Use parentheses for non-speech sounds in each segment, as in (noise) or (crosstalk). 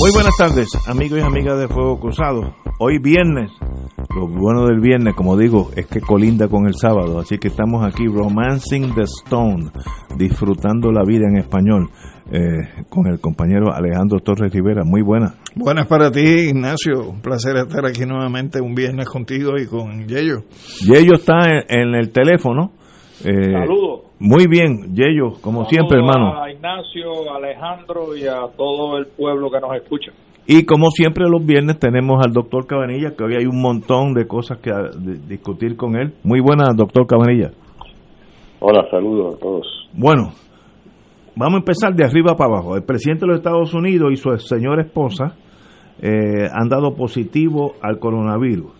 Muy buenas tardes, amigos y amigas de Fuego Cruzado. Hoy viernes, lo bueno del viernes, como digo, es que colinda con el sábado, así que estamos aquí romancing the stone, disfrutando la vida en español, eh, con el compañero Alejandro Torres Rivera. Muy buena. Buenas para ti, Ignacio. Un placer estar aquí nuevamente un viernes contigo y con Yello. Yello está en, en el teléfono. Eh, Saludos. Muy bien, Yello, como siempre, hermano. A Ignacio, a Alejandro y a todo el pueblo que nos escucha. Y como siempre los viernes tenemos al doctor Cabanilla, que hoy hay un montón de cosas que de- discutir con él. Muy buena, doctor Cabanilla. Hola, saludos a todos. Bueno, vamos a empezar de arriba para abajo. El presidente de los Estados Unidos y su señora esposa eh, han dado positivo al coronavirus.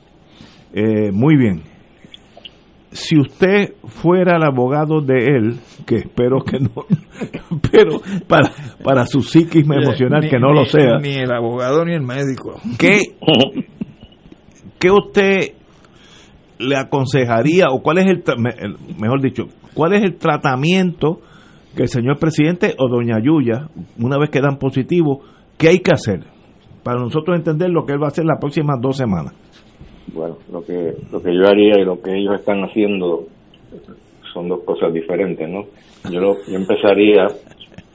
Eh, muy bien. Si usted fuera el abogado de él, que espero que no, (laughs) pero para, para su psiquis emocional Ni- que no lo sea, Ni el abogado ni el médico. ¿qué, qué usted le aconsejaría o cuál es el- mejor dicho, cuál es el tratamiento que el señor presidente o doña Yuya, una vez que dan positivo, qué hay que hacer para nosotros entender lo que él va a hacer las próximas dos semanas? Bueno, lo que lo que yo haría y lo que ellos están haciendo son dos cosas diferentes, ¿no? Yo, lo- yo empezaría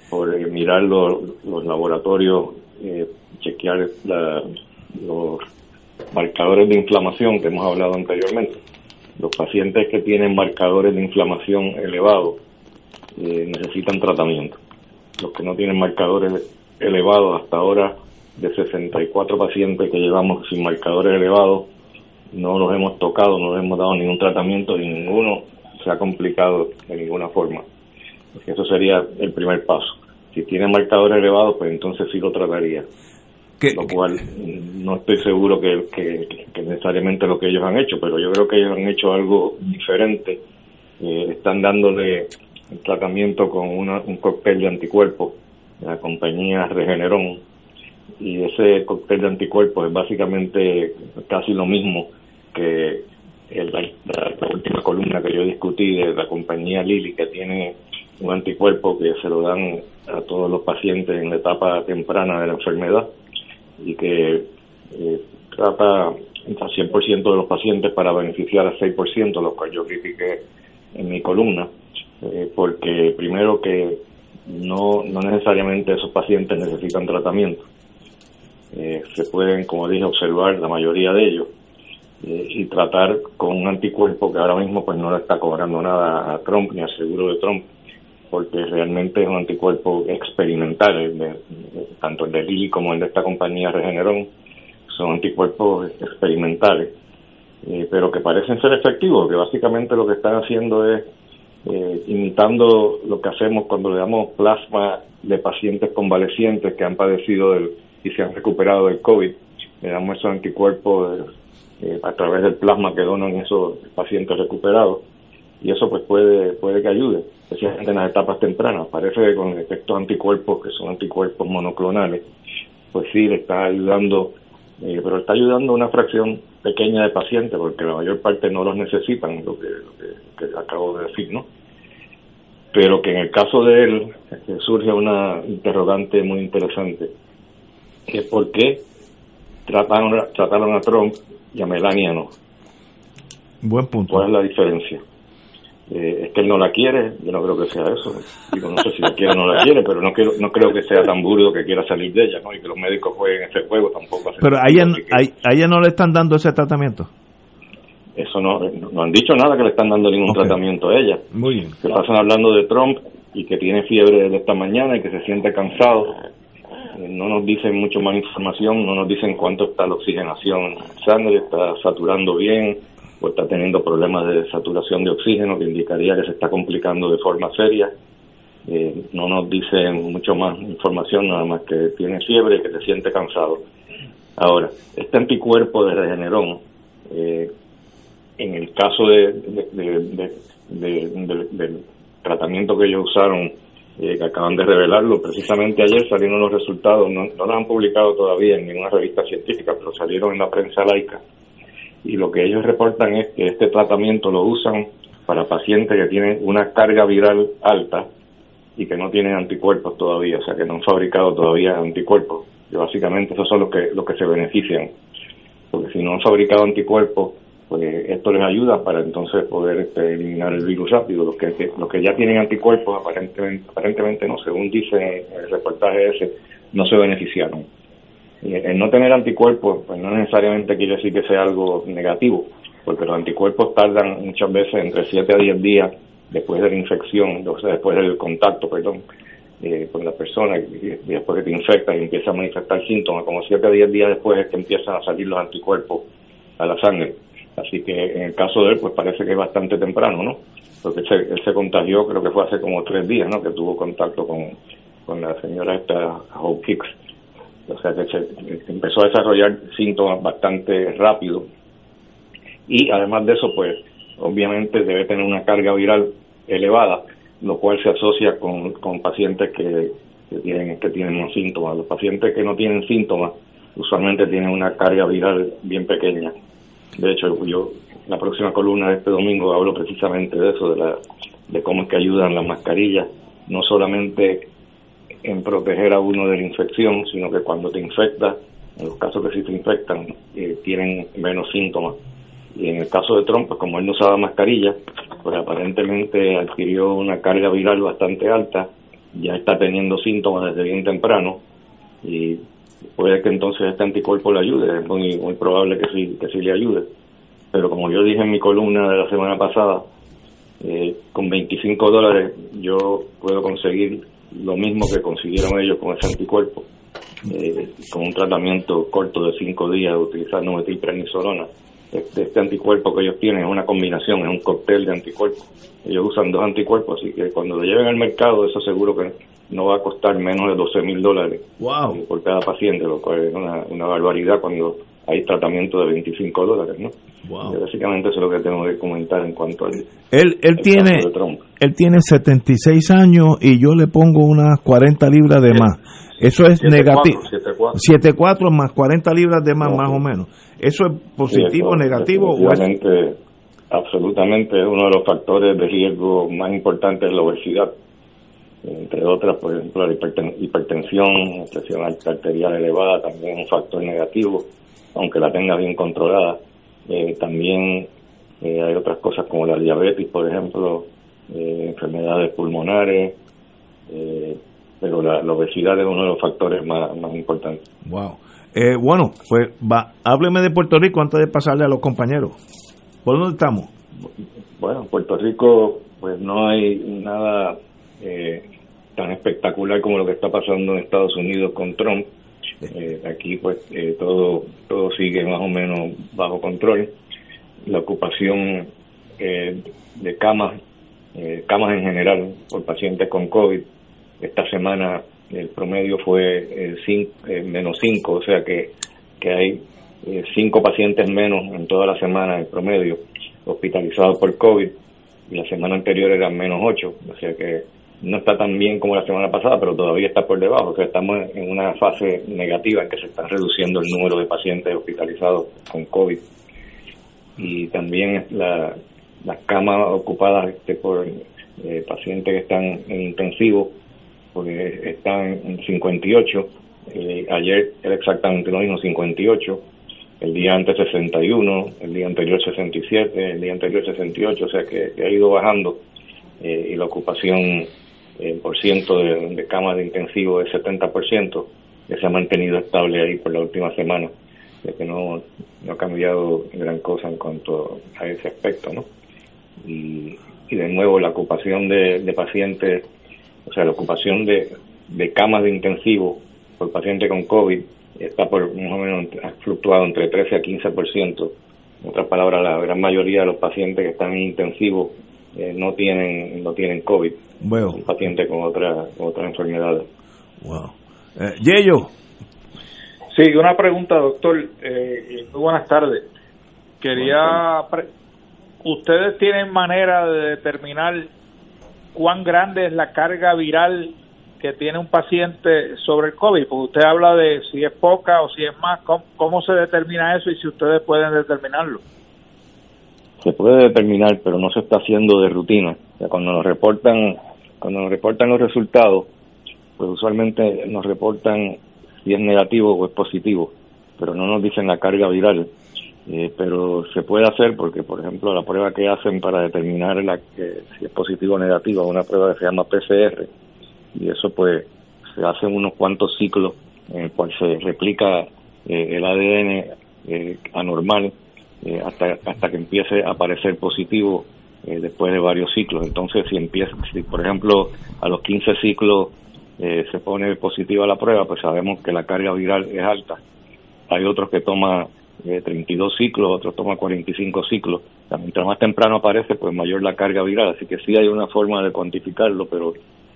por eh, mirar lo- los laboratorios, eh, chequear la- los marcadores de inflamación que hemos hablado anteriormente. Los pacientes que tienen marcadores de inflamación elevados eh, necesitan tratamiento. Los que no tienen marcadores elevados hasta ahora, de 64 pacientes que llevamos sin marcadores elevados, no los hemos tocado, no les hemos dado ningún tratamiento y ninguno se ha complicado de ninguna forma. Eso sería el primer paso. Si tiene marcadores elevados, pues entonces sí lo trataría. ¿Qué- Lo cual mm, no estoy seguro que, que, que necesariamente lo que ellos han hecho, pero yo creo que ellos han hecho algo diferente. Eh, están dándole el tratamiento con una- un cóctel de anticuerpos de la compañía Regeneron y ese cóctel de anticuerpos es básicamente casi lo mismo la, última columna que yo discutí de la compañía Lilly que tiene un anticuerpo que se lo dan a todos los pacientes en la etapa temprana de la enfermedad y que eh, trata al 100% de los pacientes para beneficiar a 6%, lo cual yo critiqué en mi columna, eh, porque primero que no, no necesariamente esos pacientes necesitan tratamiento. Eh, se pueden, como dije, observar la mayoría de ellos y tratar con un anticuerpo que ahora mismo pues no le está cobrando nada a Trump ni al seguro de Trump porque realmente es un anticuerpo experimental, de- tanto el de Lilly como el de esta compañía Regeneron son anticuerpos experimentales, eh, pero que parecen ser efectivos, que básicamente lo que están haciendo es eh, imitando lo que hacemos cuando le damos plasma de pacientes convalecientes que han padecido del, y se han recuperado del COVID, le damos esos anticuerpos eh, a través del plasma que donan esos pacientes recuperados y eso pues puede puede que ayude, especialmente en las etapas tempranas. Parece que con efectos anticuerpos, que son anticuerpos monoclonales, pues sí le está ayudando, eh, pero está ayudando a una fracción pequeña de pacientes, porque la mayor parte no los necesitan, lo que, lo que, que acabo de decir, ¿no? Pero que en el caso de él eh, surge una interrogante muy interesante, que es por qué trataron, trataron a Trump y a Melania no. Buen punto. ¿Cuál es la diferencia? Eh, es que él no la quiere, yo no creo que sea eso. Digo, no sé si la quiere o no la quiere, pero no, quiero, no creo que sea tan burdo que quiera salir de ella, ¿no? Y que los médicos jueguen ese juego tampoco. Pero a ella, a, ella no le están dando ese tratamiento. Eso no, no han dicho nada que le están dando ningún tratamiento a ella. Muy bien. Que pasan hablando de Trump y que tiene fiebre desde esta mañana y que se siente cansado. No nos dicen mucho más información, no nos dicen cuánto está la oxigenación en sangre, está saturando bien, o está teniendo problemas de saturación de oxígeno, que indicaría que se está complicando de forma seria. Eh, no nos dice mucho más información, nada más que tiene fiebre y que se siente cansado. Ahora, este anticuerpo de Regeneron, eh, en el caso de, del tratamiento que ellos usaron, eh, que acaban de revelarlo, precisamente ayer salieron los resultados, no, no los han publicado todavía en ninguna revista científica, pero salieron en la prensa laica y lo que ellos reportan es que este tratamiento lo usan para pacientes que tienen una carga viral alta y que no tienen anticuerpos todavía, o sea que no han fabricado todavía anticuerpos. Y básicamente esos son los que, los que se benefician, porque si no han fabricado anticuerpos, pues esto les ayuda para entonces poder este, eliminar el virus rápido. Los que, los que ya tienen anticuerpos, aparentemente, aparentemente no, según dice el reportaje ese, no se beneficiaron. El no tener anticuerpos, pues no necesariamente quiere decir que sea algo negativo, porque los anticuerpos tardan muchas veces entre 7 a 10 días después de la infección, o sea, después del contacto, perdón, eh, con la persona, y después que te infecta y empieza a manifestar síntomas, como 7 a 10 días después es que empiezan a salir los anticuerpos a la sangre. Así que en el caso de él, pues parece que es bastante temprano, ¿no? Porque él se, contagió, creo que fue hace como tres días, ¿no? Que tuvo contacto con, con la señora esta Hicks o sea que se empezó a desarrollar síntomas bastante rápido y además de eso pues obviamente debe tener una carga viral elevada lo cual se asocia con, con pacientes que, tienen que tienen síntomas los pacientes que no tienen síntomas usualmente tienen una carga viral bien pequeña de hecho yo la próxima columna de este domingo hablo precisamente de eso de la de cómo es que ayudan las mascarillas no solamente en proteger a uno de la infección, sino que cuando te infectas, en los casos que sí te infectan, eh, tienen menos síntomas. Y en el caso de Trump, pues como él no usaba mascarilla, pues aparentemente adquirió una carga viral bastante alta, ya está teniendo síntomas desde bien temprano y puede que entonces este anticuerpo le ayude, es muy, muy probable que sí, que sí le ayude. Pero como yo dije en mi columna de la semana pasada, eh, con 25 dólares yo puedo conseguir lo mismo que consiguieron ellos con ese anticuerpo, eh, con un tratamiento corto de cinco días utilizando metilprednisolona. Este, este anticuerpo que ellos tienen es una combinación, es un cóctel de anticuerpos. Ellos usan dos anticuerpos, así que cuando lo lleven al mercado, eso seguro que no va a costar menos de 12 mil dólares por cada paciente, lo cual es una, una barbaridad cuando hay tratamiento de 25 dólares, ¿no? básicamente eso es lo que tengo que comentar en cuanto al él él tiene él tiene 76 años y yo le pongo unas 40 libras de más. Eso es negativo. 7.4 más 40 libras de más, más o menos. ¿Eso es positivo, o negativo? Obviamente, absolutamente es uno de los factores de riesgo más importantes de la obesidad. Entre otras, por ejemplo, la hipertensión, presión arterial elevada, también es un factor negativo aunque la tenga bien controlada. Eh, también eh, hay otras cosas como la diabetes, por ejemplo, eh, enfermedades pulmonares, pero la, obesidad es uno de los factores más, importantes. Wow. bueno, pues va, hábleme de Puerto Rico antes de pasarle a los compañeros. ¿Por dónde estamos? Bueno, Puerto Rico, pues no hay nada tan espectacular como lo que está pasando en Estados Unidos con Trump eh, aquí pues eh, todo, todo sigue más o menos bajo control. La ocupación eh, de camas, camas en general por pacientes con COVID, esta semana el promedio fue menos 5, o sea que, que hay 5 pacientes menos en toda la semana en promedio hospitalizados por COVID y la semana anterior eran menos 8, o sea que no está tan bien como la semana pasada, pero todavía está por debajo. O sea, estamos en una fase negativa en que se está reduciendo el número de pacientes hospitalizados con COVID. Y también la, las camas ocupadas este, por eh, pacientes que están en intensivo, porque están en 58. Eh, ayer era exactamente lo mismo, 58. el día antes 61, el día anterior 67, el día anterior 68, o sea que, ha ido bajando y la ocupación por ciento de, de camas de intensivo es 70%, que se ha mantenido estable ahí por la última semana, ya que no, no ha cambiado gran cosa en cuanto a ese aspecto, ¿no? Y, de nuevo la ocupación de, de pacientes, o sea, la ocupación de, de camas de intensivo por paciente con COVID está por más o menos ha fluctuado entre 13 a 15%. En otras palabras, la gran mayoría de los pacientes que están en intensivo eh, no tienen no tienen COVID. Bueno. Un paciente con otra con otras enfermedades. Wow. Eh, Yello. Sí, una pregunta, doctor. Eh, muy buenas tardes. Quería. ¿Ustedes tienen manera de determinar cuán grande es la carga viral que tiene un paciente sobre el COVID? Porque usted habla de si es poca o si es más. ¿Cómo, se determina eso y si ustedes pueden determinarlo? Se puede determinar, pero no se está haciendo de rutina. cuando nos reportan, cuando nos reportan los resultados, pues usualmente nos reportan si es negativo o es positivo, pero no nos dicen la carga viral. Eh, pero se puede hacer porque, por ejemplo, la prueba que hacen para determinar la, si es positivo o negativo es una prueba que se llama PCR, y eso pues se hace unos cuantos ciclos en el cual se replica eh, el ADN eh, anormal hasta, hasta que empiece a aparecer positivo después de varios ciclos. Entonces, si empieza, si por ejemplo a los 15 ciclos eh, se pone positiva la prueba, pues sabemos que la carga viral es alta. Hay otros que toman eh, 32 ciclos, otros toman 45 ciclos. mientras más temprano aparece, pues mayor la carga viral. Así que sí hay una forma de cuantificarlo, pero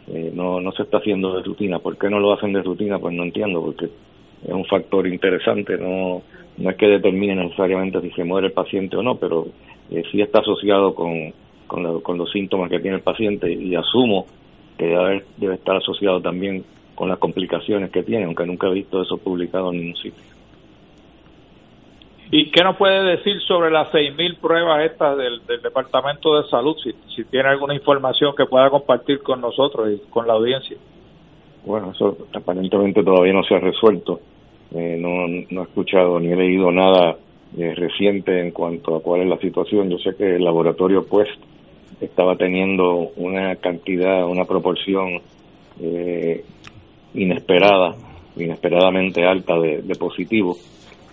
eh, no, no se está haciendo de rutina. ¿Por qué no lo hacen de rutina? Pues no entiendo, porque es un factor interesante. No, no es que determine necesariamente si se muere el paciente o no, pero eh, sí está asociado con, con, con los síntomas que tiene el paciente y asumo que debe, debe estar asociado también con las complicaciones que tiene, aunque nunca he visto eso publicado en ningún sitio. ¿Y qué nos puede decir sobre las 6.000 pruebas estas del, Departamento de Salud? Si, si tiene alguna información que pueda compartir con nosotros y con la audiencia. Bueno, eso aparentemente todavía no se ha resuelto. Eh, no, no he escuchado ni he leído nada eh, reciente en cuanto a cuál es la situación. Yo sé que el laboratorio pues estaba teniendo una cantidad, una proporción eh, inesperada, inesperadamente alta de, positivos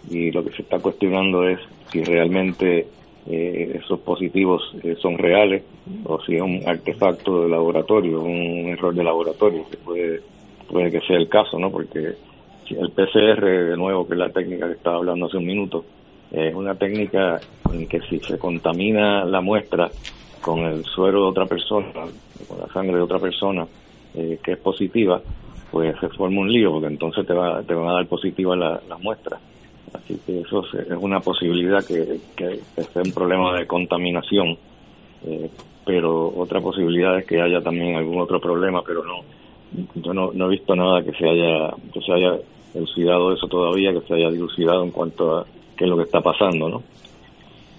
y lo que se está cuestionando es si realmente eh, esos positivos eh, son reales o si es un artefacto de laboratorio, un error de laboratorio, que puede, puede que sea el caso, ¿no? Porque el PCR, de nuevo, que es la técnica que estaba hablando hace un minuto, es una técnica en que si se contamina la muestra con el suero de otra persona, con la sangre de otra persona eh, que es positiva, pues se forma un lío, porque entonces te, va, te van a dar positiva la, la muestra. Así que eso es una posibilidad que, que un problema de contaminación, eh, pero otra posibilidad es que haya también algún otro problema, pero no, yo no, no he visto nada que se haya, que se haya elucidado eso todavía, que se haya dilucidado en cuanto a qué es lo que está pasando, ¿no?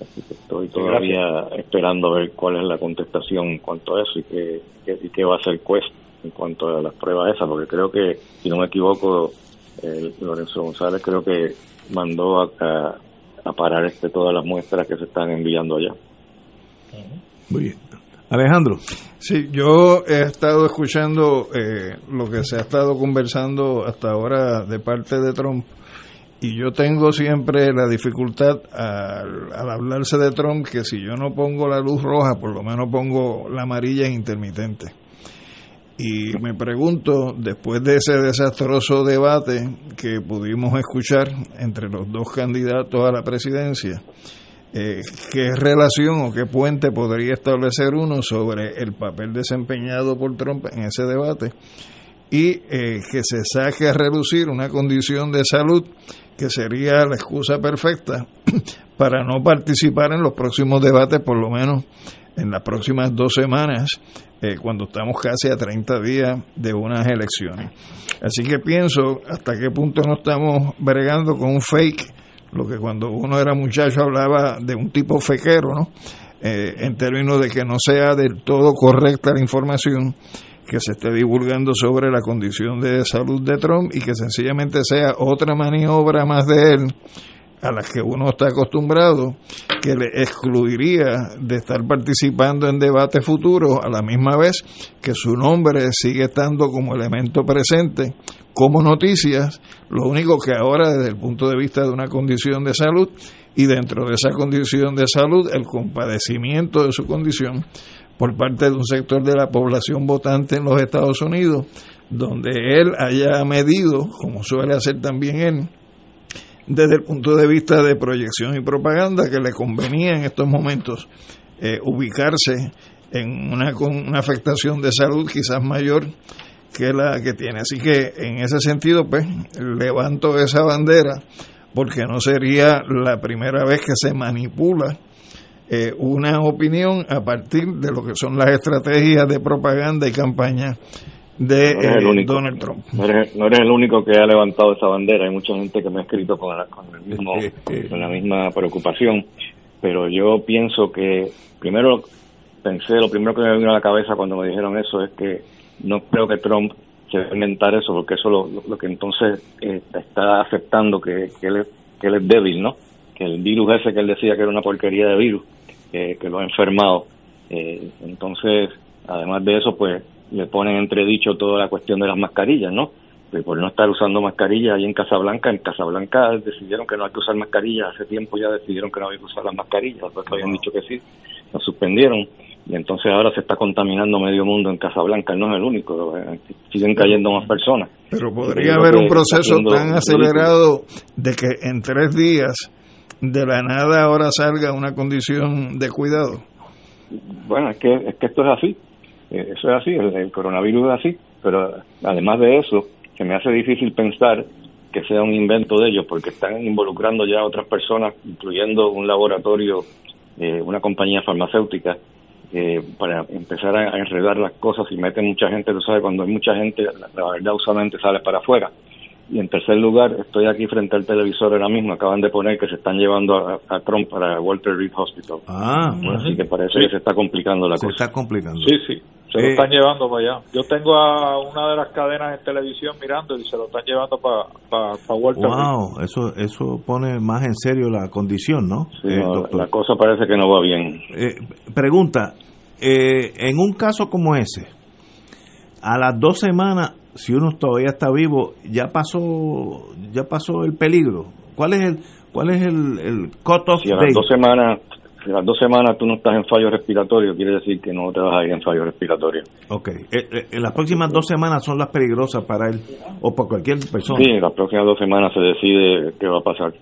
estoy todavía esperando a ver cuál es la contestación en cuanto a eso y qué, qué, va a hacer Quest en cuanto a las pruebas esas, porque creo que, si no me equivoco, Lorenzo González creo que mandó a, a, parar este, todas las muestras que se están enviando allá. Muy bien. Alejandro. Sí, yo he estado escuchando eh, lo que se ha estado conversando hasta ahora de parte de Trump y yo tengo siempre la dificultad al, hablarse de Trump que si yo no pongo la luz roja, por lo menos pongo la amarilla intermitente. Y me pregunto, después de ese desastroso debate que pudimos escuchar entre los dos candidatos a la presidencia, eh, qué relación o qué puente podría establecer uno sobre el papel desempeñado por Trump en ese debate y eh, que se saque a reducir una condición de salud que sería la excusa perfecta (clears throat) para no participar en los próximos debates, por lo menos en las próximas dos semanas, eh, cuando estamos casi a 30 días de unas elecciones. Así que pienso hasta qué punto no estamos bregando con un fake, lo que cuando uno era muchacho hablaba de un tipo fequero, ¿no? Eh, en términos de que no sea del todo correcta la información que se esté divulgando sobre la condición de salud de Trump y que sencillamente sea otra maniobra más de él a las que uno está acostumbrado, que le excluiría de estar participando en debates futuros a la misma vez que su nombre sigue estando como elemento presente como noticias, lo único que ahora desde el punto de vista de una condición de salud y dentro de esa condición de salud el compadecimiento de su condición por parte de un sector de la población votante en los Estados Unidos, donde él haya medido, como suele hacer también él, desde el punto de vista de proyección y propaganda, que le convenía en estos momentos eh, ubicarse en una, con una afectación de salud quizás mayor que la que tiene. Así que en ese sentido, pues levanto esa bandera porque no sería la primera vez que se manipula eh, una opinión a partir de lo que son las estrategias de propaganda y campaña de eh, Donald Trump. No eres, el único que ha levantado esa bandera, hay mucha gente que me ha escrito con, con, el mismo, con la misma preocupación, pero yo pienso que primero pensé, lo primero que me vino a la cabeza cuando me dijeron eso es que no creo que Trump se debe inventar eso, porque eso lo, lo, que entonces eh, está aceptando que, que, él es, que él es débil, ¿no? Que el virus ese que él decía que era una porquería de virus, que lo ha enfermado. Eh, entonces, además de eso, pues le ponen entredicho toda la cuestión de las mascarillas, ¿no? Por no estar usando mascarillas ahí en Casablanca, en Casablanca decidieron que no hay que usar mascarillas, hace tiempo ya decidieron que no había que usar las mascarillas, después habían dicho que sí, nos suspendieron y entonces ahora se está contaminando medio mundo en Casablanca, no es el único, eh, siguen cayendo más personas. Pero podría haber un proceso tan acelerado de que en tres días de la nada ahora salga una condición de cuidado. Bueno, es que, es que esto es así, eh, eso es así, el, coronavirus es así, pero además de eso, se me hace difícil pensar que sea un invento de ellos, porque están involucrando ya a otras personas, incluyendo un laboratorio, eh, una compañía farmacéutica, eh, para empezar a, enredar las cosas y meten mucha gente, tú sabes, cuando hay mucha gente, la, verdad usualmente sale para afuera. Y en tercer lugar, estoy aquí frente al televisor ahora mismo, acaban de poner que se están llevando a, Trump para Walter Reed Hospital. Ah, así que parece que se está complicando la cosa. Se está complicando. Sí, sí, se lo eh, están llevando para allá. Yo tengo a una de las cadenas en televisión mirando y se lo están llevando para para Walter Wow, eso eso pone más en serio la condición, ¿no? Eh, la cosa parece que no va bien. Eh, pregunta, en un caso como ese, a las dos semanas, si uno todavía está vivo, ya pasó ya pasó el peligro. ¿Cuál es el cuál es el, el cut off si a las dos semanas si las dos semanas tú no estás en fallo respiratorio, quiere decir que no te vas a ir en fallo respiratorio. Ok. Eh, eh, en las próximas dos semanas son las peligrosas para él o para cualquier persona. Sí, las próximas dos semanas se decide qué va a pasar.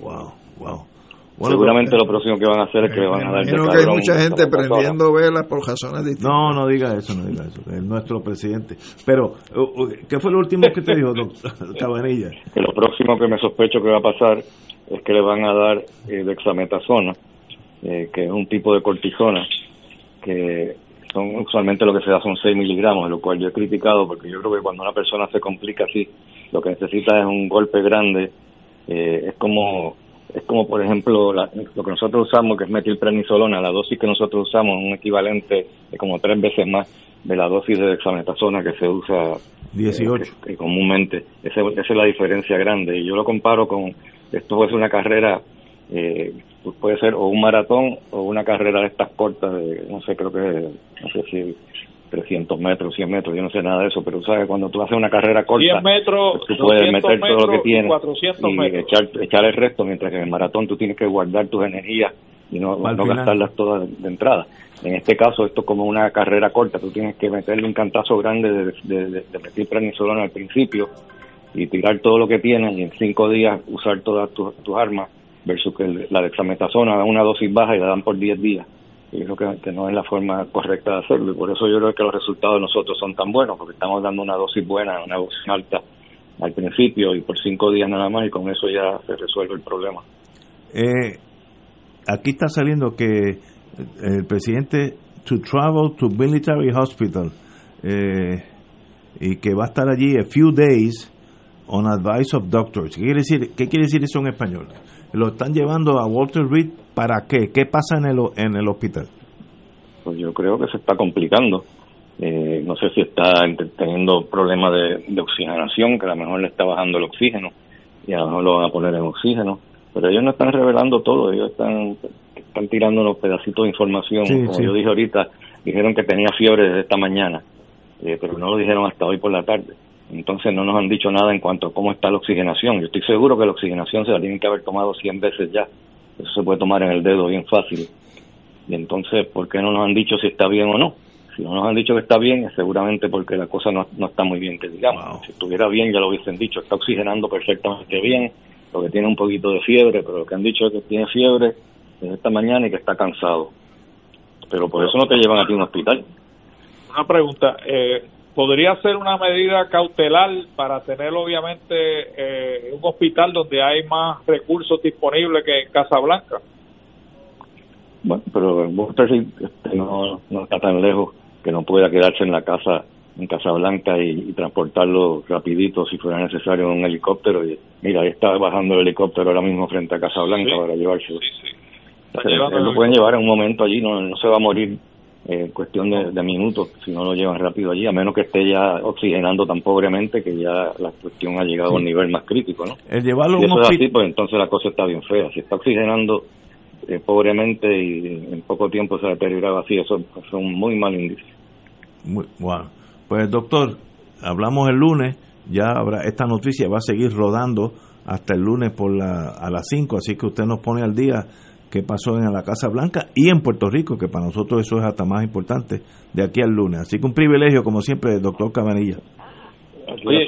Wow, wow. Seguramente pues, lo próximo que van a hacer es que le van a dar Creo que hay mucha gente prendiendo velas por razones distintas. No, no diga eso, no diga eso. Es nuestro presidente. Pero, uh, uh, ¿qué fue lo último que te dijo, (laughs) doctor (laughs) Cabanilla? Que lo próximo que me sospecho que va a pasar es que le van a dar eh, dexametasona eh, que es un tipo de cortisona, que son usualmente lo que se da son 6 miligramos, lo cual yo he criticado porque yo creo que cuando una persona se complica así, lo que necesita es un golpe grande, eh, es como es como por ejemplo lo que nosotros usamos que es metilprednisolona, la dosis que nosotros usamos es un equivalente de como tres veces más de la dosis de dexametasona que se usa 18 eh, comúnmente. Esa, esa, es la diferencia grande y yo lo comparo con esto ser una carrera eh, pues puede ser o un maratón o una carrera de estas cortas de, no sé, creo que, no sé si 300 metros, 100 metros, yo no sé nada de eso, pero sabes, cuando tú haces una carrera corta, 100 metros, pues tú puedes meter todo lo que tienes y echar, echar el resto, mientras que en el maratón tú tienes que guardar tus energías y no, no gastarlas todas de, entrada. En este caso, esto es como una carrera corta, tú tienes que meterle un cantazo grande de, de, de, de meter al principio y tirar todo lo que tienes y en cinco días usar todas tus, tus armas versus que la dexametasona da una dosis baja y la dan por 10 días. Y creo que, no es la forma correcta de hacerlo. Y por eso yo creo que los resultados de nosotros son tan buenos, porque estamos dando una dosis buena, una dosis alta al principio y por 5 días nada más, y con eso ya se resuelve el problema. Eh, aquí está saliendo que el presidente to travel to military hospital eh, y que va a estar allí a few days on advice of doctors. ¿Qué quiere decir, qué quiere decir eso en español? Lo están llevando a Walter Reed para qué? ¿Qué pasa en el, en el hospital? Pues yo creo que se está complicando. Eh, no sé si está teniendo problemas de, oxigenación, que a lo mejor le está bajando el oxígeno y a lo mejor lo van a poner en oxígeno. pero ellos no están revelando todo, ellos están, están tirando unos pedacitos de información. Como yo dije ahorita, dijeron que tenía fiebre desde esta mañana, eh, pero no lo dijeron hasta hoy por la tarde. Entonces no nos han dicho nada en cuanto a cómo está la oxigenación. Yo estoy seguro que la oxigenación se la tienen que haber tomado 100 veces ya. Eso se puede tomar en el dedo bien fácil. Y entonces, ¿por qué no nos han dicho si está bien o no? Si no nos han dicho que está bien, es seguramente porque la cosa no, no está muy bien, que digamos. Si estuviera bien, ya lo hubiesen dicho. Está oxigenando perfectamente bien, lo que tiene un poquito de fiebre, pero lo que han dicho es que tiene fiebre desde esta mañana y que está cansado. Pero por eso no te llevan a ti a un hospital. Una pregunta, eh, ¿podría ser una medida cautelar para tener obviamente eh, un hospital donde hay más recursos disponibles que en Casablanca? Bueno, pero este, no, no está tan lejos que no pueda quedarse en la casa en Casablanca y, y transportarlo rapidito si fuera necesario en un helicóptero. Y, mira, ahí está bajando el helicóptero ahora mismo frente a Casablanca para llevárselo. lo pueden llevar en un momento allí, no, no se va a morir en cuestión de, minutos si no lo llevan rápido allí, a menos que esté ya oxigenando tan pobremente que ya la cuestión ha llegado a un nivel más crítico, ¿no? El llevarlo si eso es así, pues entonces la cosa está bien fea. Si está oxigenando eh, pobremente y en poco tiempo se ha deteriorado así, eso, es un muy mal indicio. Muy, bueno. Pues doctor, hablamos el lunes, ya habrá esta noticia va a seguir rodando hasta el lunes por la, a las 5, así que usted nos pone al día qué pasó en la Casa Blanca y en Puerto Rico, que para nosotros eso es hasta más importante de aquí al lunes. Así que un privilegio, como siempre, doctor Cabanilla. Oye,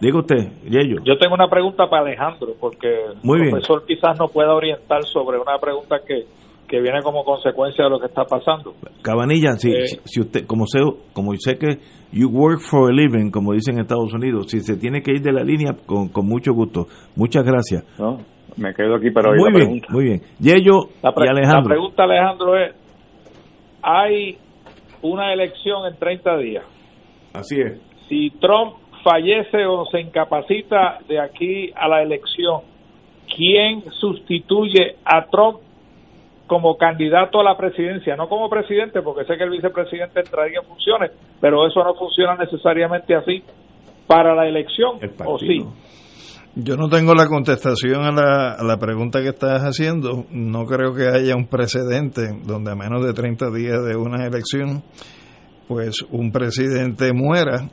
Diga usted, Yello. Yo tengo una pregunta para Alejandro, porque el profesor quizás no pueda orientar sobre una pregunta que, que viene como consecuencia de lo que está pasando. Cabanilla, si, eh, si usted, como sé, como sé que you work for a living, como dicen en Estados Unidos, si se tiene que ir de la línea, con, con mucho gusto. Muchas gracias. me quedo aquí para oír muy la bien, pregunta. Muy bien. Yello la y Alejandro. La pregunta, Alejandro, es, hay una elección en 30 días. Así es. Si Trump fallece o se incapacita de aquí a la elección, ¿quién sustituye a Trump como candidato a la presidencia, no como presidente, porque sé que el vicepresidente entraría en funciones, pero eso no funciona necesariamente así para la elección, ¿o sí? Yo no tengo la contestación a la, a la, pregunta que estás haciendo. No creo que haya un precedente donde a menos de 30 días de una elección, pues un presidente muera.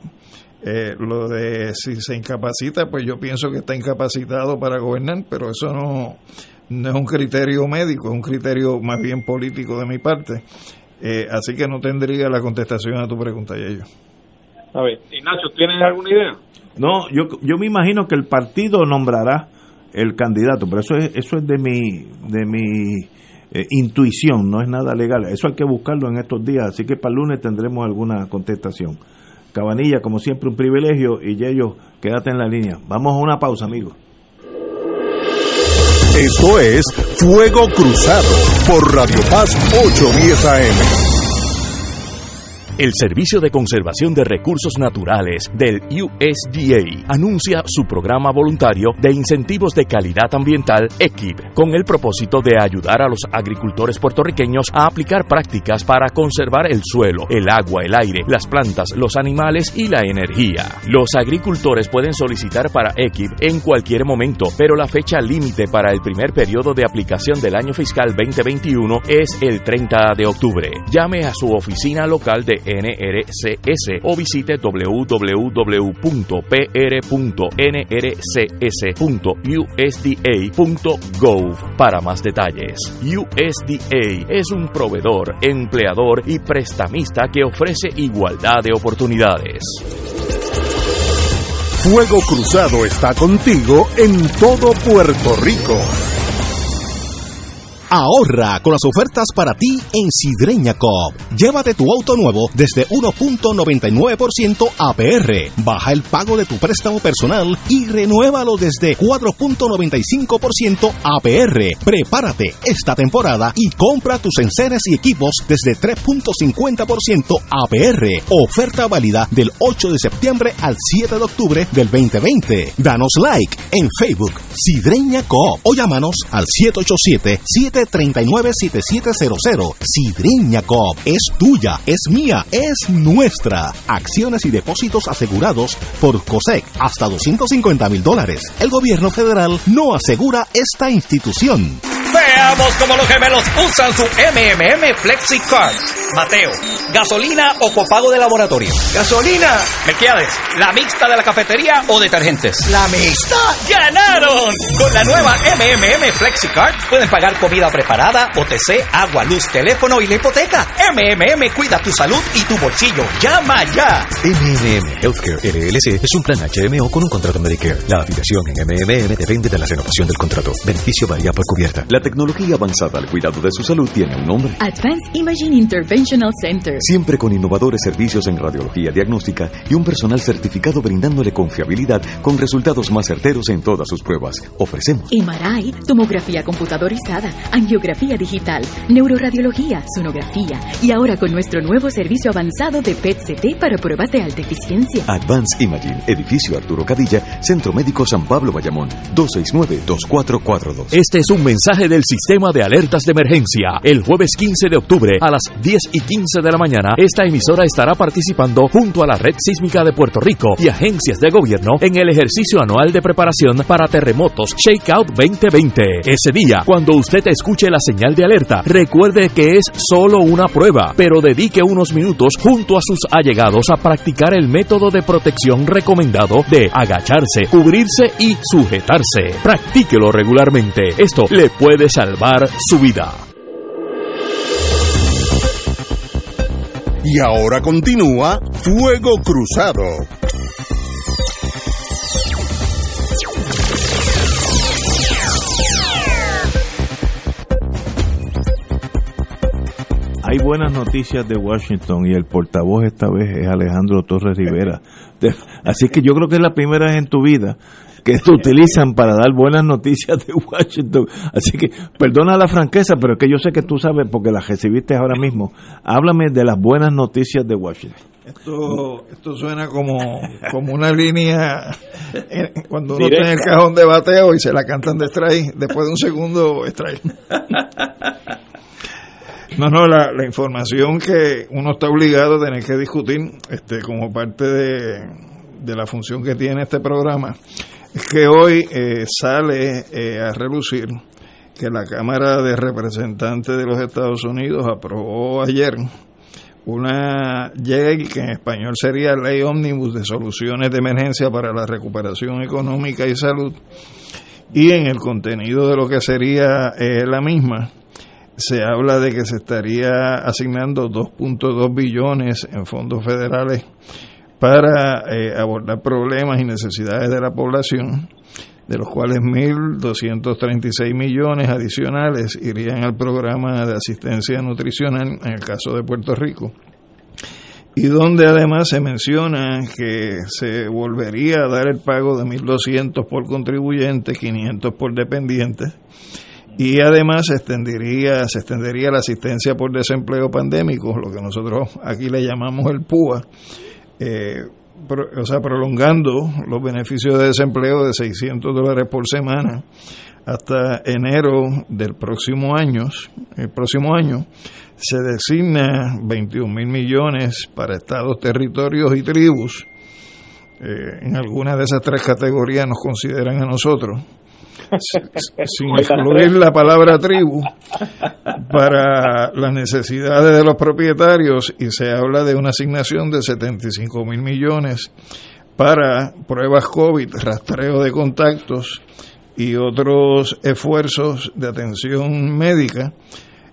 Eh, lo de si se incapacita, pues yo pienso que está incapacitado para gobernar, pero eso no, no es un criterio médico, es un criterio más bien político de mi parte. Eh, así que no tendría la contestación a tu pregunta, Yello. A ver, Ignacio, ¿tienes alguna idea? No, yo, yo me imagino que el partido nombrará el candidato, pero eso es, eso es de mi, de mi eh, intuición, no es nada legal. Eso hay que buscarlo en estos días, así que para el lunes tendremos alguna contestación. Cabanilla, como siempre, un privilegio y Yello, quédate en la línea. Vamos a una pausa, amigos. Esto es Fuego Cruzado por Radio Paz 810 AM. El Servicio de Conservación de Recursos Naturales del USDA anuncia su programa voluntario de incentivos de calidad ambiental EQIP, con el propósito de ayudar a los agricultores puertorriqueños a aplicar prácticas para conservar el suelo, el agua, el aire, las plantas, los animales y la energía. Los agricultores pueden solicitar para EQIP en cualquier momento, pero la fecha límite para el primer periodo de aplicación del año fiscal 2021 es el 30 de octubre. Llame a su oficina local de NRCS o visite www.pr.nrcs.usda.gov para más detalles. USDA es un proveedor, empleador y prestamista que ofrece igualdad de oportunidades. Fuego Cruzado está contigo en todo Puerto Rico. Ahorra con las ofertas para ti en Sidreña Coop. Llévate tu auto nuevo desde 1.99% APR. Baja el pago de tu préstamo personal y renuévalo desde 4.95% APR. Prepárate esta temporada y compra tus enseres y equipos desde 3.50% APR. Oferta válida del 8 de septiembre al 7 de octubre del 2020. Danos like en Facebook Sidreña Coop o llámanos al 787 7 Visite 397700. Sidreña Coop es tuya, es mía, es nuestra. Acciones y depósitos asegurados por COSEC hasta 250 mil dólares. El gobierno federal no asegura esta institución. Veamos cómo los gemelos usan su MMM FlexiCard. Mateo, ¿gasolina o copago de laboratorio? ¡Gasolina! Melquiades, ¿la mixta de la cafetería o detergentes? ¡La mixta! ¡Ganaron! Con la nueva MMM FlexiCard pueden pagar comida preparada, OTC, agua, luz, teléfono y la hipoteca. MMM cuida tu salud y tu bolsillo. ¡Llama ya! MMM Healthcare LLC es un plan HMO con un contrato Medicare. La afiliación en MMM depende de la renovación del contrato. Beneficio varía por cubierta. La tecnología avanzada al cuidado de su salud tiene un nombre. Advanced Imaging Interventional Center. Siempre con innovadores servicios en radiología diagnóstica y un personal certificado brindándole confiabilidad con resultados más certeros en todas sus pruebas. Ofrecemos MRI, tomografía computadorizada, angiografía digital, neuroradiología, sonografía y ahora con nuestro nuevo servicio avanzado de PET-CT para pruebas de alta eficiencia. Advanced Imaging, edificio Arturo Cadilla, Centro Médico San Pablo Bayamón, 269-2442. Este es un mensaje del sistema de alertas de emergencia. El jueves 15 de octubre a las 10 y 15 de la mañana, esta emisora estará participando junto a la Red Sísmica de Puerto Rico y agencias de gobierno en el ejercicio anual de preparación para terremotos Shakeout 2020. Ese día, cuando usted escuche la señal de alerta, recuerde que es solo una prueba, pero dedique unos minutos junto a sus allegados a practicar el método de protección recomendado de agacharse, cubrirse y sujetarse. Practíquelo regularmente. Esto le puede salvar su vida. Y ahora continúa Fuego Cruzado. Hay buenas noticias de Washington y el portavoz esta vez es Alejandro Torres Rivera. De- Así que yo creo que es la primera vez en tu vida que te utilizan para dar buenas noticias de Washington. Así que perdona la franqueza, pero es que yo sé que tú sabes porque las recibiste ahora mismo. Háblame de las buenas noticias de Washington. Esto, esto suena como, como una línea cuando uno Directa. tiene el cajón de bateo y se la cantan de strike, después de un segundo strike. (laughs) No, no, la, información que uno está obligado a tener que discutir este, como parte de, de la función que tiene este programa es que hoy eh, sale eh, a relucir que la Cámara de Representantes de los Estados Unidos aprobó ayer una ley que en español sería Ley Omnibus de Soluciones de Emergencia para la Recuperación Económica y Salud y en el contenido de lo que sería eh, la misma se habla de que se estaría asignando 2.2 billones en fondos federales para eh, abordar problemas y necesidades de la población, de los cuales 1.236 millones adicionales irían al programa de asistencia nutricional en el caso de Puerto Rico. Y donde además se menciona que se volvería a dar el pago de 1.200 por contribuyente, 500 por dependiente, y además se extendería, se extendería la asistencia por desempleo pandémico, lo que nosotros aquí le llamamos el PUA, eh, o sea, prolongando los beneficios de desempleo de 600 dólares por semana hasta enero del próximo año, el próximo año, se designa 21 mil millones para estados, territorios y tribus. Eh, en alguna de esas tres categorías nos consideran a nosotros, sin- excluir la palabra tribu, para las necesidades de los propietarios y se habla de una asignación de 75 mil millones para pruebas COVID, rastreo de contactos y otros esfuerzos de atención médica,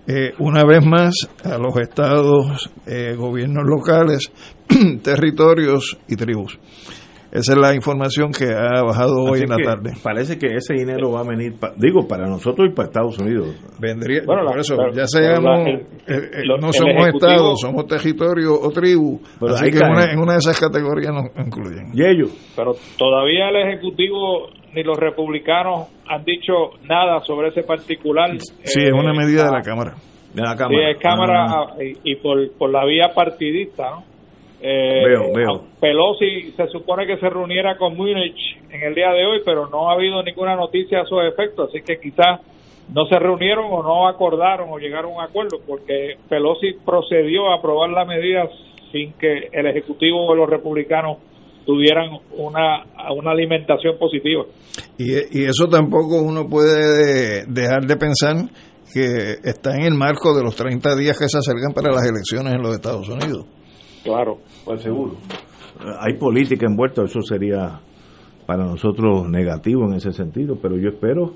eh, una vez más a los estados, eh, gobiernos locales, (clears throat) territorios y tribus. Esa es la información que ha bajado hoy Así en la tarde. Parece que ese dinero va a venir, pa- digo, para nosotros y para Estados Unidos. Vendría, Bueno, por eso, pero- ya seamos, el- eh, eh, no somos estados, somos territorio o tribu, Pero así que en una, en una de esas categorías nos incluyen. ¿Y ellos? Pero todavía el Ejecutivo ni los republicanos han dicho nada sobre ese particular. Sí, Eh, es una medida de la ah, Cámara. De la Sí, es Cámara ah, y, y por, por la vía partidista, ¿no? Eh, Veo, veo. Pelosi se supone que se reuniera con Múnich en el día de hoy, pero no ha habido ninguna noticia a su efecto, así que quizás no se reunieron o no acordaron o llegaron a un acuerdo, porque Pelosi procedió a aprobar la medida sin que el Ejecutivo o los republicanos tuvieran una, una alimentación positiva. Y, y eso tampoco uno puede dejar de pensar que está en el marco de los 30 días que se acercan para las elecciones en los Estados Unidos. Claro. Pues seguro. Hay política envuelta, eso sería para nosotros negativo en ese sentido, pero yo espero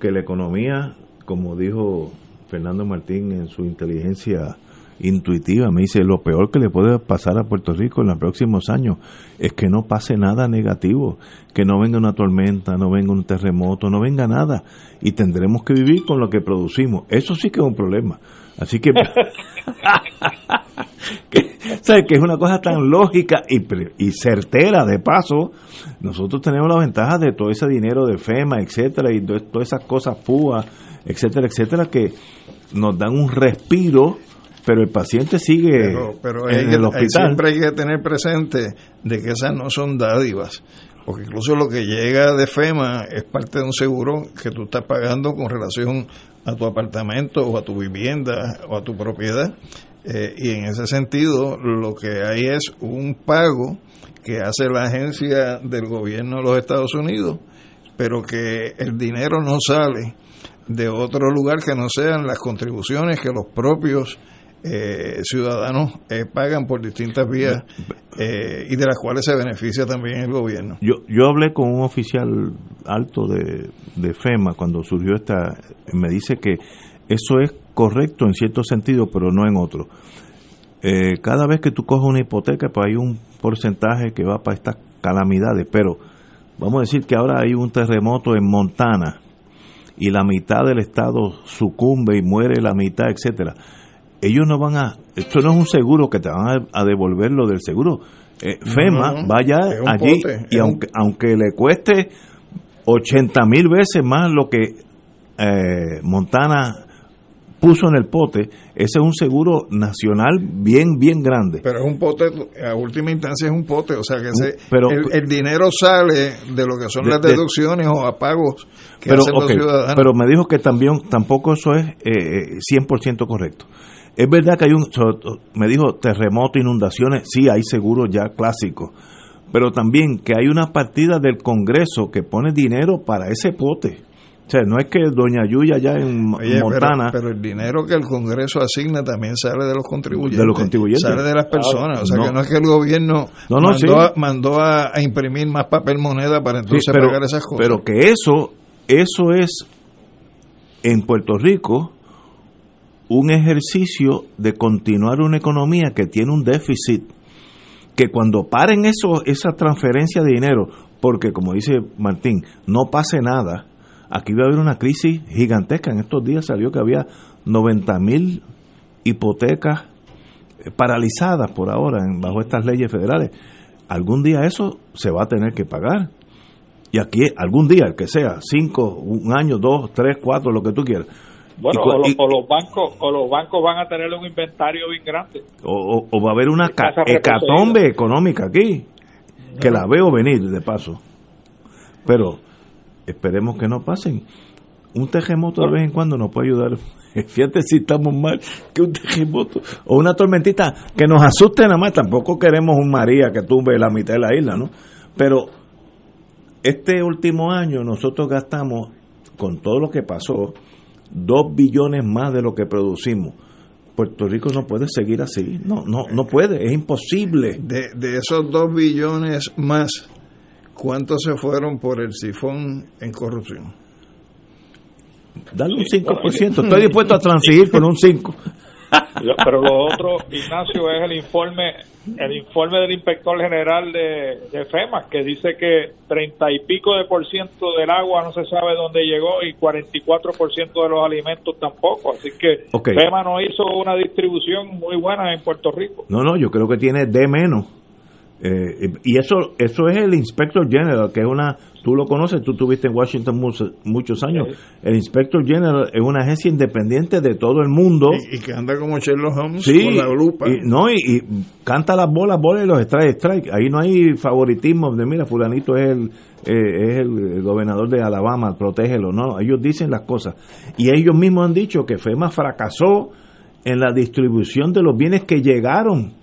que la economía, como dijo Fernando Martín en su inteligencia intuitiva, me dice, lo peor que le puede pasar a Puerto Rico en los próximos años es que no pase nada negativo, que no venga una tormenta, no venga un terremoto, no venga nada, y tendremos que vivir con lo que producimos. Eso sí que es un problema. Así que, (laughs) (laughs) (laughs) que, ¿sabes? que es una cosa tan lógica y, y certera de paso. Nosotros tenemos la ventaja de todo ese dinero de FEMA, etcétera, y de todas esas cosas FUA, etcétera, etcétera, que nos dan un respiro pero el paciente sigue pero, pero en hay, el hospital. siempre hay que tener presente de que esas no son dádivas, porque incluso lo que llega de FEMA es parte de un seguro que tú estás pagando con relación a tu apartamento o a tu vivienda o a tu propiedad. Eh, y en ese sentido lo que hay es un pago que hace la agencia del gobierno de los Estados Unidos, pero que el dinero no sale de otro lugar que no sean las contribuciones que los propios eh, ciudadanos eh, pagan por distintas vías eh, y de las cuales se beneficia también el gobierno. Yo, yo hablé con un oficial alto de, de FEMA cuando surgió esta, me dice que eso es correcto en cierto sentido, pero no en otro. Eh, cada vez que tú coges una hipoteca, pues hay un porcentaje que va para estas calamidades, pero vamos a decir que ahora hay un terremoto en Montana y la mitad del estado sucumbe y muere la mitad, etcétera ellos no van a, esto no es un seguro que te van a, a devolver lo del seguro. Eh, FEMA No, no, vaya allí pote, y un- aunque, aunque le cueste 80 mil veces más lo que eh, Montana puso en el pote, ese es un seguro nacional bien, bien grande. Pero es un pote, a última instancia es un pote, o sea que ese- Pero- el, el dinero sale de lo que son De- las de- deducciones o apagos que pero, hacen los ok, ciudadanos. pero me dijo que también tampoco eso es eh, 100% correcto. Es verdad que hay un, me dijo terremoto, inundaciones, sí, hay seguros ya clásicos, pero también que hay una partida del Congreso que pone dinero para ese pote. O sea, no es que Doña Yuya ya en Oye, Montana... Pero, el dinero que el Congreso asigna también sale de los contribuyentes. De los contribuyentes. Sale de las personas. O sea No. que no es que el gobierno No, no, mandó, sí. a, mandó a, a imprimir más papel moneda para Sí, entonces pero, pagar esas cosas. pero que eso, eso es en Puerto Rico un ejercicio de continuar una economía que tiene un déficit, que cuando paren eso, esa transferencia de dinero, porque como dice Martín, no pase nada, aquí va a haber una crisis gigantesca. En estos días salió que había 90 mil hipotecas eh, paralizadas por ahora bajo estas leyes federales. Algún día eso se va a tener que pagar. Y aquí, algún día, el que sea, cinco, un año, dos, tres, cuatro, lo que tú quieras. Bueno, o, lo- y- o los bancos o los bancos van a tener un inventario bien grande. o, o- o va a haber una hecatombe económica aquí, que la veo venir de paso. Pero esperemos que no pasen. Un terremoto de vez en cuando nos puede ayudar. (laughs) Fíjate si estamos mal, que un terremoto o una tormentita que nos asuste nada más. Tampoco queremos un María que tumbe la mitad de la isla, ¿no? Pero este último año nosotros gastamos, con todo lo que pasó, dos billones más de lo que producimos. Puerto Rico no puede seguir así, no, no, no puede, es imposible. de, de esos dos billones más, ¿cuántos se fueron por el sifón en corrupción? Dale un 5%, estoy dispuesto a transigir con un 5%. Lo- Pero lo otro, Ignacio, es el informe el informe del inspector general de, de FEMA, que dice que treinta y pico de por ciento del agua no se sabe dónde llegó y 44 por ciento de los alimentos tampoco. Así que. FEMA no hizo una distribución muy buena en Puerto Rico. No, no, yo creo que tiene D menos. Eh, y eso eso es el Inspector General, que es una, tú lo conoces, tú estuviste en Washington muchos, muchos años. El Inspector General es una agencia independiente de todo el mundo. Y, y que anda como Sherlock Holmes Sí, con la lupa. y, no, y, y canta las bolas, bolas y los strike, strike. Ahí no hay favoritismo de, mira, fulanito es el, eh, es el gobernador de Alabama, protégelo. No, ellos dicen las cosas. Y ellos mismos han dicho que FEMA fracasó en la distribución de los bienes que llegaron.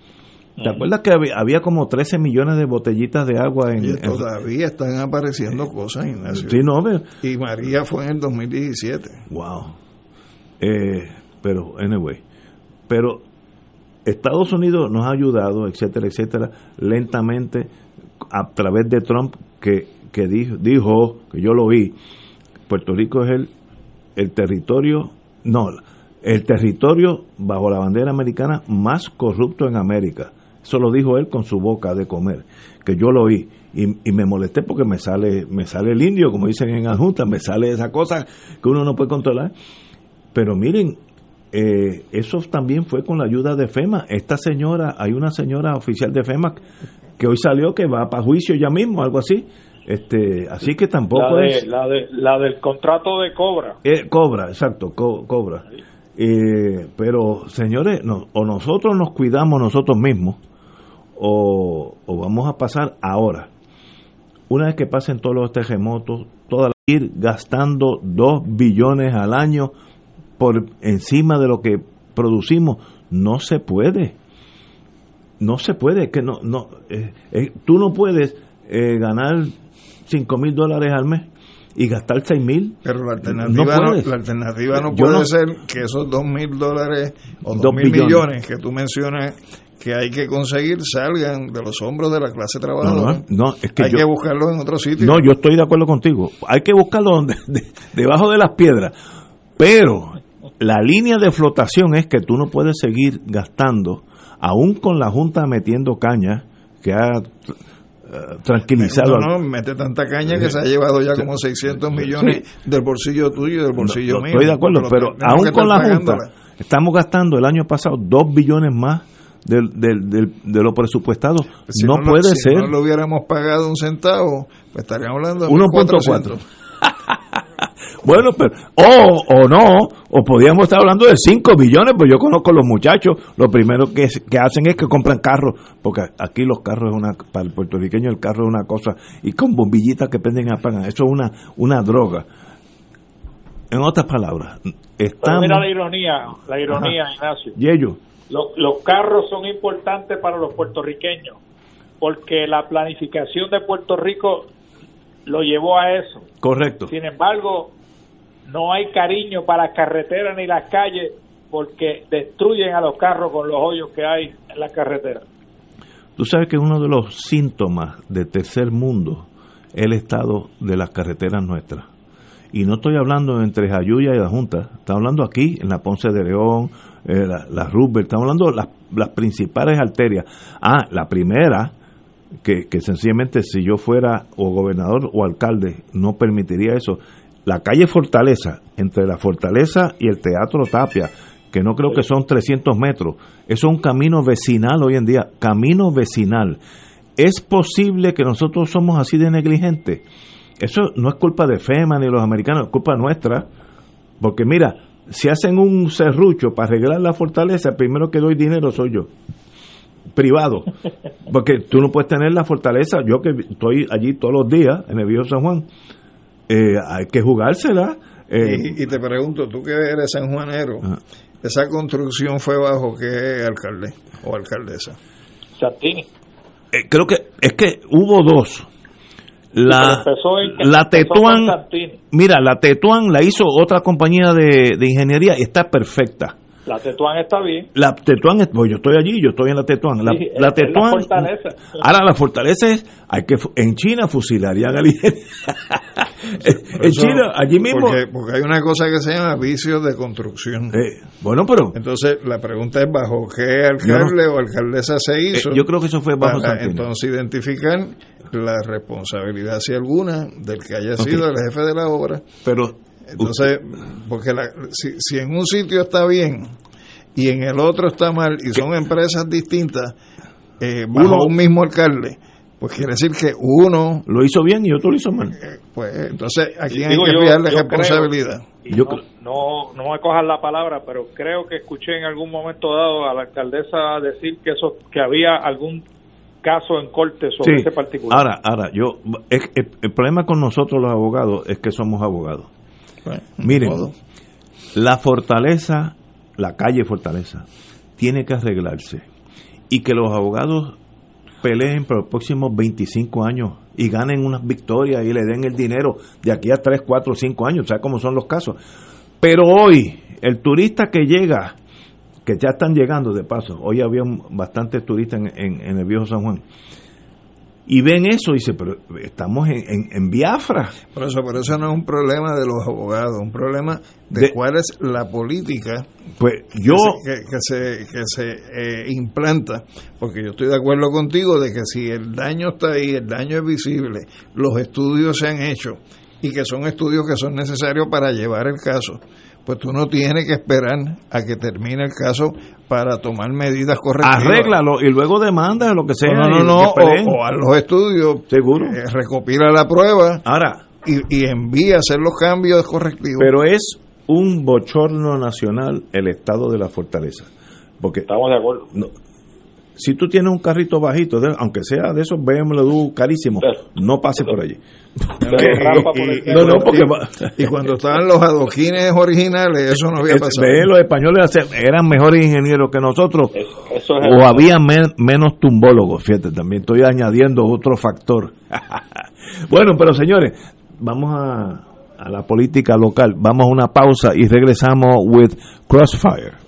¿Te acuerdas que había, había como 13 millones de botellitas de agua en... Y todavía están apareciendo cosas, Ignacio. Sí, no, ve- Y María fue en el 2017. Wow. Eh, pero, anyway. Pero Estados Unidos nos ha ayudado, etcétera, etcétera, lentamente a través de Trump que, que dijo, dijo, que yo lo vi, Puerto Rico es el, el territorio, no, el territorio bajo la bandera americana más corrupto en América. Eso lo dijo él con su boca de comer, que yo lo oí. Y, y me molesté porque me sale, me sale el indio, como dicen en Adjunta, me sale esa cosa que uno no puede controlar. Pero miren, eh, eso también fue con la ayuda de FEMA. Esta señora, hay una señora oficial de FEMA que hoy salió que va para juicio ya mismo, algo así. Este, así que tampoco La, de, es la, de, la del contrato de cobra. eh, cobra, exacto, co- cobra. Eh, pero señores, no, o nosotros nos cuidamos nosotros mismos o, o vamos a pasar ahora. Una vez que pasen todos los terremotos, toda la- ir gastando 2 billones al año por encima de lo que producimos, no se puede. No se puede, que no, no, eh, eh, tú no puedes eh, ganar 5 mil dólares al mes y gastar 6 mil. Pero la No alternativa no, la alternativa no puede no- ser que esos dos mil dólares o Dos dos mil billones. millones que tú mencionas que hay que conseguir salgan de los hombros de la clase No, trabajadora. no, no, es que hay yo- que buscarlos en otro sitio. No, yo estoy de acuerdo contigo. Hay que buscarlo donde, (laughs) de- debajo de las piedras. Pero la línea de flotación es que tú no puedes seguir gastando, aún con la Junta metiendo caña, que ha eh, tranquilizado. No, no, mete tanta caña que se ha llevado ya como 600 millones del bolsillo tuyo y del bolsillo No, mío. estoy de acuerdo, pero aún con la Junta, estamos gastando el año pasado 2 billones más del, del, del- de lo presupuestado. Si no, puede si ser. no lo hubiéramos pagado un centavo, pues estaríamos hablando de 1.4. (laughs) 1.4. Bueno, pero, o, o no, o podríamos estar hablando de 5 billones, pues yo conozco los muchachos, lo primero que, que hacen es que compran carros, porque aquí los carros es una, para el puertorriqueño el carro es una cosa, y con bombillitas que prenden y apagan, eso es una, una droga. En otras palabras, Pero estamos... mira la ironía, la ironía, Ignacio. Y ellos, Lo- los carros son importantes para los puertorriqueños porque la planificación de Puerto Rico lo llevó a eso. correcto. Sin embargo, no hay cariño para las carreteras ni las calles porque destruyen a los carros con los hoyos que hay en las carreteras. Tú sabes que uno de los síntomas de tercer mundo es el estado de las carreteras nuestras. Y no estoy hablando entre Jayuya y la Junta, estamos hablando aquí, en la Ponce de León, eh, la, la Roosevelt, estamos hablando de las, las principales arterias. Ah, la primera, que, sencillamente si yo fuera o gobernador o alcalde, no permitiría eso. La calle Fortaleza, entre la Fortaleza y el Teatro Tapia, que no creo que son 300 metros, eso es un camino vecinal hoy en día, camino vecinal. ¿Es posible que nosotros somos así de negligentes? Eso no es culpa de FEMA ni de los americanos, es culpa nuestra. Porque mira, si hacen un serrucho para arreglar la fortaleza, primero que doy dinero soy yo. Privado. Porque tú no puedes tener la fortaleza. Yo que estoy allí todos los días, en el viejo San Juan, eh, hay que jugársela. eh, Y, y te pregunto, tú que eres sanjuanero, ¿esa construcción fue bajo qué alcalde o alcaldesa? Santini. eh, creo que es que hubo dos. La, la Tetuán, mira, la Tetuán la hizo otra compañía de, de ingeniería y está perfecta. La Tetuán está bien. La Tetuán, es- pues yo estoy allí, yo estoy en la Tetuán. La, Sí, la es la Tetuán. fortaleza. Ahora la fortaleza es, hay que en China fusilarían al ingeniero. (laughs) en Eso- China, allí mismo. Porque, porque hay una cosa que se llama vicios de construcción. Eh, bueno, pero Entonces, la pregunta es bajo qué alcalde o alcaldesa se hizo. Eh, yo creo que eso fue bajo para entonces identificar la responsabilidad, si alguna, del que haya sido el jefe de la obra. pero Entonces, porque la- si, si en un sitio está bien y en el otro está mal y son empresas distintas, eh, bajo un mismo alcalde, pues quiere decir que uno lo hizo bien y otro lo hizo mal. pues entonces aquí hay que enviarle responsabilidad. yo no, no, me cojan la palabra, pero creo que escuché en algún momento dado a la alcaldesa decir que eso que había algún caso en corte sobre ese particular. Ahora, ahora, yo el, problema con nosotros los abogados es que somos abogados. Miren, la fortaleza, la calle Fortaleza, tiene que arreglarse y que los abogados peleen por los próximos 25 años y ganen unas victorias y le den el dinero de aquí a 3, 4, 5 años, ¿sabes cómo son los casos? Pero hoy, el turista que llega, que ya están llegando de paso, hoy había bastantes turistas en, en el viejo San Juan, y ven eso y dicen, pero estamos en, en, Biafra. Por eso, por eso no es un problema de los abogados, un problema de, cuál es la política pues yo que se, que se, eh, implanta, porque yo estoy de acuerdo contigo de que si el daño está ahí, el daño es visible, los estudios se han hecho y que son estudios que son necesarios para llevar el caso pues tú no tienes que esperar a que termine el caso para tomar medidas correctas. Arréglalo y luego demanda lo que sea. No, no, no, o, a los estudios. Seguro. Eh, recopila la prueba. Ahora. Y, envía a hacer los cambios correctivos. Pero es un bochorno nacional el estado de la fortaleza. Porque Estamos de acuerdo. Si tú tienes un carrito bajito, aunque sea de esos BMW carísimos, no pase por allí. Y, no, no, porque y cuando estaban los adoquines originales, eso no había pasado. los españoles eran mejores ingenieros que nosotros, o había menos tumbólogos. Fíjate, también estoy añadiendo otro factor. (laughs) bueno, pero señores, vamos a, a la política local. Vamos a una pausa y regresamos with Crossfire.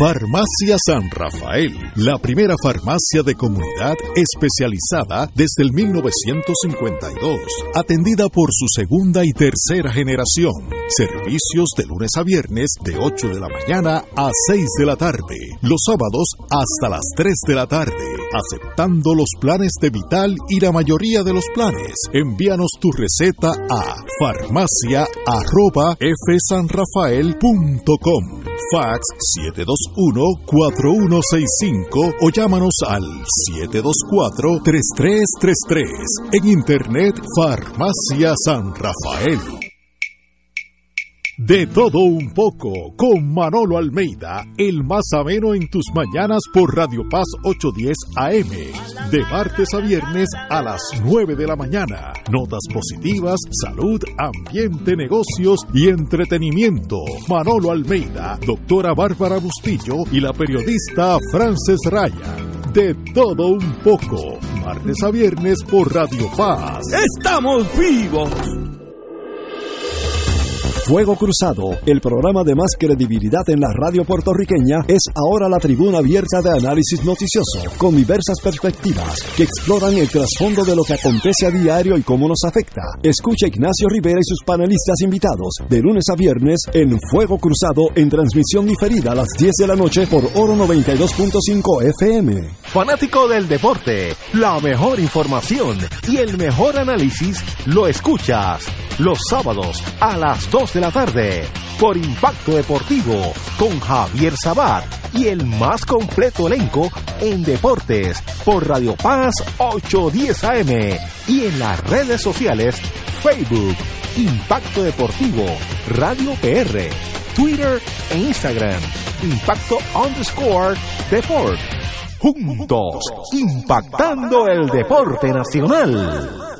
Farmacia San Rafael, la primera farmacia de comunidad especializada desde el 1952, atendida por su segunda y tercera generación. Servicios de lunes a viernes de 8 de la mañana a 6 de la tarde, los sábados hasta las 3 de la tarde, aceptando los planes de Vital y la mayoría de los planes. Envíanos tu receta a farmacia@fsanrafael.com. Fax 721 4165 o llámanos al 724-3333. En Internet, Farmacia San Rafael. De todo un poco, con Manolo Almeida, el más ameno en tus mañanas por Radio Paz 810 AM, de martes a viernes a las 9 de la mañana. Notas positivas, salud, ambiente, negocios y entretenimiento. Manolo Almeida, doctora Bárbara Bustillo y la periodista Frances Raya. De todo un poco, martes a viernes por Radio Paz. ¡Estamos vivos! Fuego Cruzado, el programa de más credibilidad en la radio puertorriqueña, es ahora la tribuna abierta de análisis noticioso, con diversas perspectivas que exploran el trasfondo de lo que acontece a diario y cómo nos afecta. Escucha Ignacio Rivera y sus panelistas invitados de lunes a viernes en Fuego Cruzado en transmisión diferida a las 10 de la noche por Oro 92.5 FM. Fanático del deporte, la mejor información y el mejor análisis lo escuchas los sábados a las 2 de la tarde por Impacto Deportivo con Javier Sabat y el más completo elenco en deportes por Radio Paz 810 AM y en las redes sociales Facebook Impacto Deportivo Radio PR Twitter e Instagram Impacto underscore Deport juntos impactando el deporte nacional.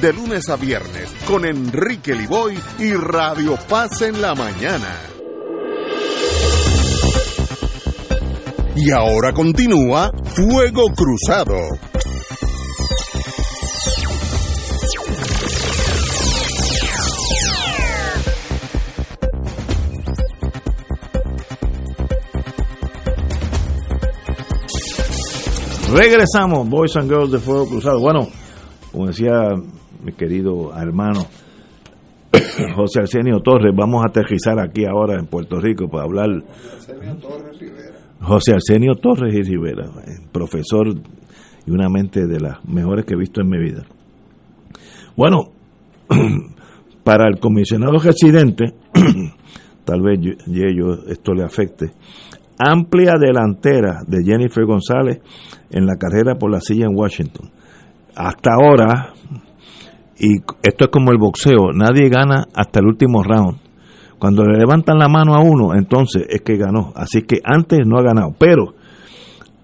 de lunes a viernes con Enrique Liboy y Radio Paz en la mañana. Y ahora continúa Fuego Cruzado. Regresamos, Boys and Girls de Fuego Cruzado. Bueno, como decía mi querido hermano (coughs) José Arsenio Torres, vamos a aterrizar aquí ahora en Puerto Rico para hablar. José Arsenio Torres y Rivera, profesor y una mente de las mejores que he visto en mi vida. Bueno, (coughs) para el comisionado residente, (coughs) tal vez yo, esto le afecte, amplia delantera de Jennifer González en la carrera por la silla en Washington. Hasta ahora, y esto es como el boxeo, nadie gana hasta el último round. Cuando le levantan la mano a uno, entonces es que ganó. Así que antes no ha ganado. Pero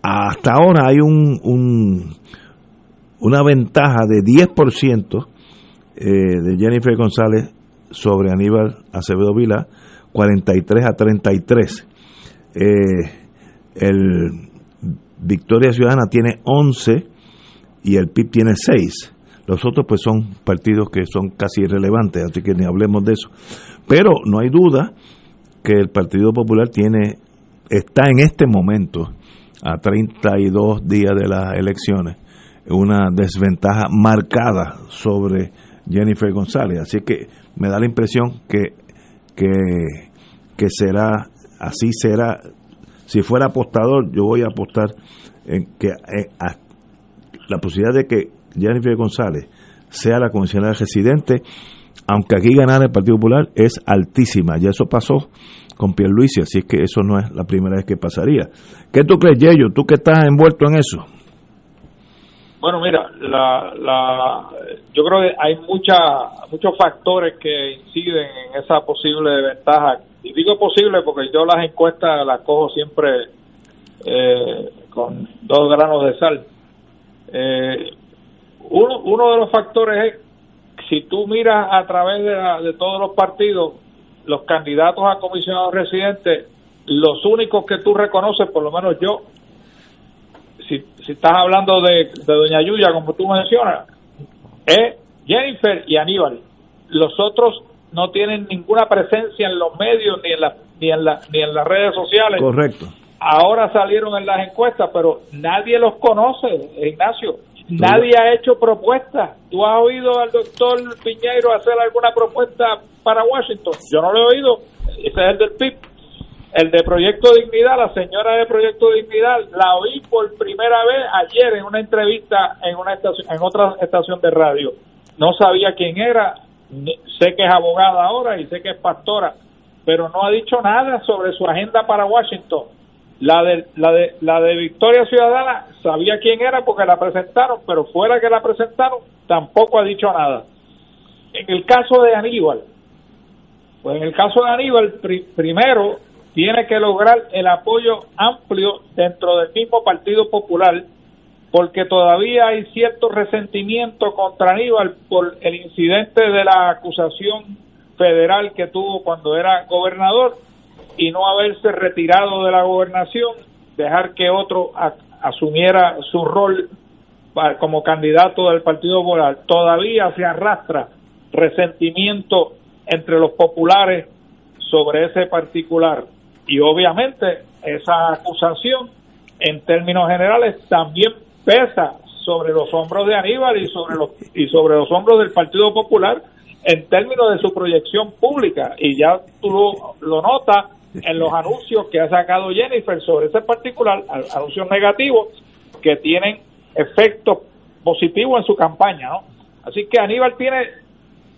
hasta ahora hay un, un una ventaja de 10% eh, de Jennifer González sobre Aníbal Acevedo Vila, 43 a 33. Eh, el Victoria Ciudadana tiene 11 y el PIB tiene 6. Los otros pues son partidos que son casi irrelevantes, así que ni hablemos de eso. Pero no hay duda que el Partido Popular tiene está en este momento a 32 días de las elecciones una desventaja marcada sobre Jennifer González. Así que me da la impresión que, que, que será, así será. Si fuera apostador, yo voy a apostar en que eh, la posibilidad de que Jennifer González sea la comisionada residente, aunque aquí ganara el Partido Popular, es altísima. Ya eso pasó con Pierluisi, así es que eso no es la primera vez que pasaría. ¿Qué tú crees, Yello? ¿Tú que estás envuelto en eso? Bueno, mira, la, la, yo creo que hay mucha, muchos factores que inciden en esa posible ventaja. Y digo posible porque yo las encuestas las cojo siempre eh, con dos granos de sal. Eh, uno, uno de los factores es, si tú miras a través de, de todos los partidos, los candidatos a comisionados residentes, los únicos que tú reconoces, por lo menos yo, si, si estás hablando de, Doña Yuya, como tú mencionas, es Jennifer y Aníbal. Los otros no tienen ninguna presencia en los medios ni en, la, ni en, la, ni en las redes sociales. Correcto. Ahora salieron en las encuestas, pero nadie los conoce, Ignacio. Nadie ha hecho propuestas. ¿Tú has oído al doctor Piñeiro hacer alguna propuesta para Washington? Yo no lo he oído. Ese es el del PIB el de Proyecto Dignidad, la señora de Proyecto Dignidad, la oí por primera vez ayer en una entrevista en una estación, en otra estación de radio. No sabía quién era, sé que es abogada ahora y sé que es pastora, pero no ha dicho nada sobre su agenda para Washington. La de, la de, la de Victoria Ciudadana sabía quién era porque la presentaron, pero fuera que la presentaron tampoco ha dicho nada. En el caso de Aníbal, pues en el caso de Aníbal, primero tiene que lograr el apoyo amplio dentro del mismo Partido Popular, porque todavía hay cierto resentimiento contra Aníbal por el incidente de la acusación federal que tuvo cuando era gobernador y no haberse retirado de la gobernación, dejar que otro asumiera su rol como candidato del Partido Popular. Todavía se arrastra resentimiento entre los populares sobre ese particular y obviamente esa acusación en términos generales también pesa sobre los hombros de Aníbal y sobre los y sobre los hombros del Partido Popular en términos de su proyección pública y ya tú lo, notas en los anuncios que ha sacado Jennifer sobre ese particular anuncios negativos que tienen efectos positivos en su campaña, ¿no? Así que Aníbal tiene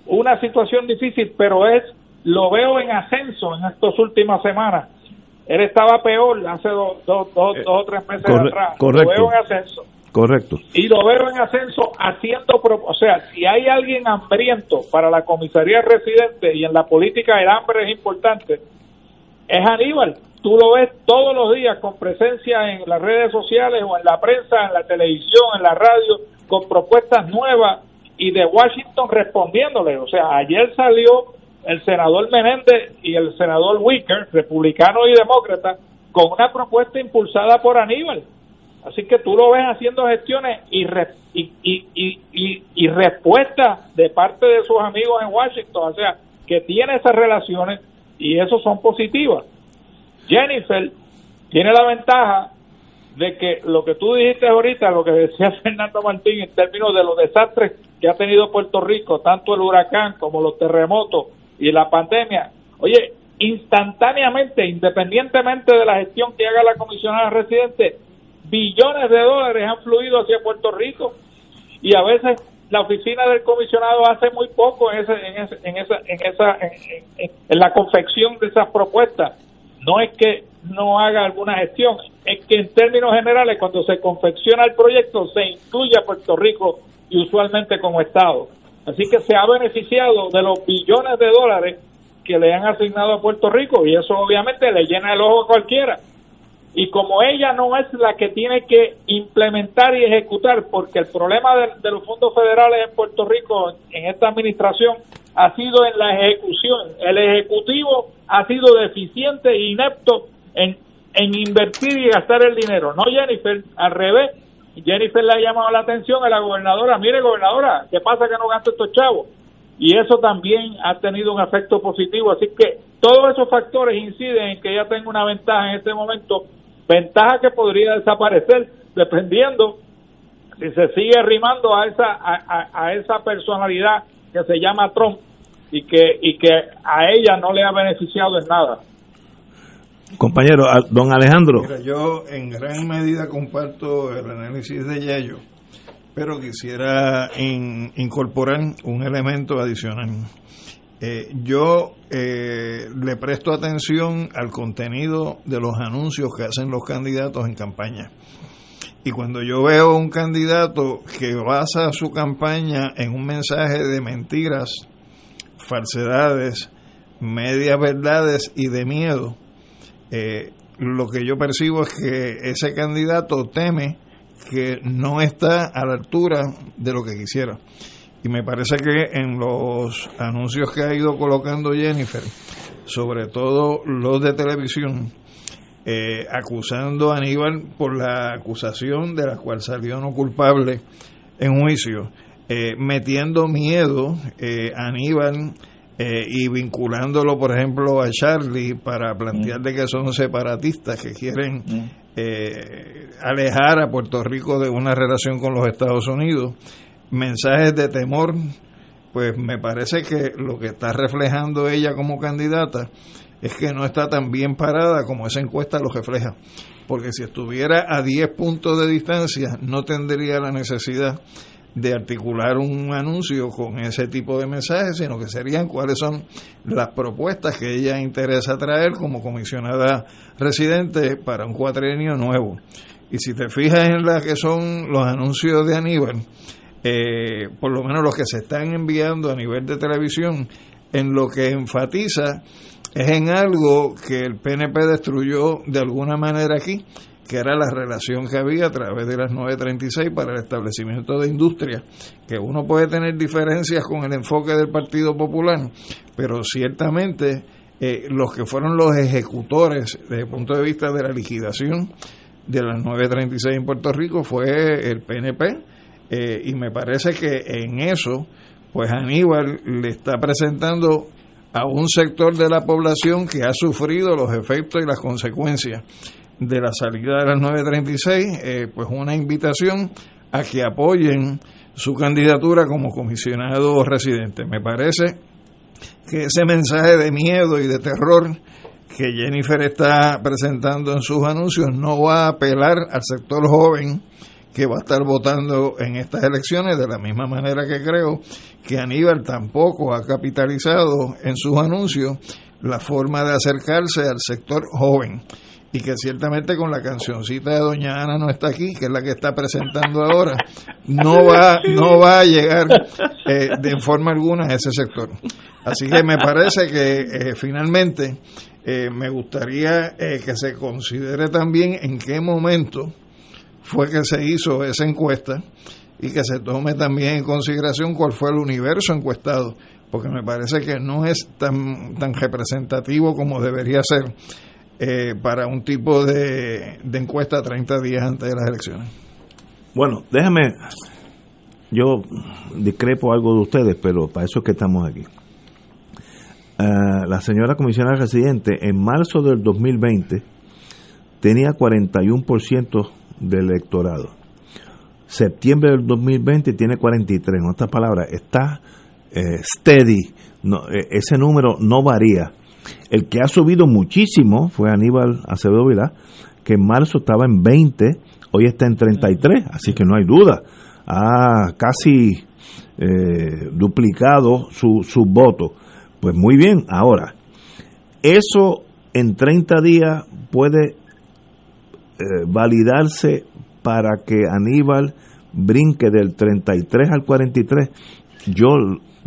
una situación difícil, pero es lo veo en ascenso en estas últimas semanas él estaba peor hace dos, dos, dos, o tres meses atrás. Correcto. Lo veo en ascenso. Correcto. Y lo veo en ascenso haciendo, o sea, si hay alguien hambriento para la comisaría residente y en la política el hambre es importante, es Aníbal. Tú lo ves todos los días con presencia en las redes sociales o en la prensa, en la televisión, en la radio, con propuestas nuevas y de Washington respondiéndole. O sea, ayer salió el senador Menéndez y el senador Wicker, republicano y demócrata, con una propuesta impulsada por Aníbal. Así que tú lo ves haciendo gestiones y, y, y, y, respuestas de parte de sus amigos en Washington, o sea, que tiene esas relaciones y eso son positivas. Jennifer tiene la ventaja de que lo que tú dijiste ahorita, lo que decía (laughs) Fernando Martín en términos de los desastres que ha tenido Puerto Rico, tanto el huracán como los terremotos y la pandemia, oye, instantáneamente, independientemente de la gestión que haga la comisionada residente, billones de dólares han fluido hacia Puerto Rico y a veces la oficina del comisionado hace muy poco en, ese, en, ese, en esa en esa en, la confección de esas propuestas. No es que no haga alguna gestión es que en términos generales cuando se confecciona el proyecto se incluye a Puerto Rico y usualmente como estado. Así que se ha beneficiado de los billones de dólares que le han asignado a Puerto Rico y eso obviamente le llena el ojo a cualquiera y como ella no es la que tiene que implementar y ejecutar, porque el problema de, los fondos federales en Puerto Rico en esta administración ha sido en la ejecución. El Ejecutivo ha sido deficiente e inepto en, en invertir y gastar el dinero. No Jennifer, al revés. Jennifer le ha llamado la atención a la gobernadora, mire gobernadora, ¿qué pasa que no gasta estos chavos? Y eso también ha tenido un efecto positivo. Así que todos esos factores inciden en que ella tenga una ventaja en este momento ventaja que podría desaparecer dependiendo si se sigue arrimando a esa a, a, esa personalidad que se llama Trump y que y que a ella no le ha beneficiado en nada. Compañero, don Alejandro. Mira, yo en gran medida comparto el análisis de Yayo, pero quisiera incorporar un elemento adicional. Eh, yo eh, le presto atención al contenido de los anuncios que hacen los candidatos en campaña. Y cuando yo veo un candidato que basa su campaña en un mensaje de mentiras, falsedades, medias verdades y de miedo, eh, lo que yo percibo es que ese candidato teme que no está a la altura de lo que quisiera. Y me parece que en los anuncios que ha ido colocando Jennifer, sobre todo los de televisión, eh, acusando a Aníbal por la acusación de la cual salió no culpable en juicio, eh, metiendo miedo eh, a Aníbal y vinculándolo, por ejemplo, a Charlie para plantearle que son separatistas que quieren alejar a Puerto Rico de una relación con los Estados Unidos mensajes de temor, pues me parece que lo que está reflejando ella como candidata es que no está tan bien parada como esa encuesta lo refleja. Porque si estuviera a 10 puntos de distancia, no tendría la necesidad de articular un anuncio con ese tipo de mensajes, sino que serían cuáles son las propuestas que ella interesa traer como comisionada residente para un cuatrienio nuevo. Y si te fijas en las que son los anuncios de Aníbal, eh, por lo menos los que se están enviando a nivel de televisión, en lo que enfatiza es en algo que el PNP destruyó de alguna manera aquí, que era la relación que había a través de las 936 para el establecimiento de industria, que uno puede tener diferencias con el enfoque del Partido Popular, pero ciertamente eh, los que fueron los ejecutores desde el punto de vista de la liquidación de las 936 en Puerto Rico fue el PNP, eh, y me parece que en eso, pues Aníbal le está presentando a un sector de la población que ha sufrido los efectos y las consecuencias de la salida de las 936, eh, pues una invitación a que apoyen su candidatura como comisionado residente. Me parece que ese mensaje de miedo y de terror que Jennifer está presentando en sus anuncios no va a apelar al sector joven que va a estar votando en estas elecciones, de la misma manera que creo que Aníbal tampoco ha capitalizado en sus anuncios la forma de acercarse al sector joven y que ciertamente con la cancioncita de Doña Ana no está aquí, que es la que está presentando ahora, no va, no va a llegar eh, de forma alguna a ese sector. Así que me parece que eh, finalmente eh, me gustaría que se considere también en qué momento fue que se hizo esa encuesta y que se tome también en consideración cuál fue el universo encuestado, porque me parece que no es tan, tan representativo como debería ser eh, para un tipo de, de encuesta 30 días antes de las elecciones. Bueno, déjame, yo discrepo algo de ustedes, pero para eso es que estamos aquí. Uh, la señora comisionada residente en marzo del 2020 tenía 41% del electorado. Septiembre del 2020 tiene 43, en otras palabras, está eh, steady, eh, ese número no varía. El que ha subido muchísimo fue Aníbal Acevedo Vilá, que en marzo estaba en 20, hoy está en 33, así que no hay duda. Ha casi eh, duplicado su, su voto. Pues muy bien, ahora, eso en 30 días puede eh, validarse para que Aníbal brinque del 33 al 43. Yo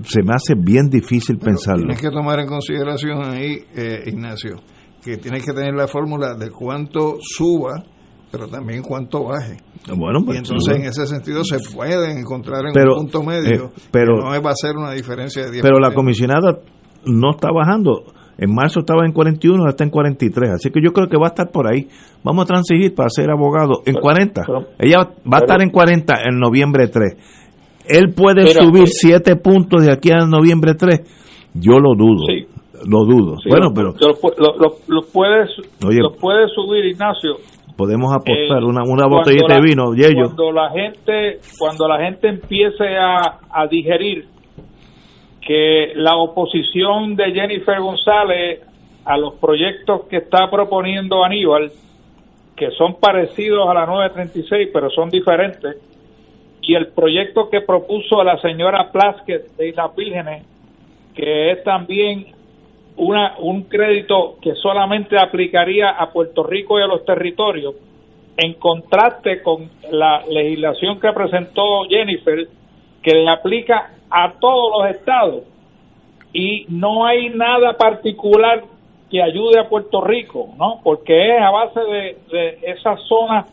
se me hace bien difícil pensarlo. Tienes que tomar en consideración ahí, eh, Ignacio, que tienes que tener la fórmula de cuánto suba, pero también cuánto baje. Bueno, pues, y entonces en ese sentido se pueden encontrar en un punto medio, eh, pero no va a ser una diferencia de 10%. Pero la comisionada no está bajando. En marzo estaba en 41, ahora está en 43. Así que yo creo que va a estar por ahí. Vamos a transigir para ser abogado en 40. Ella va a estar en 40 en noviembre 3 él puede subir siete puntos de aquí a noviembre 3. Yo lo dudo. Lo dudo. bueno, pero. Lo, lo, puedes, lo puede subir, Ignacio. Podemos apostar una, una botellita de vino, y ellos. Cuando la gente, cuando la gente empiece a, a digerir que la oposición de Jennifer González a los proyectos que está proponiendo Aníbal, que son parecidos a la 936, pero son diferentes, y el proyecto que propuso la señora Plaskett de Islas Vírgenes, que es también una, un crédito que solamente aplicaría a Puerto Rico y a los territorios, en contraste con la legislación que presentó Jennifer, que le aplica a todos los estados. Y no hay nada particular que ayude a Puerto Rico, ¿no? Porque es a base de, esas zonas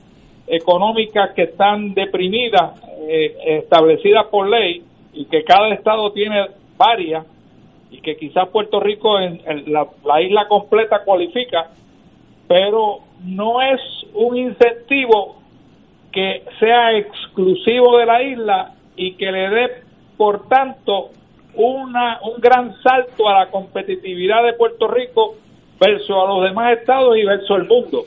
económicas que están deprimidas, eh, establecidas por ley, y que cada estado tiene varias, y que quizás Puerto Rico en, la, la isla completa cualifica, pero no es un incentivo que sea exclusivo de la isla y que le dé, por tanto, una, un gran salto a la competitividad de Puerto Rico versus a los demás estados y versus el mundo.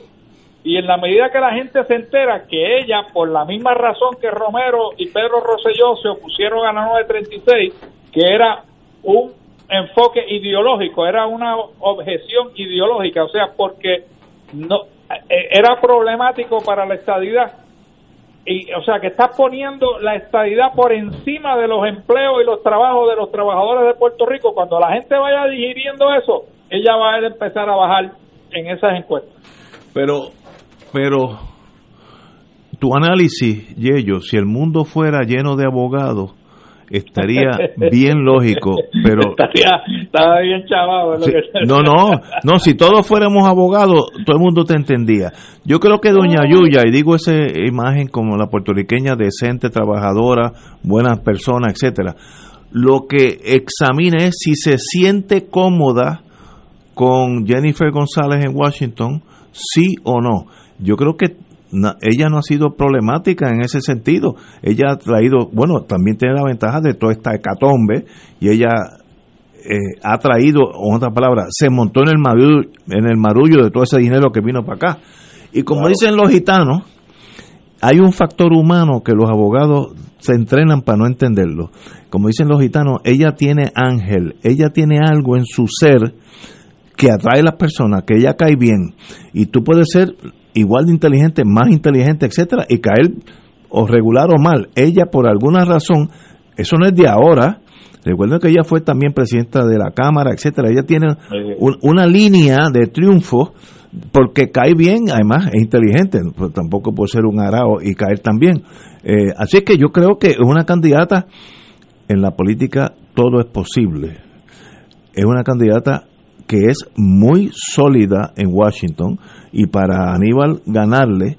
Y en la medida que la gente se entera que ella, por la misma razón que Romero y Pedro Rosselló se opusieron a la 936, que era un enfoque ideológico, era una objeción ideológica, o sea, porque no e, era problemático para la estadidad. Y, o sea, que está poniendo la estadidad por encima de los empleos y los trabajos de los trabajadores de Puerto Rico. Cuando la gente vaya digiriendo eso, ella va a empezar a bajar en esas encuestas. Pero pero tu análisis, Yello, si el mundo fuera lleno de abogados, estaría (laughs) bien lógico, pero estaría, bien chavado. no, no, no, si todos fuéramos abogados, todo el mundo te entendía. Yo creo que Doña Yuya, y digo esa imagen como la puertorriqueña decente, trabajadora, buena persona, etcétera, lo que examina es si se siente cómoda con Jennifer González en Washington, sí o no yo creo que ella no ha sido problemática en ese sentido. Ella ha traído, bueno, también tiene la ventaja de toda esta hecatombe y ella eh, ha traído, en otras palabras, se montó en el, marullo, en el marullo de todo ese dinero que vino para acá. Y como dicen los gitanos, hay un factor humano que los abogados se entrenan para no entenderlo. Como dicen los gitanos, ella tiene ángel, ella tiene algo en su ser que atrae a las personas, que ella cae bien. Y tú puedes ser igual de inteligente, más inteligente, etcétera, y caer o regular o mal. Ella, por alguna razón, eso no es de ahora. Recuerden que ella fue también presidenta de la Cámara, etcétera. Ella tiene una línea de triunfo porque cae bien, además es inteligente, pero tampoco puede ser un arao y caer también. Eh, así que yo creo que es una candidata, en la política todo es posible. Es una candidata que es muy sólida en Washington y para Aníbal ganarle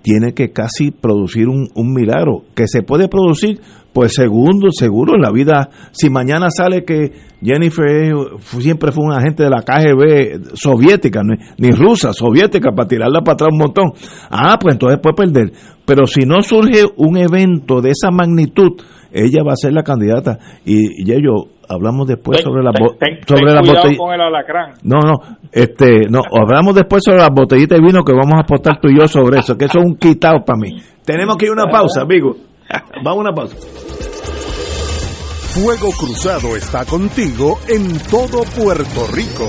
tiene que casi producir un, milagro. Que se puede producir pues segundo seguro en la vida. Si mañana sale que Jennifer siempre fue un agente de la KGB soviética ni, rusa soviética para tirarla para atrás un montón. Ah pues entonces puede perder. Pero si no surge un evento de esa magnitud ella va a ser la candidata. Y, y ello hablamos después Ten- sobre la ten- sobre ten la cuidado botella. con el alacrán. No, no, este, no, hablamos después sobre las botellitas de vino que vamos a apostar tú y yo sobre eso, que eso es un quitado para mí. Tenemos que ir a una pausa, amigo. Vamos a una pausa. Fuego Cruzado está contigo en todo Puerto Rico.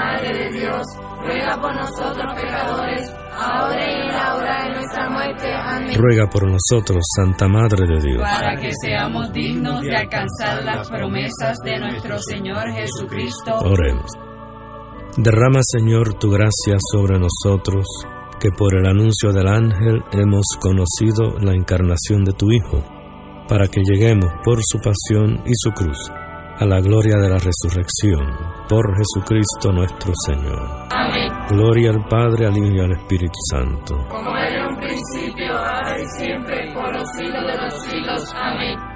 Ruega por nosotros, Santa Madre de Dios. Para que seamos dignos de alcanzar las promesas de nuestro Señor Jesucristo. Oremos. Derrama, Señor, tu gracia sobre nosotros, que por el anuncio del ángel hemos conocido la encarnación de tu Hijo, para que lleguemos por su pasión y su cruz a la gloria de la resurrección, por Jesucristo nuestro Señor. Amén. Gloria al Padre, al Hijo y al Espíritu Santo. Como era un principio, los siglos. Amén.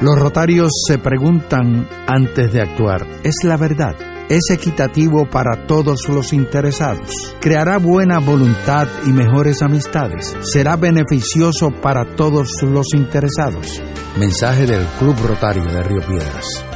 Los rotarios se preguntan antes de actuar, ¿es la verdad? ¿Es equitativo para todos los interesados? ¿Creará buena voluntad y mejores amistades? ¿Será beneficioso para todos los interesados? Mensaje del Club Rotario de Río Piedras.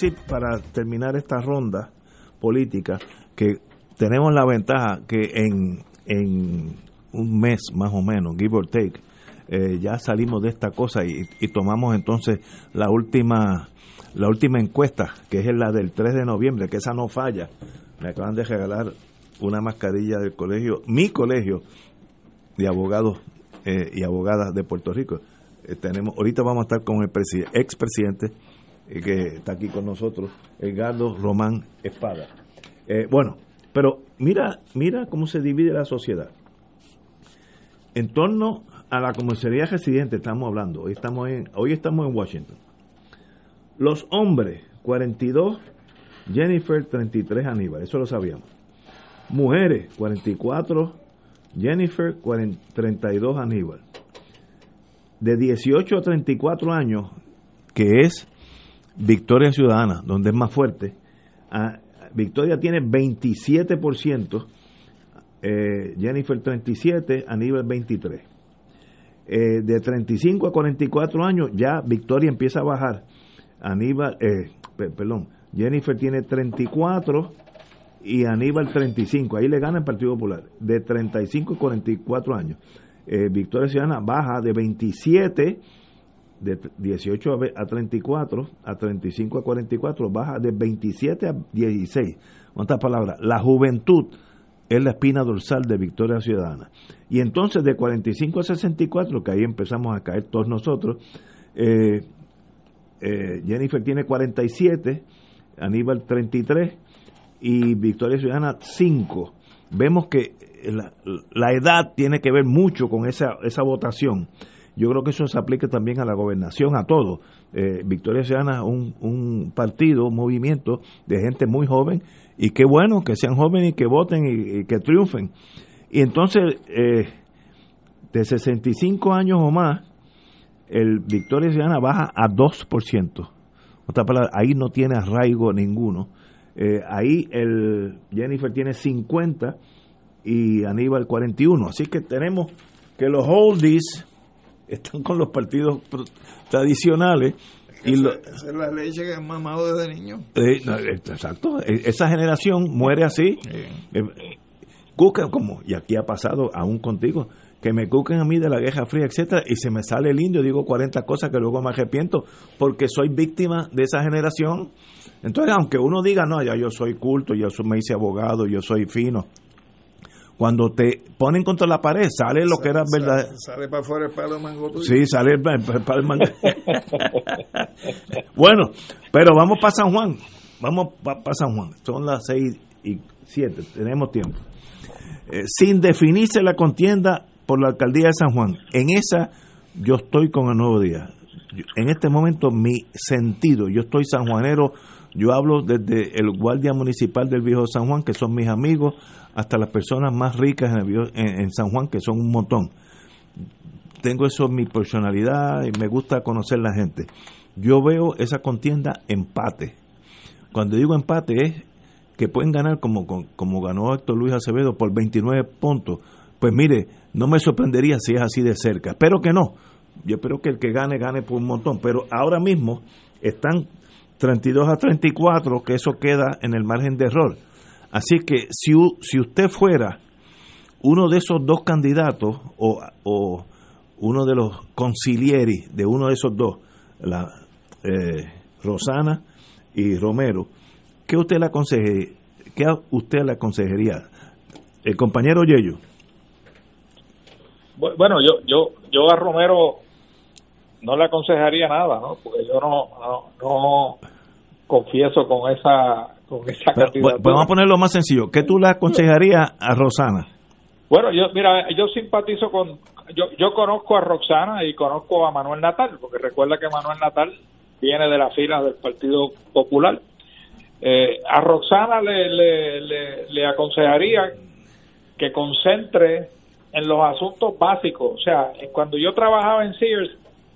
Decir, para terminar esta ronda política, que tenemos la ventaja que en, en un mes más o menos, give or take, eh, ya salimos de esta cosa y, y tomamos entonces la última la última encuesta, que es la del 3 de noviembre, que esa no falla. Me acaban de regalar una mascarilla del colegio, mi colegio de abogados eh, y abogadas de Puerto Rico. Eh, tenemos ahorita vamos a estar con el presi- expresidente eh, que está aquí con nosotros, Edgardo Román Espada. Eh, bueno, pero mira, mira cómo se divide la sociedad. En torno a la comisaría residente estamos hablando, hoy estamos en, hoy estamos en Washington. Los hombres, 42, Jennifer 33 Aníbal, eso lo sabíamos. Mujeres, 44, Jennifer 40 32 Aníbal. De 18 a 34 años, que es Victoria Ciudadana, donde es más fuerte, a- Victoria tiene 27%, eh, Jennifer 37, Aníbal 23. Eh, de 35 a 44 años ya Victoria empieza a bajar. Aníbal, eh, pe- perdón, Jennifer tiene 34 y Aníbal 35. Ahí le gana el Partido Popular. De 35 a 44 años. Eh, Victoria Ciudadana baja de 27 de t- 18 a ve- a 34, a 35 a 44, baja de 27 a 16. En otras palabras, la juventud es la espina dorsal de Victoria Ciudadana. Y entonces de 45 a 64, que ahí empezamos a caer todos nosotros, eh, eh, Jennifer tiene 47, Aníbal 33 y Victoria Ciudadana 5. Vemos que la, la edad tiene que ver mucho con esa, esa votación. Yo creo que eso se aplica también a la gobernación, a todo. Eh, Victoria Ciudadana un, un partido, un movimiento de gente muy joven y qué bueno que sean jóvenes y que voten y, y que triunfen. Y entonces, eh, de 65 años o más, el Victoria Ciudadana baja a 2%. Otra palabra, ahí no tiene arraigo ninguno. Eh, ahí el Jennifer tiene 50 y Aníbal 41. Así que tenemos que los oldies están con los partidos tradicionales. Y lo- Esa es la leche que es mamado desde niño. eh, no, eh, exacto, eh, esa generación muere así. Eh, Cuca como, y aquí ha pasado aún contigo, que me cuquen a mí de la Guerra Fría, etcétera, y se me sale el indio, digo 40 cosas que luego me arrepiento, porque soy víctima de esa generación. Entonces, aunque uno diga, no, ya yo soy culto, yo me hice abogado, yo soy fino, cuando te ponen contra la pared, sale lo que era verdad. Sale, sale para afuera el palo de mango tuyo. Sí, sale el, el- el- el man- bueno, pero vamos para San Juan. Vamos para San Juan. Son las seis y siete. Tenemos tiempo. Eh, sin definirse la contienda por la alcaldía de San Juan. En esa yo estoy con el nuevo día. Yo- En este momento mi sentido, yo estoy sanjuanero, yo hablo desde el guardia municipal del viejo San Juan, que son mis amigos, hasta las personas más ricas en, el viejo- en- San Juan, que son un montón tengo eso en mi personalidad y me gusta conocer la gente. Yo veo esa contienda empate. Cuando digo empate es que pueden ganar como, como, como ganó Héctor Luis Acevedo por 29 puntos. Pues mire, no me sorprendería si es así de cerca. Espero que no. Yo espero que el que gane, gane por un montón. Pero ahora mismo están 32 a 34, que eso queda en el margen de error. Así que si, si usted fuera uno de esos dos candidatos o, o uno de los concilieri de uno de esos dos, la eh, Rosana y Romero, ¿qué usted le aconseje, qué usted le aconsejaría? El compañero Yello. Bu- Bueno, yo, yo, yo a Romero no le aconsejaría nada, ¿no? Porque yo no, no, no confieso con esa, con esa Pero, pues vamos a ponerlo más sencillo. ¿Qué tú le aconsejarías a Rosana? Bueno, yo, mira, yo simpatizo con, yo, yo conozco a Roxana y conozco a Manuel Natal, porque recuerda que Manuel Natal viene de la fila del Partido Popular. Eh, a Roxana le, le, le, le aconsejaría que concentre en los asuntos básicos. O sea, cuando yo trabajaba en Sears,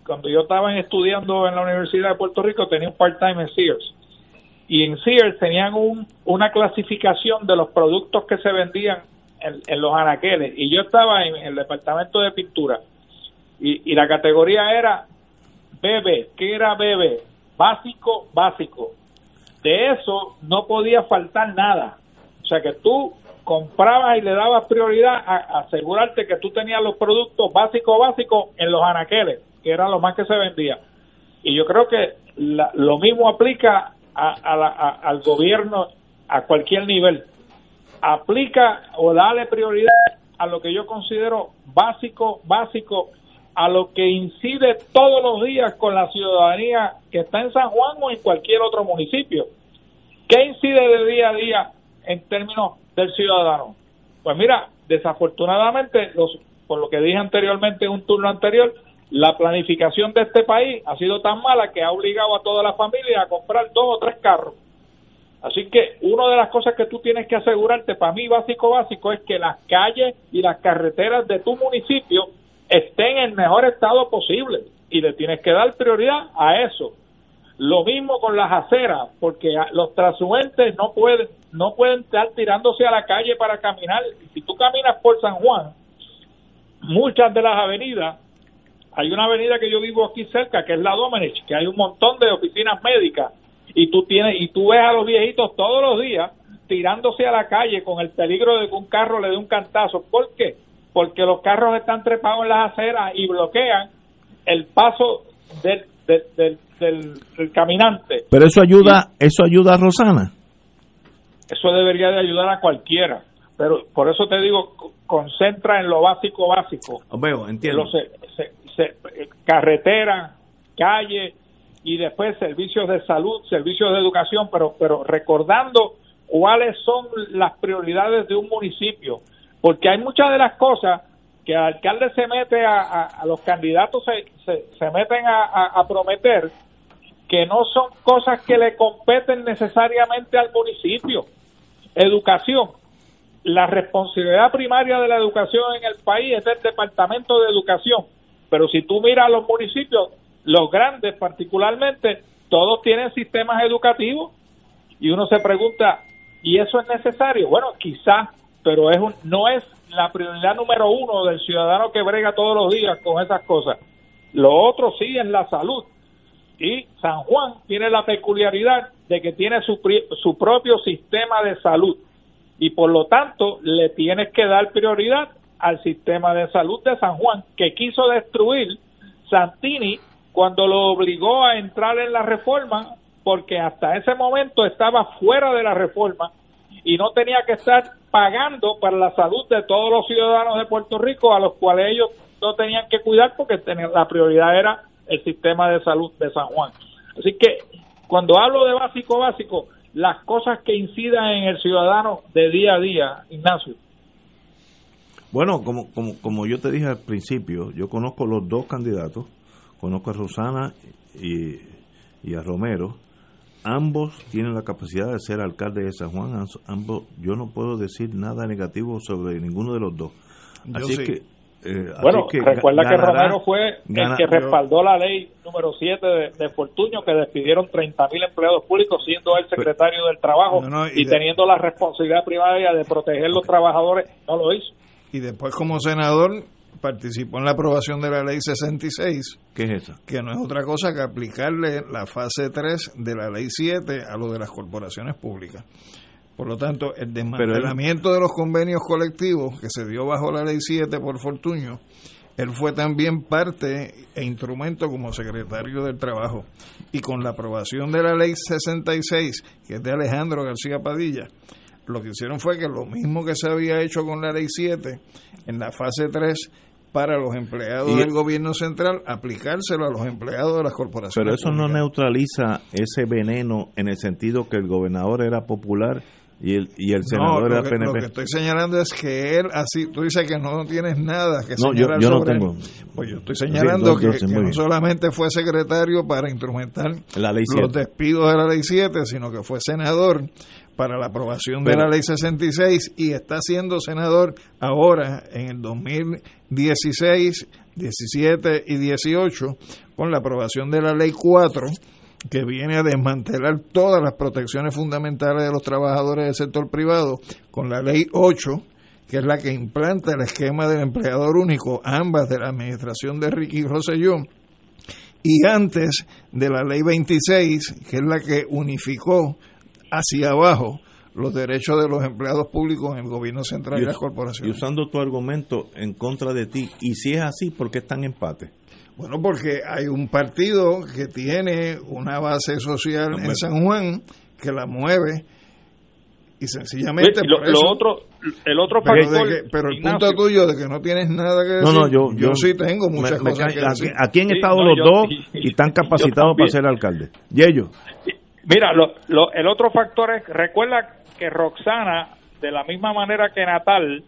cuando yo estaba estudiando en la Universidad de Puerto Rico, tenía un part-time en Sears. Y en Sears tenían un, una clasificación de los productos que se vendían en, los anaqueles. Y yo estaba en el departamento de pintura. Y, la categoría era bebé. ¿Qué era bebé? Básico, básico. De eso no podía faltar nada. O sea que tú comprabas y le dabas prioridad a, asegurarte que tú tenías los productos básicos, básicos en los anaqueles, que era lo más que se vendía. Y yo creo que la- lo mismo aplica a- a la- a- al gobierno a cualquier nivel. Aplica o dale prioridad a lo que yo considero básico, básico, a lo que incide todos los días con la ciudadanía que está en San Juan o en cualquier otro municipio. ¿Qué incide de día a día en términos del ciudadano? Pues mira, desafortunadamente, los, por lo que dije anteriormente en un turno anterior, la planificación de este país ha sido tan mala que ha obligado a toda la familia a comprar dos o tres carros. Así que una de las cosas que tú tienes que asegurarte, para mí básico básico, es que las calles y las carreteras de tu municipio estén en el mejor estado posible y le tienes que dar prioridad a eso. Lo mismo con las aceras, porque los transuentes no pueden no pueden estar tirándose a la calle para caminar. Si tú caminas por San Juan, muchas de las avenidas, hay una avenida que yo vivo aquí cerca, que es la Domenech, que hay un montón de oficinas médicas y tú tienes y tú ves a los viejitos todos los días tirándose a la calle con el peligro de que un carro le dé un cantazo. ¿Por qué? Porque los carros están trepados en las aceras y bloquean el paso del, del, del, del- del caminante. Pero eso ayuda, eso ayuda a Rosana. Eso debería de ayudar a cualquiera. Pero por eso te digo, co- concentra en lo básico, básico. Veo, entiendo. Los se- carretera, calle y después servicios de salud, servicios de educación, pero, pero recordando cuáles son las prioridades de un municipio. porque hay muchas de las cosas que el alcalde se mete a, los candidatos se, se, meten a, a, prometer que no son cosas que le competen necesariamente al municipio. Educación. La responsabilidad primaria de la educación en el país es el Departamento de Educación. Pero si tú miras los municipios, los grandes particularmente, todos tienen sistemas educativos y uno se pregunta, ¿y eso es necesario? Bueno, quizás, pero es un, no es la prioridad número uno del ciudadano que brega todos los días con esas cosas. Lo otro sí es la salud. Y San Juan tiene la peculiaridad de que tiene su, su propio sistema de salud. Y por lo tanto, le tienes que dar prioridad al sistema de salud de San Juan, que quiso destruir Santini cuando lo obligó a entrar en la reforma, porque hasta ese momento estaba fuera de la reforma y no tenía que estar pagando para la salud de todos los ciudadanos de Puerto Rico a los cuales ellos no tenían que cuidar porque la prioridad era el sistema de salud de San Juan. Así que cuando hablo de básico básico, las cosas que incidan en el ciudadano de día a día, Ignacio. Bueno, como, como, como yo te dije al principio, yo conozco los dos candidatos, conozco a Rosana y, y a Romero, ambos tienen la capacidad de ser alcalde de San Juan, ambos, yo no puedo decir nada negativo sobre ninguno de los dos. Así que eh, bueno, recuerda que Romero fue el que respaldó la ley número 7 de, de Fortuño, que despidieron 30 mil empleados públicos, siendo el secretario del Trabajo y, teniendo la responsabilidad primaria de proteger los trabajadores, no lo hizo. Y después, como senador, participó en la aprobación de la ley 66. ¿Qué es eso? Que no es otra cosa que aplicarle la fase 3 de la ley 7 a lo de las corporaciones públicas. Por lo tanto, el desmantelamiento de los convenios colectivos que se dio bajo la ley 7 por Fortuño, él fue también parte e instrumento como secretario del Trabajo. Y con la aprobación de la ley 66, que es de Alejandro García Padilla, lo que hicieron fue que lo mismo que se había hecho con la ley 7, en la fase 3, para los empleados del gobierno central, aplicárselo a los empleados de las corporaciones. Pero eso no neutraliza ese veneno en el sentido que el gobernador era popular y el, y el senador no, lo que, Lo que estoy señalando es que él, así, tú dices que no tienes nada que no, yo, yo no tengo. Pues yo estoy señalando que, no solamente fue secretario para instrumentar los despidos de la ley 7, sino que fue senador para la aprobación de la ley 66 y está siendo senador ahora en el 2016, 17 y 18 con la aprobación de la ley 4 que viene a desmantelar todas las protecciones fundamentales de los trabajadores del sector privado, con la ley 8, que es la que implanta el esquema del empleador único, ambas de la administración de Ricky Rosselló, y antes de la ley 26, que es la que unificó hacia abajo los derechos de los empleados públicos en el gobierno central y, las corporaciones. Y usando tu argumento en contra de ti, y si es así, ¿por qué están empate? Bueno, porque hay un partido que tiene una base social en San Juan que la mueve y sencillamente lo, otro el otro factor pero, el punto tuyo de que no tienes nada que decir no, no, yo, yo, sí tengo muchas cosas que decir. aquí, han estado los dos y, están (laughs) capacitados para ser alcalde. Y ellos mira lo, el otro factor es recuerda que Roxana de la misma manera que Natal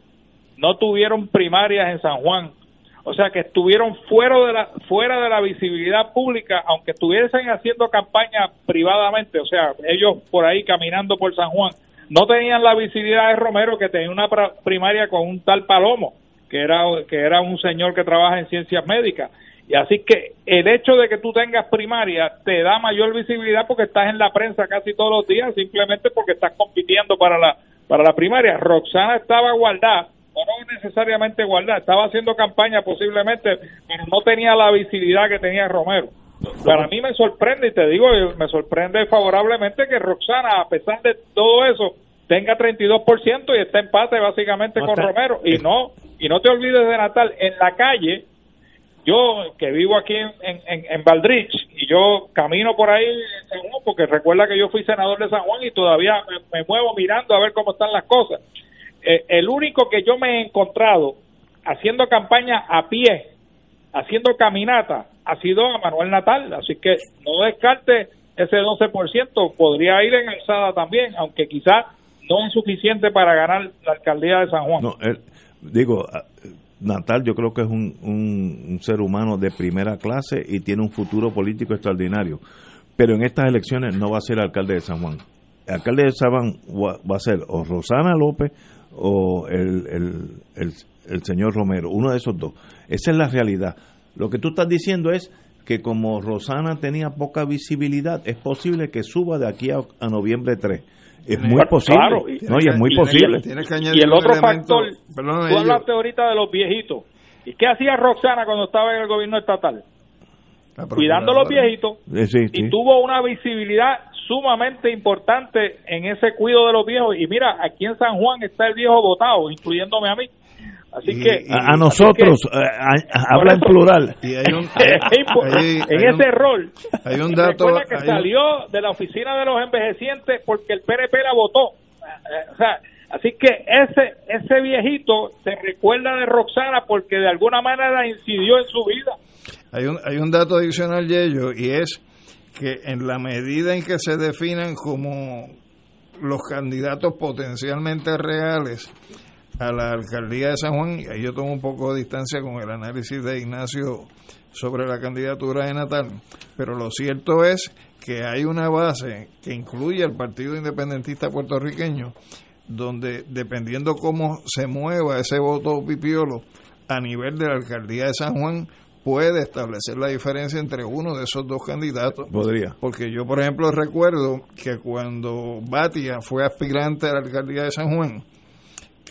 no tuvieron primarias en San Juan. O sea que estuvieron fuera de la fuera de la visibilidad pública aunque estuviesen haciendo campaña privadamente. O sea ellos por ahí caminando por San Juan. No tenían la visibilidad de Romero que tenía una primaria con un tal Palomo que era que era un señor que trabaja en ciencias médicas y así que el hecho de que tú tengas primaria te da mayor visibilidad porque estás en la prensa casi todos los días simplemente porque estás compitiendo para la para la primaria Roxana estaba guardada no necesariamente igualdad, estaba haciendo campaña posiblemente, pero no tenía la visibilidad que tenía Romero. Para mí me sorprende, y te digo, me sorprende favorablemente que Roxana, a pesar de todo eso, tenga 32% y está empate básicamente con Romero. Y no y no te olvides de Natal, en la calle, yo que vivo aquí en, en, en Valdrich y yo camino por ahí porque recuerda que yo fui senador de San Juan y todavía me muevo mirando a ver cómo están las cosas eh, el único que yo me he encontrado haciendo campaña a pie, haciendo caminata, ha sido a Manuel Natal, así que no descarte ese 12%, podría ir en alzada también, aunque quizás no es suficiente para ganar la alcaldía de San Juan. No, digo, Natal yo creo que es un, un, un ser humano de primera clase y tiene un futuro político extraordinario. Pero en estas elecciones no va a ser alcalde de San Juan. El alcalde de San Juan va a ser o Rosana López o el, el, el, el señor Romero, uno de esos dos. Esa es la realidad. Lo que tú estás diciendo es que como Rosana tenía poca visibilidad, es posible que suba de aquí a, a noviembre 3. Es muy Claro, posible. claro, y- no, y es muy y- posible. y el otro factor, tú hablaste ahorita de los viejitos. ¿Y qué hacía Roxana cuando estaba en el gobierno estatal? Cuidando a los viejitos. Eh, sí, y sí. tuvo una visibilidad sumamente importante en ese cuidado de los viejos. Y mira, aquí en San Juan está el viejo votado, incluyéndome a mí. Así que a, nosotros, que- eh, a- habla en eso- plural. Y hay un, (laughs) (laughs) en hay un- ese rol. hay un dato- Recuerda que hay un- salió de la oficina de los envejecientes porque el PNP la votó. Eh, O sea, así que ese ese viejito se recuerda de Roxana porque de alguna manera incidió en su vida. Hay un, hay un dato adicional, Yello, y es que en la medida en que se definan como los candidatos potencialmente reales a la alcaldía de San Juan, y ahí yo tomo un poco de distancia con el análisis de Ignacio sobre la candidatura de Natal, pero lo cierto es que hay una base que incluye al Partido Independentista puertorriqueño, donde dependiendo cómo se mueva ese voto pipiolo a nivel de la alcaldía de San Juan, puede establecer la diferencia entre uno de esos dos candidatos. Podría. Porque yo, por ejemplo, recuerdo que cuando Batia fue aspirante a la alcaldía de San Juan,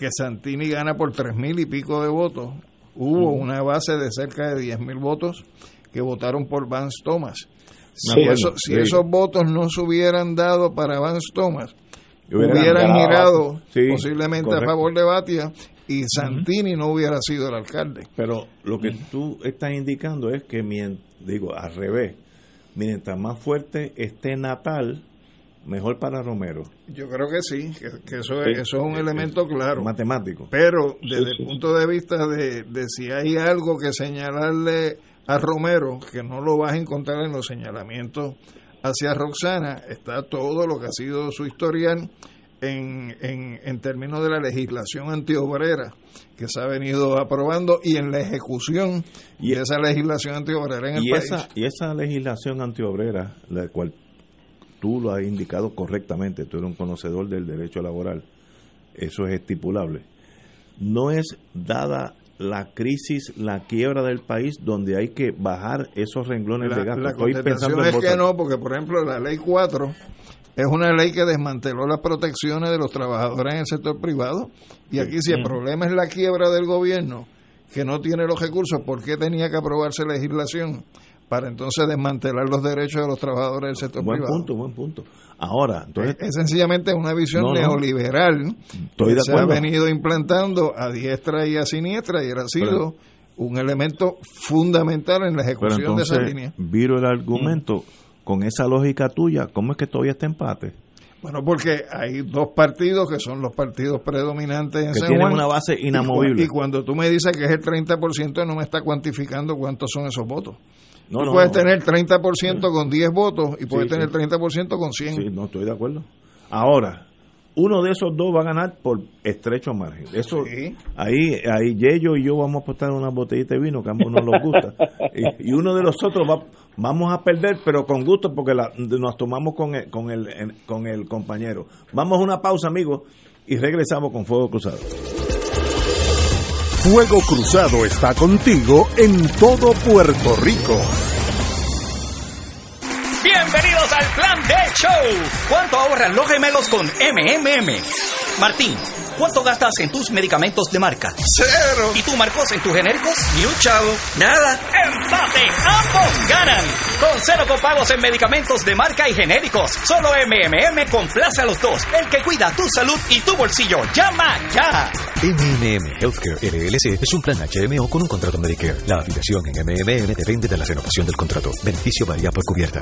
que Santini gana por tres mil y pico de votos, hubo una base de cerca de diez mil votos que votaron por Vance Thomas. Si, sí. esos votos no se hubieran dado para Vance Thomas, Hubieran hubieran girado Sí, posiblemente correcto. a favor de Batia y Santini no hubiera sido el alcalde. Pero lo que tú estás indicando es que, digo, al revés, mientras más fuerte esté Natal, mejor para Romero. Yo creo que sí, que, que eso, Sí. es, eso es un elemento claro. Matemático. Pero desde Sí, sí. el punto de vista de, de si hay algo que señalarle a Romero, que no lo vas a encontrar en los señalamientos hacia Roxana, está todo lo que ha sido su historial en, en, en términos de la legislación antiobrera que se ha venido aprobando y en la ejecución de esa legislación antiobrera en el y país. esa, y esa legislación antiobrera, la cual tú lo has indicado correctamente, tú eres un conocedor del derecho laboral, eso es estipulable, no es dada la crisis, la quiebra del país, donde hay que bajar esos renglones La, de gasto. la Estoy pensando en es que no, porque por ejemplo la ley 4 es una ley que desmanteló las protecciones de los trabajadores en el sector privado. Y aquí si el problema es la quiebra del gobierno, que no tiene los recursos, ¿por qué tenía que aprobarse legislación para entonces desmantelar los derechos de los trabajadores del sector Buen privado? punto, buen punto. Ahora, entonces, es, es sencillamente una visión No, no. neoliberal Estoy que de se ha venido implantando a diestra y a siniestra y era ha sido Pero- un elemento fundamental en la pero ejecución de esa línea. viro el argumento, con esa lógica tuya, ¿cómo es que todavía está empate? Bueno, porque hay dos partidos que son los partidos predominantes en Que San tienen Juan. una base Y inamovible. Y, cuando tú me dices que es el 30%, no me está cuantificando cuántos son esos votos. No, tú no, puedes no. tener 30% con 10 votos y puedes Sí, tener sí. 30% con 100. Sí, no estoy de acuerdo. Ahora, uno de esos dos va a ganar por estrecho margen. Eso, ahí, ahí Yello y yo vamos a apostar una botellita de vino que a ambos nos los gusta. (laughs) y, y uno de los otros va, vamos a perder, pero con gusto porque la- nos tomamos con el, con el, con el compañero. Vamos a una pausa, amigos, y regresamos con Fuego Cruzado. Fuego Cruzado está contigo en todo Puerto Rico. Bienvenidos al Plan de Show. ¿Cuánto ahorran los gemelos con MMM? Martín, ¿cuánto gastas en tus medicamentos de marca? Cero. ¿Y tú, Marcos, en tus genéricos? Ni un chavo. Nada. ¡Empate! ¡Ambos ganan! Con cero copagos en medicamentos de marca y genéricos. Solo MMM complace a los dos. El que cuida tu salud y tu bolsillo. ¡Llama ya! MMM Healthcare LLC es un plan HMO con un contrato Medicare. La afiliación en MMM depende de la renovación del contrato. Beneficio varía por cubierta.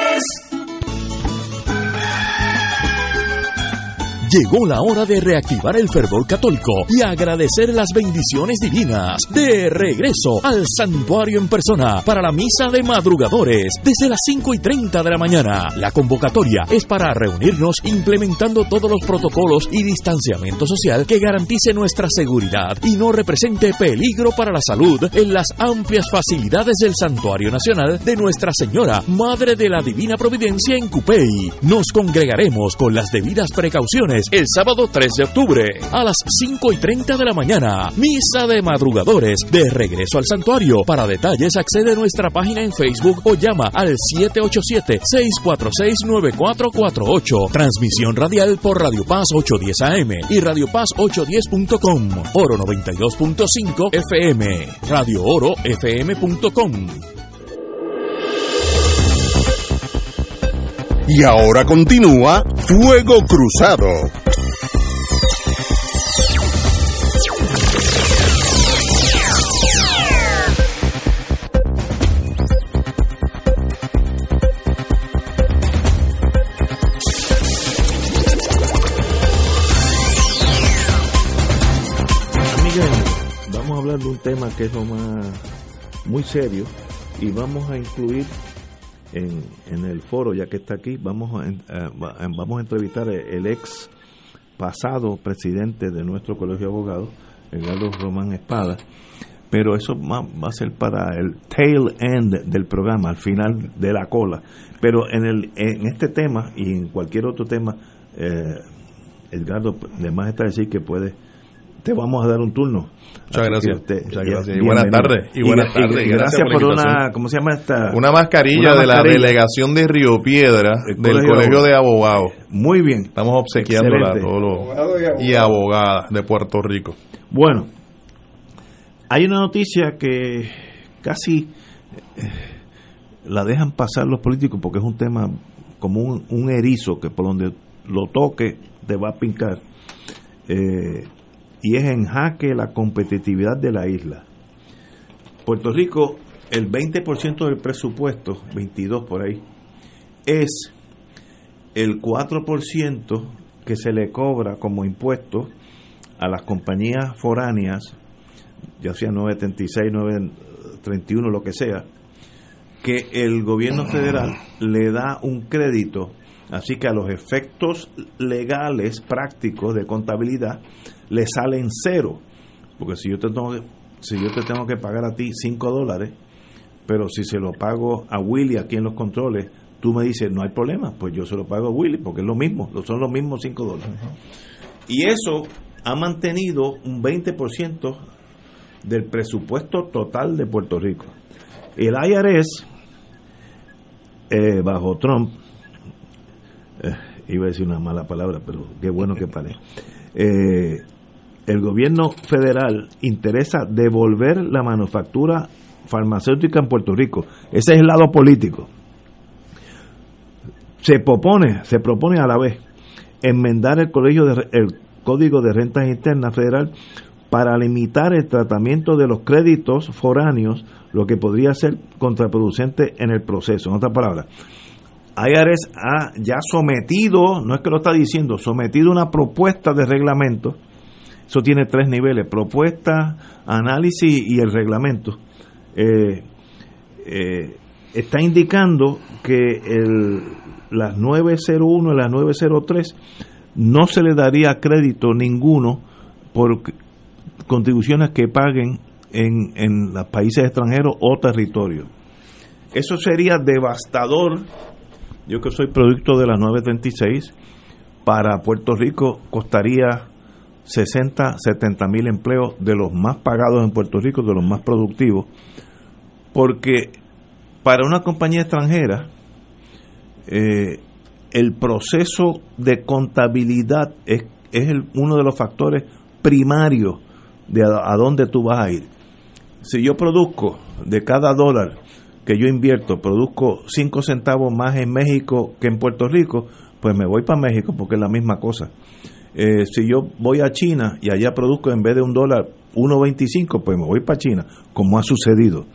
Llegó la hora de reactivar el fervor católico y agradecer las bendiciones divinas. De regreso al santuario en persona para la misa de madrugadores desde las 5 y 30 de la mañana. La convocatoria es para reunirnos implementando todos los protocolos y distanciamiento social que garantice nuestra seguridad y no represente peligro para la salud en las amplias facilidades del Santuario Nacional de Nuestra Señora, Madre de la Divina Providencia en Cupey. Nos congregaremos con las debidas precauciones el sábado 3 de octubre a las 5 y 30 de la mañana. Misa de madrugadores de regreso al santuario. Para detalles accede a nuestra página en Facebook o llama al 787-646-9448. Transmisión radial por Radio Paz 810 AM y Radio Paz 810.com. Oro 92.5 FM. Radio Oro FM.com. Y ahora continúa Fuego Cruzado. Miguel, vamos a hablar de un tema que es lo más muy serio y vamos a incluir en, el foro, ya que está aquí, vamos a, eh, va- vamos a entrevistar el ex pasado presidente de nuestro colegio de abogados, Edgardo Román Espada, pero eso va, va a ser para el tail end del programa, al final de la cola. Pero en, el, en este tema y en cualquier otro tema, eh, Edgardo, además está decir que puede, te vamos a dar un turno. Muchas Así gracias, usted- muchas gracias. Y buenas tardes, y buenas tardes, gracias, gracias por una. ¿cómo se llama esta? Una mascarilla Una de la mascarilla. delegación de Río Piedra El del Colegio Colegio de de Abogados. Muy bien. Estamos obsequiándola a todos los Abogado y abogada. y abogadas de Puerto Rico. Bueno, hay una noticia que casi eh, la dejan pasar los políticos porque es un tema como un, un erizo que por donde lo toque te va a pincar. Eh, y es en jaque la competitividad de la isla. Puerto Rico, el 20% del presupuesto, 22 por ahí, es el 4% que se le cobra como impuesto a las compañías foráneas, ya sea 936, 931, lo que sea, que el gobierno federal le da un crédito, así que a los efectos legales, prácticos de contabilidad, le salen cero, porque si yo te tengo que, si yo te tengo que pagar a ti 5 dólares, pero si se lo pago a Willy aquí en los controles, tú me dices, no hay problema, pues yo se lo pago a Willy, porque es lo mismo, son los mismos 5 dólares. Y eso ha mantenido un 20% del presupuesto total de Puerto Rico. El IRS, eh, bajo Trump, iba a decir una mala palabra, pero qué bueno que paré. Eh, el gobierno federal interesa devolver la manufactura farmacéutica en Puerto Rico. Ese es el lado político. Se propone, se propone a la vez enmendar el colegio de, el Código de Rentas Internas Federal para limitar el tratamiento de los créditos foráneos, lo que podría ser contraproducente en el proceso. En otras palabras, IRS ha ya sometido, no es que lo está diciendo, sometido una propuesta de reglamento. Eso tiene tres niveles, propuesta, análisis y el reglamento. Eh, eh, está indicando que el, las 901 y las 903 no se le daría crédito ninguno por contribuciones que paguen en, en los países extranjeros o territorios. Eso sería devastador. Yo que soy producto de la 936, para Puerto Rico costaría 60, 70 mil empleos de los más pagados en Puerto Rico, de los más productivos, porque para una compañía extranjera, eh, el proceso de contabilidad es, es uno de los factores primarios de a dónde tú vas a ir. Si yo produzco de cada dólar que yo invierto, produzco 5 centavos más en México que en Puerto Rico, pues me voy para México porque es la misma cosa. Eh, si yo voy a China y allá produzco en vez de un dólar 1.25, pues me voy para China, como ha sucedido.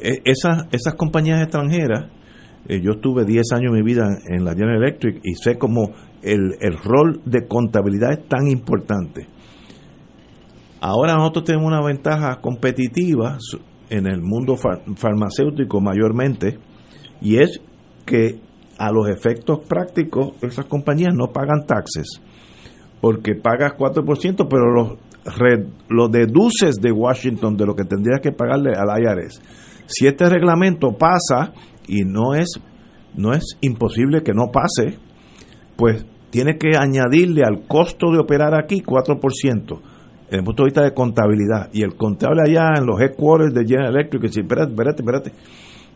Eh, esas, esas compañías extranjeras, eh, yo estuve 10 años de mi vida en la General Electric y sé cómo el, el rol de contabilidad es tan importante. Ahora nosotros tenemos una ventaja competitiva en el mundo far- farmacéutico mayormente y es que a los efectos prácticos esas compañías no pagan taxes porque pagas 4%, pero los, los deduces de Washington de lo que tendrías que pagarle al IRS. Si este reglamento pasa, y no es, no es imposible que no pase, pues tiene que añadirle al costo de operar aquí 4%, desde el punto de vista de contabilidad. Y el contable allá en los headquarters de General Electric, dice, espérate, espérate, espérate,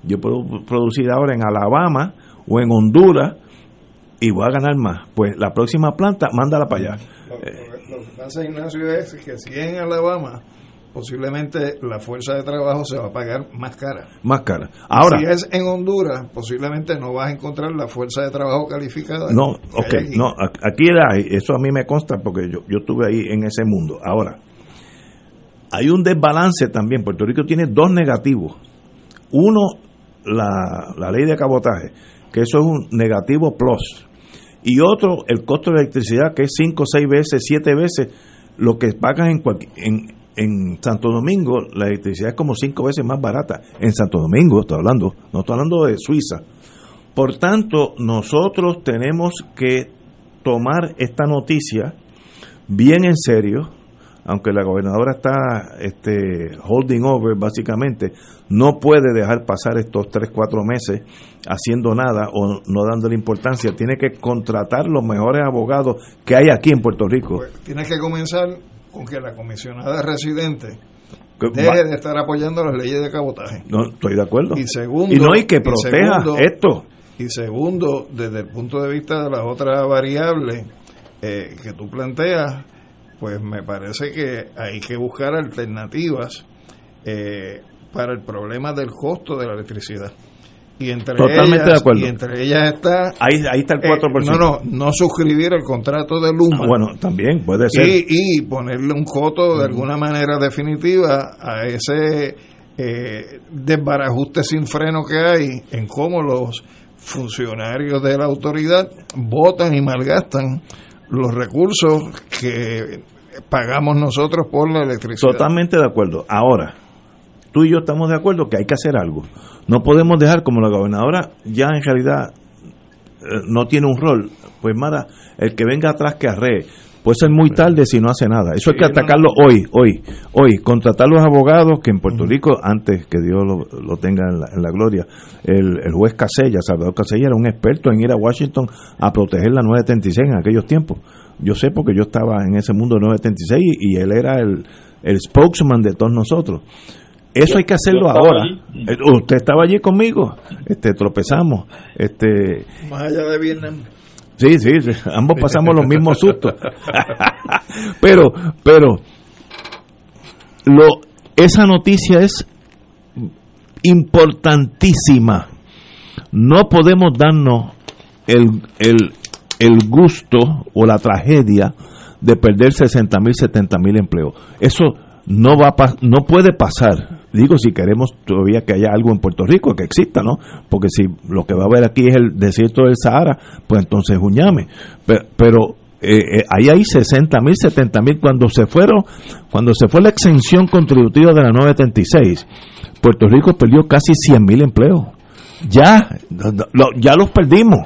yo puedo producir ahora en Alabama o en Honduras y voy a ganar más. Pues la próxima planta, mándala para allá. Lo, que pasa, Ignacio, es que si en Alabama, posiblemente la fuerza de trabajo se va a pagar más cara. Más cara. Ahora, si es en Honduras, posiblemente no vas a encontrar la fuerza de trabajo calificada. no, ok, aquí. no, aquí era, eso a mí me consta porque yo, yo estuve ahí en ese mundo. Ahora, hay un desbalance también. Puerto Rico tiene dos negativos. Uno, la, la ley de cabotaje, que eso es un negativo plus. Y otro, el costo de electricidad, que es 5, 6 veces, 7 veces lo que pagas en, en, en Santo Domingo. La electricidad es como 5 veces más barata. En Santo Domingo, estoy hablando, no estoy hablando de Suiza. Por tanto, nosotros tenemos que tomar esta noticia bien en serio, aunque la gobernadora está este, holding over básicamente, no puede dejar pasar estos 3, 4 meses haciendo nada o no dándole importancia. Tiene que contratar los mejores abogados que hay aquí en Puerto Rico. Tienes que comenzar con que la comisionada residente deje de estar apoyando las leyes de cabotaje. No, estoy de acuerdo. Y segundo, y no hay que y proteja segundo- esto. Y segundo, desde el punto de vista de las otras variables eh, que tú planteas, pues me parece que hay que buscar alternativas eh, para el problema del costo de la electricidad. Y entre Totalmente ellas, de acuerdo. Y entre ellas está... Ahí, ahí está el 4%. no, no, no suscribir el contrato de Luma. Ah, bueno, también puede ser. Y, y ponerle un coto de alguna manera definitiva a ese eh, desbarajuste sin freno que hay en cómo los funcionarios de la autoridad votan y malgastan los recursos que pagamos nosotros por la electricidad. Totalmente de acuerdo. Ahora, tú y yo estamos de acuerdo que hay que hacer algo. No podemos dejar como la gobernadora ya en realidad eh, no tiene un rol. Pues Mara, el que venga atrás que arree. Puede ser muy tarde si no hace nada. Eso hay que no, atacarlo hoy, hoy, hoy. Contratar los abogados que en Puerto Rico, antes que Dios lo, lo tenga en la, en la gloria, el, el juez Casella, Salvador Casella, era un experto en ir a Washington a proteger la 936 en aquellos tiempos. Yo sé porque yo estaba en ese mundo 936 y, y él era el, el spokesman de todos nosotros. Eso hay que hacerlo ahora. allí. Eh, Usted estaba allí conmigo, este tropezamos, este Más allá de Vietnam. Sí, sí, sí, ambos pasamos los mismos sustos. (laughs) pero, pero, lo, esa noticia es importantísima. No podemos darnos el, el, el gusto o la tragedia de perder 60 mil, 70 mil empleos. Eso no va a no puede pasar. Digo, si queremos todavía que haya algo en Puerto Rico, que exista, ¿no? Porque si lo que va a haber aquí es el desierto del Sahara, pues entonces llame. Pero, pero eh, eh, ahí hay 60 mil, 70 mil. Cuando se fueron, cuando se fue la exención contributiva de la 976, Puerto Rico perdió casi 100 mil empleos. Ya, lo- ya los perdimos.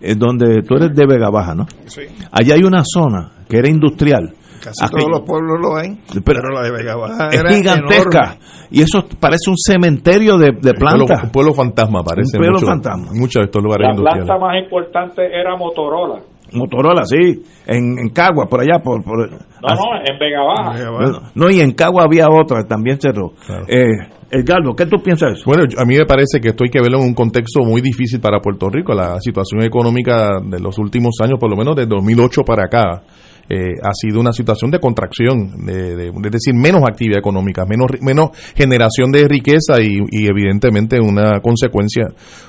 Es donde tú eres de Vega Baja, ¿no? Sí. Allá hay una zona que era industrial. Casi Aquí- todos los pueblos lo hay, pero, la de Vega Baja es era gigantesca. enorme. Y eso parece un cementerio de, de plantas. un pueblo fantasma parece. Un pueblo mucho- fantasma. Muchos de estos lugares La industriales. planta más importante era Motorola. Motorola, sí. En, en Cagua, por allá. Por, por- No, no, en Vega Baja. No, no, y en Cagua había otra, también cerró. Eh, Edgardo, ¿qué tú piensas de eso? Bueno, a mí me parece que esto hay que verlo en un contexto muy difícil para Puerto Rico. La situación económica de los últimos años, por lo menos de 2008 para acá, eh, ha sido una situación de contracción, de, es decir, menos actividad económica, menos, menos generación de riqueza y, y evidentemente una consecuencia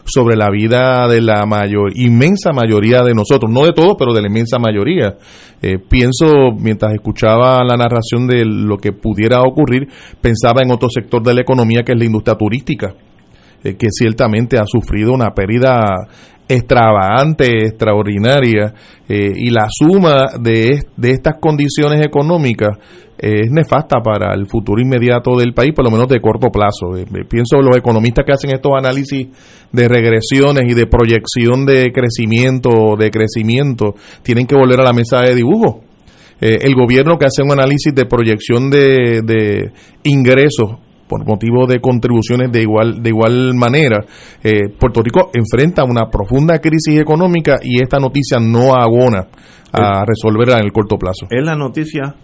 sobre la vida de la mayor, inmensa mayoría de nosotros, no de todos, pero de la inmensa mayoría. Eh, pienso, mientras escuchaba la narración de lo que pudiera ocurrir, pensaba en otro sector de la economía que es la industria turística eh, que ciertamente ha sufrido una pérdida extravagante, extraordinaria, eh, y la suma de, de estas condiciones económicas eh, es nefasta para el futuro inmediato del país, por lo menos de corto plazo. Eh, eh, pienso los economistas que hacen estos análisis de regresiones y de proyección de crecimiento, de crecimiento, tienen que volver a la mesa de dibujo. El gobierno que hace un análisis de proyección de, de ingresos por motivo de contribuciones de igual de igual manera eh, Puerto Rico enfrenta una profunda crisis económica y esta noticia no abona a resolverla en el corto plazo Es la noticia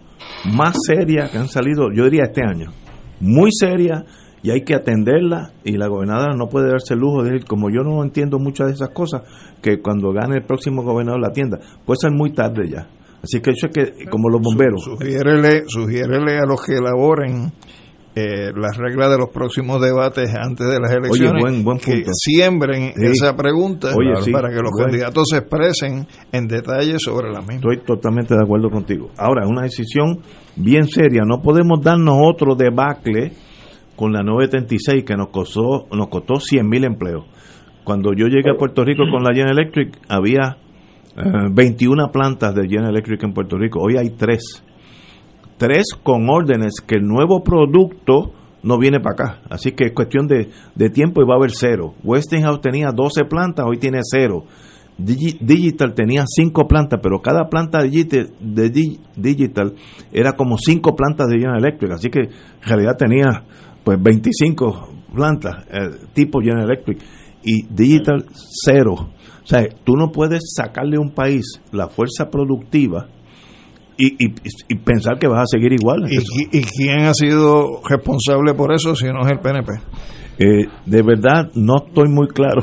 más seria que han salido, yo diría, este año. Muy seria y hay que atenderla y la gobernadora no puede darse el lujo de decir, como yo no entiendo muchas de esas cosas, que cuando gane el próximo gobernador la atienda. Puede ser muy tarde ya. Así que eso es que, como los bomberos. Sugiérele, sugiérele a los que elaboren eh, las reglas de los próximos debates antes de las elecciones buen- buen que siembren Sí. esa pregunta Oye, para, sí, para que los buen- candidatos se expresen en detalle sobre la misma. Estoy totalmente de acuerdo contigo. Ahora, es una decisión bien seria. No podemos darnos otro debacle con la 936 que nos costó, nos costó 100 mil empleos. Cuando yo llegué a Puerto Rico con la General Electric, había eh, 21 plantas de General Electric en Puerto Rico. Hoy hay tres. Tres con órdenes que el nuevo producto no viene para acá. Así que es cuestión de, de tiempo y va a haber cero. Westinghouse tenía 12 plantas, hoy tiene cero. Digi- Digital tenía cinco plantas, pero cada planta de Di- Digital era como cinco plantas de General Electric, así que en realidad tenía pues 25 plantas eh, tipo General Electric y Digital cero. O sea, tú no puedes sacarle a un país la fuerza productiva y, y- y pensar que vas a seguir igual. ¿Y, y quién ha sido responsable por eso si no es el PNP? Eh, de verdad, no estoy muy claro.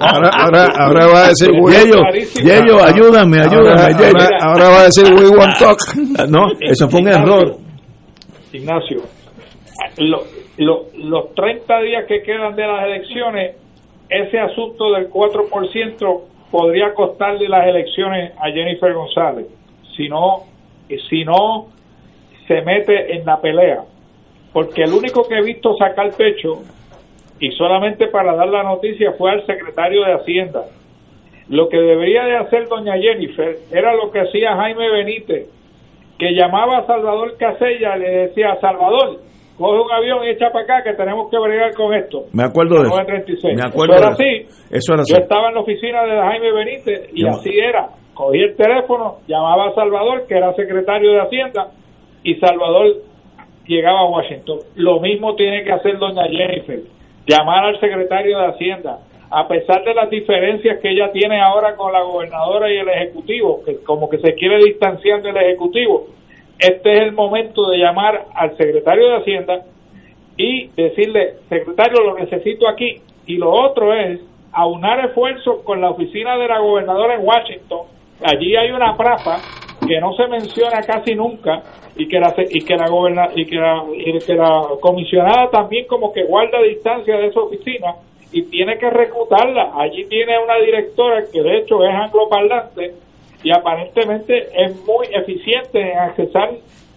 ahora, ahora, ahora va a decir Yello, Yello, ayúdame, ayúdame, Ahora, Yello. ahora- ahora va a decir we want talk. No, eso fue un error. Ignacio, lo- lo- los 30 días que quedan de las elecciones, ese asunto del 4% podría costarle las elecciones a Jennifer González, si no, si no se mete en la pelea. Porque el único que he visto sacar pecho, y solamente para dar la noticia, fue al secretario de Hacienda. Lo que debería de hacer doña Jennifer era lo que hacía Jaime Benítez, que llamaba a Salvador Casella y le decía, Salvador, coge un avión y echa para acá que tenemos que bregar con esto. Me acuerdo de eso. 936. Me acuerdo Eso era de así. Eso era así. Yo estaba en la oficina de Jaime Benítez y Yo- así era. Cogía el teléfono, llamaba a Salvador, que era secretario de Hacienda, y Salvador llegaba a Washington. Lo mismo tiene que hacer doña Jennifer, llamar al secretario de Hacienda. A pesar de las diferencias que ella tiene ahora con la gobernadora y el ejecutivo, que como que se quiere distanciar del ejecutivo, este es el momento de llamar al secretario de Hacienda y decirle, secretario, lo necesito aquí. Y lo otro es aunar esfuerzos con la oficina de la gobernadora en Washington. Allí hay una prafa que no se menciona casi nunca y que la y que la goberna, y que la, y que la comisionada también como que guarda distancia de esa oficina y tiene que reclutarla. Allí tiene una directora que de hecho es angloparlante y aparentemente es muy eficiente en accesar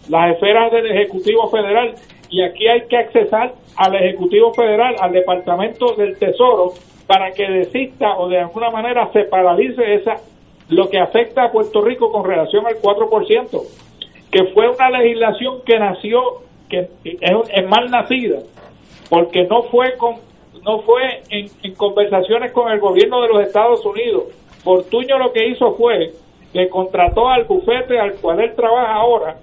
las esferas del Ejecutivo Federal y aquí hay que accesar al Ejecutivo Federal, al Departamento del Tesoro, para que desista o de alguna manera se paralice esa lo que afecta a Puerto Rico con relación al 4%, que fue una legislación que nació, que es, es mal nacida, porque no fue con no fue en, conversaciones con el gobierno de los Estados Unidos. Fortuño lo que hizo fue que contrató al bufete al cual él trabaja ahora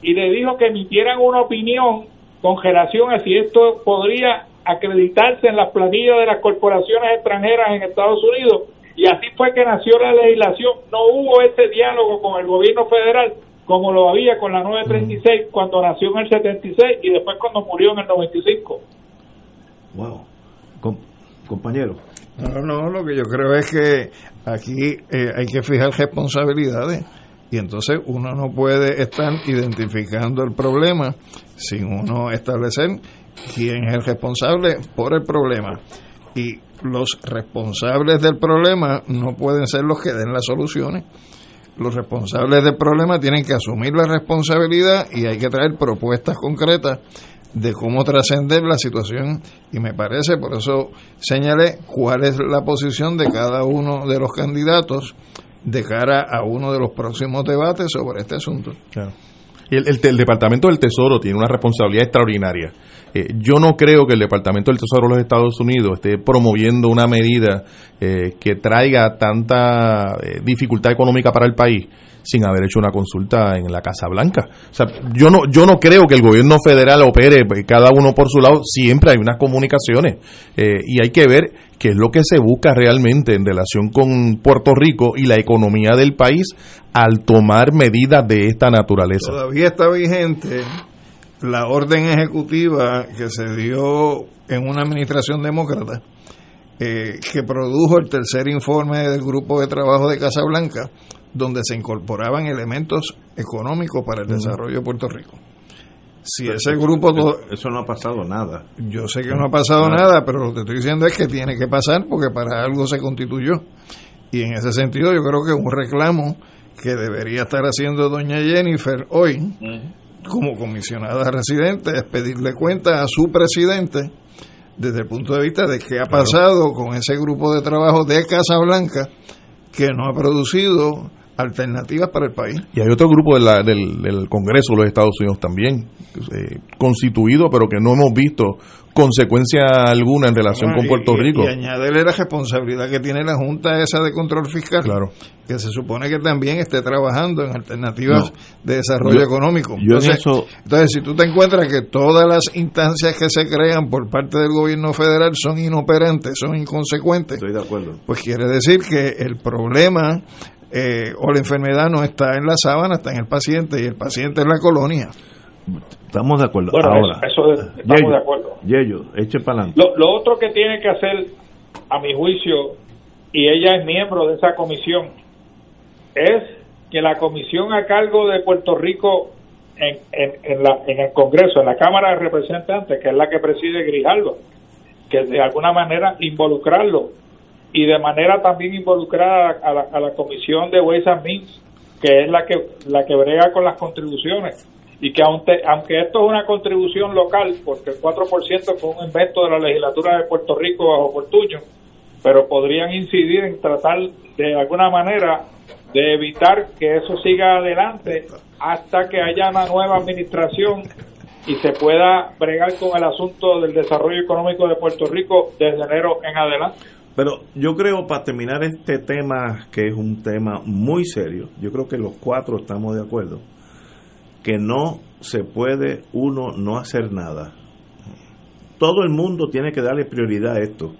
y le dijo que emitieran una opinión con relación a si esto podría acreditarse en las planillas de las corporaciones extranjeras en Estados Unidos y así fue que nació la legislación. No hubo ese diálogo con el gobierno federal como lo había con la 936 cuando nació en el 76 y después cuando murió en el 95. Wow. compañero. No, no, lo que yo creo es que aquí eh, hay que fijar responsabilidades y entonces uno no puede estar identificando el problema sin uno establecer quién es el responsable por el problema. Y los responsables del problema no pueden ser los que den las soluciones. Los responsables del problema tienen que asumir la responsabilidad y hay que traer propuestas concretas de cómo trascender la situación y me parece, por eso señalé cuál es la posición de cada uno de los candidatos de cara a uno de los próximos debates sobre este asunto. Y el, Departamento del Tesoro tiene una responsabilidad extraordinaria. Eh, yo no creo que el Departamento del Tesoro de los Estados Unidos esté promoviendo una medida eh, que traiga tanta eh, dificultad económica para el país sin haber hecho una consulta en la Casa Blanca. O sea, yo no, yo no creo que el gobierno federal opere cada uno por su lado, siempre hay unas comunicaciones y hay que ver qué es lo que se busca realmente en relación con Puerto Rico y la economía del país al tomar medidas de esta naturaleza. Todavía está vigente la orden ejecutiva que se dio en una administración demócrata eh, que produjo el tercer informe del grupo de trabajo de Casablanca donde se incorporaban elementos económicos para el desarrollo de Puerto Rico. Si ese grupo eso no ha pasado nada. Yo sé que no ha pasado nada. pero lo que estoy diciendo es que tiene que pasar porque para algo se constituyó. Y en ese sentido yo creo que un reclamo que debería estar haciendo doña Jennifer hoy como comisionada residente es pedirle cuenta a su presidente desde el punto de vista de qué ha pasado con ese grupo de trabajo de Casa Blanca que no ha producido alternativas para el país. Y hay otro grupo del, del, Congreso de los Estados Unidos también, eh, constituido, pero que no hemos visto consecuencia alguna en relación con Puerto Rico. Y, añadirle la responsabilidad que tiene la Junta esa de control fiscal, claro. que se supone que también esté trabajando en alternativas de desarrollo económico. entonces, entonces, si tú te encuentras que todas las instancias que se crean por parte del gobierno federal son inoperantes, son inconsecuentes, Estoy de acuerdo. pues quiere decir que el problema eh, o la enfermedad no está en la sábana, está en el paciente y el paciente es la colonia. Estamos de acuerdo. Ahora, eso, estamos de acuerdo. Yello, eche para adelante. Lo, lo otro que tiene que hacer, a mi juicio, y ella es miembro de esa comisión, es que la comisión a cargo de Puerto Rico en, en, en, la, en el Congreso, en la Cámara de Representantes, que es la que preside Grijalvo, que de alguna manera involucrarlo y de manera también involucrada a la, a la comisión de Ways and que es la que, la que brega con las contribuciones. Y que aunque, aunque esto es una contribución local, porque el 4% fue un invento de la legislatura de Puerto Rico bajo Portuño, pero podrían incidir en tratar de alguna manera de evitar que eso siga adelante hasta que haya una nueva administración y se pueda bregar con el asunto del desarrollo económico de Puerto Rico desde enero en adelante. Pero yo creo, para terminar este tema, que es un tema muy serio, yo creo que los cuatro estamos de acuerdo, que no se puede uno no hacer nada. Todo el mundo tiene que darle prioridad a esto,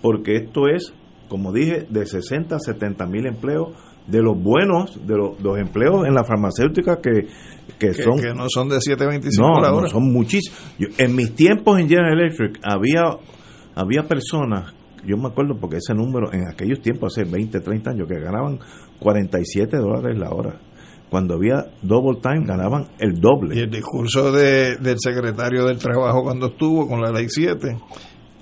porque esto es, como dije, de 60 a 70 mil empleos, de los buenos, de los, empleos en la farmacéutica que, que, son... Que no son de 7.25 no, la hora. No, son muchísimos. en mis tiempos en General Electric había, había personas yo me acuerdo porque ese número en aquellos tiempos, hace 20, 30 años, que ganaban 47 dólares la hora. Cuando había double time ganaban el doble. Y el discurso de, del secretario del Trabajo cuando estuvo con la ley 7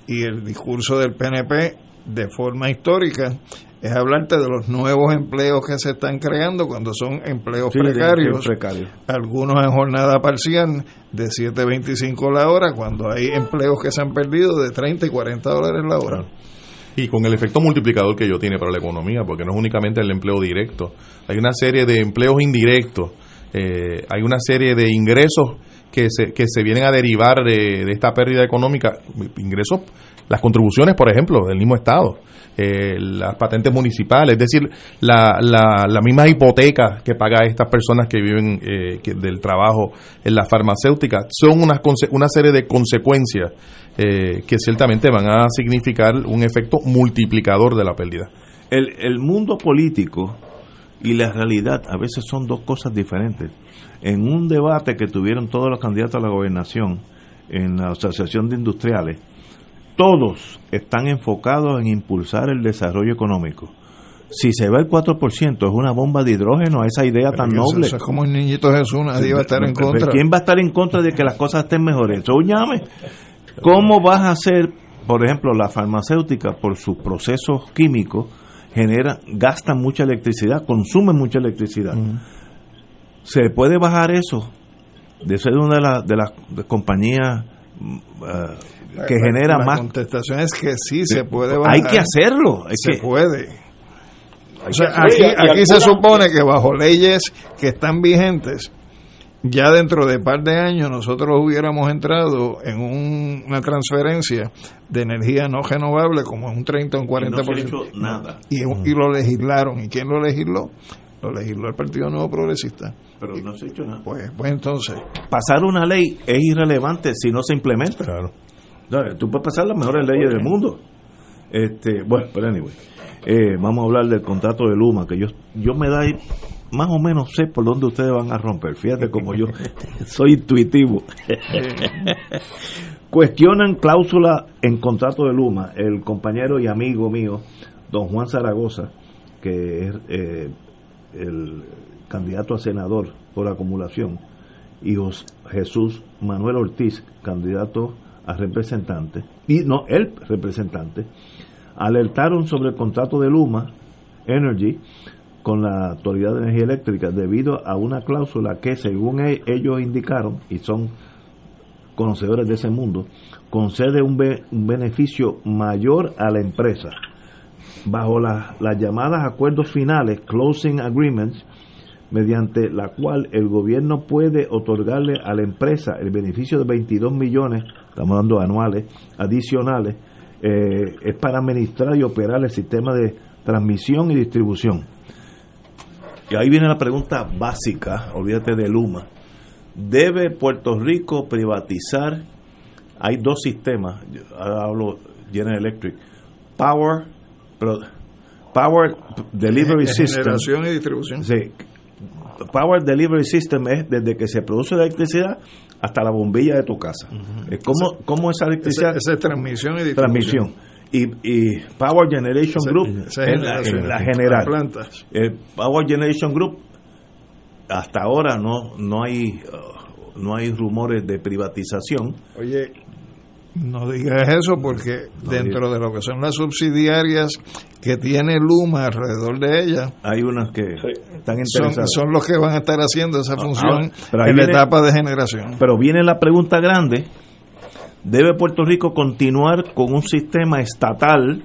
y el discurso del PNP de forma histórica es hablarte de los nuevos empleos que se están creando cuando son empleos precarios, algunos en jornada parcial de 7.25 la hora, cuando hay empleos que se han perdido de 30 y 40 dólares la hora. Y con el efecto multiplicador que ello tiene para la economía, porque no es únicamente el empleo directo, hay una serie de empleos indirectos, eh, hay una serie de ingresos que se, que se vienen a derivar de, de esta pérdida económica, ingresos, las contribuciones, por ejemplo, del mismo Estado eh, las patentes municipales, es decir, la, la, misma hipoteca que paga estas personas que viven eh, del trabajo en la farmacéutica, son una, una serie de consecuencias eh, que ciertamente van a significar un efecto multiplicador de la pérdida. El, el mundo político y la realidad a veces son dos cosas diferentes. En un debate que tuvieron todos los candidatos a la gobernación en la Asociación de Industriales, todos están enfocados en impulsar el desarrollo económico. Si se ve el 4%, es una bomba de hidrógeno a esa idea tan noble. eso es como el niñito Jesús, nadie va a estar en contra. ¿Quién va a estar en contra de que las cosas estén mejores? Eso llame. ¿Cómo vas a hacer, por ejemplo, la farmacéutica por sus procesos químicos genera, gastan mucha electricidad, consumen mucha electricidad? ¿Se puede bajar eso? De ser una de, las de las compañías eh, que La- genera la más contestación es que sí, se puede Hay bajar. que hacerlo, se que- puede. Hay O sea, aquí, se supone que bajo leyes que están vigentes, ya dentro de par de años nosotros hubiéramos entrado en un- una transferencia de energía no renovable como en un 30 o un 40%. no se ha hecho nada. Y, y lo legislaron. ¿Y quién lo legisló? Lo legisló el Partido Nuevo Progresista. Pero no se ha hecho nada. Pues, pues entonces, pasar una ley es irrelevante si no se implementa. Claro. Tú puedes pasar las mejores leyes del mundo. Este, bueno, pero anyway, eh, vamos a hablar del contrato de Luma, que yo, yo me da más o menos sé por dónde ustedes van a romper. Fíjate como yo (laughs) soy intuitivo. (laughs) Cuestionan cláusula en contrato de Luma. El compañero y amigo mío, don Juan Zaragoza, que es eh, el candidato a senador por acumulación, y Jesús Manuel Ortiz, candidato a representante, y no, el representante, alertaron sobre el contrato de Luma Energy con la Autoridad de Energía Eléctrica debido a una cláusula que, según e- ellos indicaron, y son conocedores de ese mundo, concede un, be- un beneficio mayor a la empresa. Bajo la- las llamadas acuerdos finales, closing agreements, mediante la cual el gobierno puede otorgarle a la empresa el beneficio de 22 millones, estamos hablando anuales, adicionales, eh, es para administrar y operar el sistema de transmisión y distribución. Y ahí viene la pregunta básica, olvídate de Luma. ¿Debe Puerto Rico privatizar? Hay dos sistemas, ahora hablo General Electric, Power, Power Delivery de (laughs) System. generación y distribución. Sí. Power Delivery System es desde que se produce la electricidad hasta la bombilla de tu casa. Es como, como esa electricidad. Esa es transmisión y transmisión. Y, y Power Generation Esa- Group esa es la, generación. la general. El Power Generation Group hasta ahora no no hay uh, no hay rumores de privatización. Oye, no digas eso porque dentro de lo que son las subsidiarias que tiene Luma alrededor de ella, Hay unas que están son, interesadas. son los que van a estar haciendo esa Ah, función pero ahí en la etapa de generación. Pero viene la pregunta grande, ¿debe Puerto Rico continuar con un sistema estatal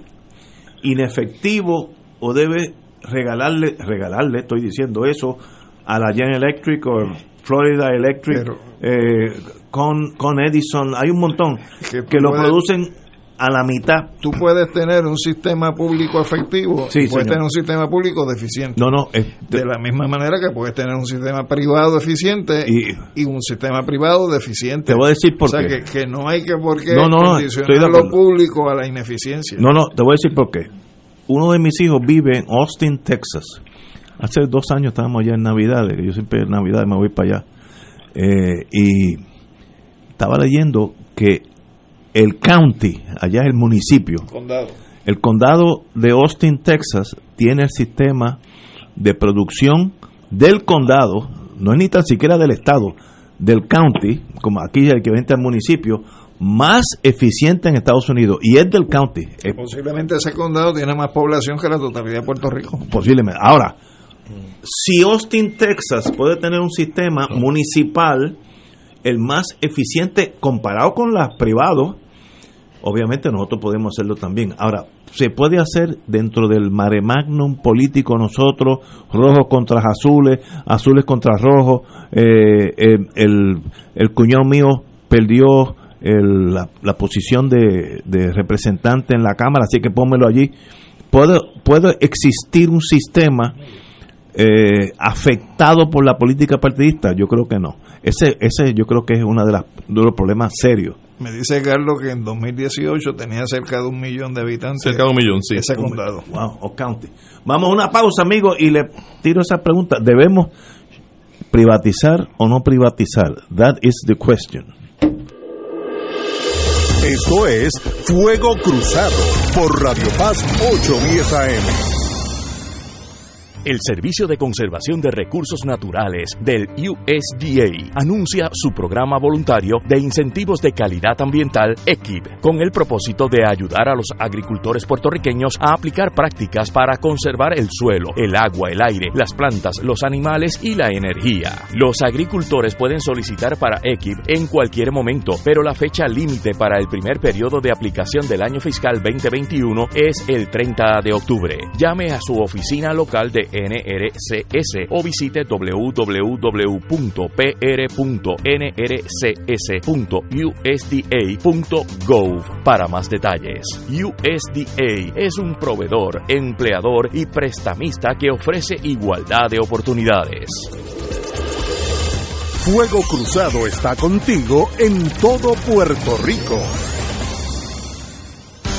inefectivo o debe regalarle, regalarle, estoy diciendo eso, a la General Electric o Florida Electric, eh, con, con Edison, hay un montón que, lo puedes- producen a la mitad. Tú puedes tener un sistema público efectivo Sí, y puedes señor. tener un sistema público deficiente. No, no, es- de la misma manera que puedes tener un sistema privado eficiente y, un sistema privado deficiente. Te voy a decir por o sea, qué. Que, que no hay que por qué No, no, condicionar lo público a la ineficiencia. No, no, te voy a decir por qué. Uno de mis hijos vive en Austin, Texas. Hace dos años estábamos allá en Navidades, que yo siempre en Navidades me voy para allá. Eh, y estaba leyendo que el county, allá es el municipio, Condado. el condado de Austin, Texas, tiene el sistema de producción del condado, no es ni tan siquiera del estado, del county, como aquí el que vende al municipio, más eficiente en Estados Unidos, y es del county, es Posiblemente ese condado tiene más población que la totalidad de Puerto Rico. posiblemente. Ahora, si Austin, Texas puede tener un sistema municipal el más eficiente comparado con los privados, obviamente nosotros podemos hacerlo también. Ahora, se puede hacer dentro del mare magnum político nosotros, rojos contra azules, azules contra rojos, eh, el, el, el cuñado mío perdió el- la, la posición de, de representante en la Cámara, así que pónmelo allí. ¿Puede, puede existir un sistema eh, afectado por la política partidista? Yo creo que no. Ese, ese yo creo que es uno de, las, de los problemas serios. Me dice Carlos que en 2018 tenía cerca de un millón de habitantes. Cerca de un millón, sí. Ese condado. Wow, o county. Vamos a una pausa, amigos, y le tiro esa pregunta. ¿Debemos privatizar o no privatizar? That is the question. Esto es Fuego Cruzado por Radio Paz 810 AM. El Servicio de Conservación de Recursos Naturales del USDA anuncia su programa voluntario de incentivos de calidad ambiental EQIP, con el propósito de ayudar a los agricultores puertorriqueños a aplicar prácticas para conservar el suelo, el agua, el aire, las plantas, los animales y la energía. Los agricultores pueden solicitar para EQIP en cualquier momento, pero la fecha límite para el primer periodo de aplicación del año fiscal 2021 es el 30 de octubre. Llame a su oficina local de NRCS o visite www.pr.nrcs.usda.gov para más detalles. USDA es un proveedor, empleador y prestamista que ofrece igualdad de oportunidades. Fuego Cruzado está contigo en todo Puerto Rico.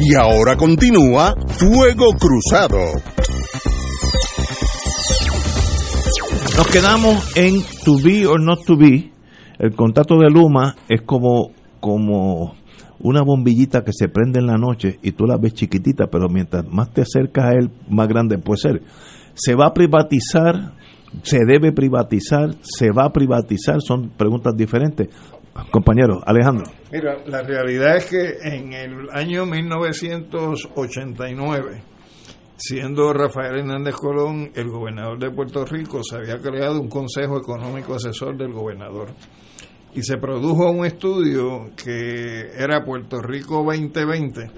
Y ahora continúa Fuego Cruzado. Nos quedamos en to be or not to be. El contacto de Luma es como, como una bombillita que se prende en la noche y tú la ves chiquitita, pero mientras más te acercas a él, más grande puede ser. Se va a privatizar, se debe privatizar, se va a privatizar, son preguntas diferentes. Compañero, Alejandro. Mira, la realidad es que en el año 1989, siendo Rafael Hernández Colón el gobernador de Puerto Rico, se había creado un consejo económico asesor del gobernador. Y se produjo un estudio que era Puerto Rico 2020,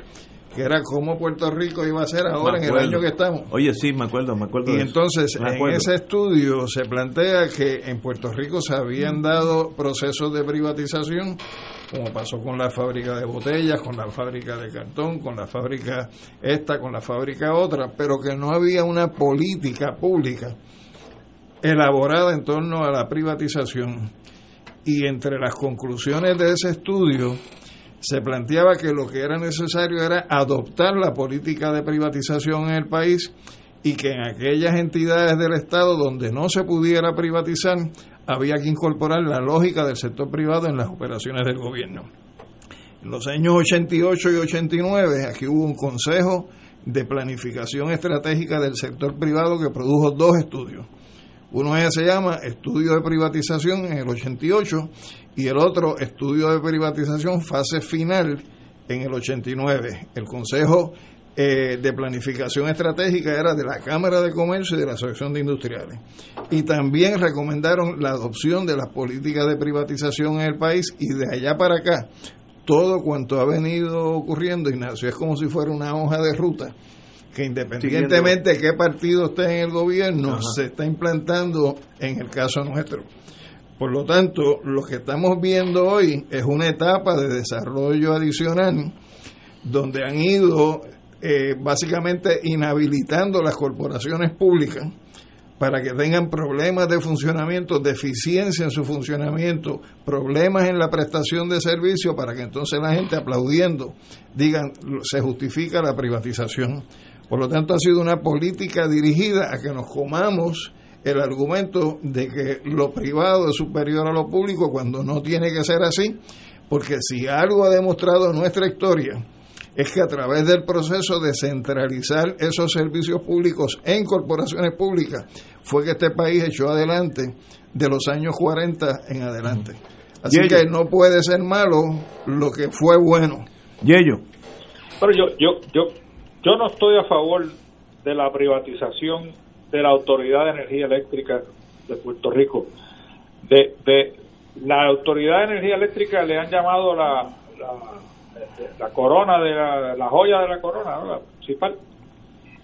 que era cómo Puerto Rico iba a ser ahora en el año que estamos. Oye, sí, me acuerdo, me acuerdo. Y de entonces, en ese estudio se plantea que en Puerto Rico se habían dado procesos de privatización, como pasó con la fábrica de botellas, con la fábrica de cartón, con la fábrica esta, con la fábrica otra, pero que no había una política pública elaborada en torno a la privatización. Y entre las conclusiones de ese estudio se planteaba que lo que era necesario era adoptar la política de privatización en el país y que en aquellas entidades del Estado donde no se pudiera privatizar había que incorporar la lógica del sector privado en las operaciones del gobierno. En los años 88 y 89 aquí hubo un consejo de planificación estratégica del sector privado que produjo dos estudios. Uno es- se llama Estudio de Privatización en el 88 y el otro Estudio de Privatización Fase Final en el 89. El Consejo eh, de planificación estratégica era de la Cámara de Comercio y de la Asociación de Industriales. Y también recomendaron la adopción de las políticas de privatización en el país y de allá para acá, todo cuanto ha venido ocurriendo, Ignacio, es como si fuera una hoja de ruta que independientemente de qué partido esté en el gobierno, se está implantando en el caso nuestro. Por lo tanto, lo que estamos viendo hoy es una etapa de desarrollo adicional donde han ido eh, básicamente inhabilitando las corporaciones públicas para que tengan problemas de funcionamiento, deficiencia en su funcionamiento, problemas en la prestación de servicios, para que entonces la gente aplaudiendo digan se justifica la privatización. Por lo tanto, ha sido una política dirigida a que nos comamos el argumento de que lo privado es superior a lo público cuando no tiene que ser así, porque si algo ha demostrado nuestra historia, es que a través del proceso de centralizar esos servicios públicos en corporaciones públicas fue que este país echó adelante de los años 40 en adelante. Así que no puede ser malo lo que fue bueno. Yello. Pero yo, yo, yo, yo no estoy a favor de la privatización de la Autoridad de Energía Eléctrica de Puerto Rico. De, de la Autoridad de Energía Eléctrica le han llamado la la corona de la, joya de la corona, la principal.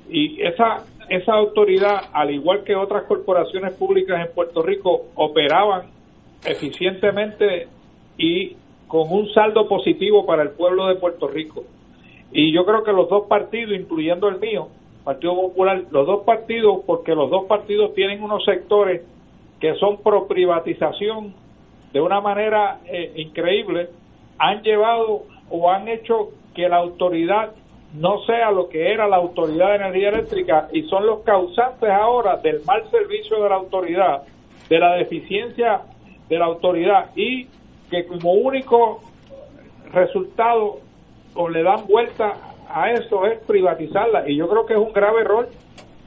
Y esa, esa autoridad, al igual que otras corporaciones públicas en Puerto Rico, operaban eficientemente y con un saldo positivo para el pueblo de Puerto Rico. Y yo creo que los dos partidos, incluyendo el mío, Partido Popular, los dos partidos, porque los dos partidos tienen unos sectores que son pro privatización de una manera eh, increíble, han llevado o han hecho que la autoridad no sea lo que era la autoridad de energía eléctrica y son los causantes ahora del mal servicio de la autoridad, de la deficiencia de la autoridad y que como único resultado o le dan vuelta a eso es privatizarla. Y yo creo que es un grave error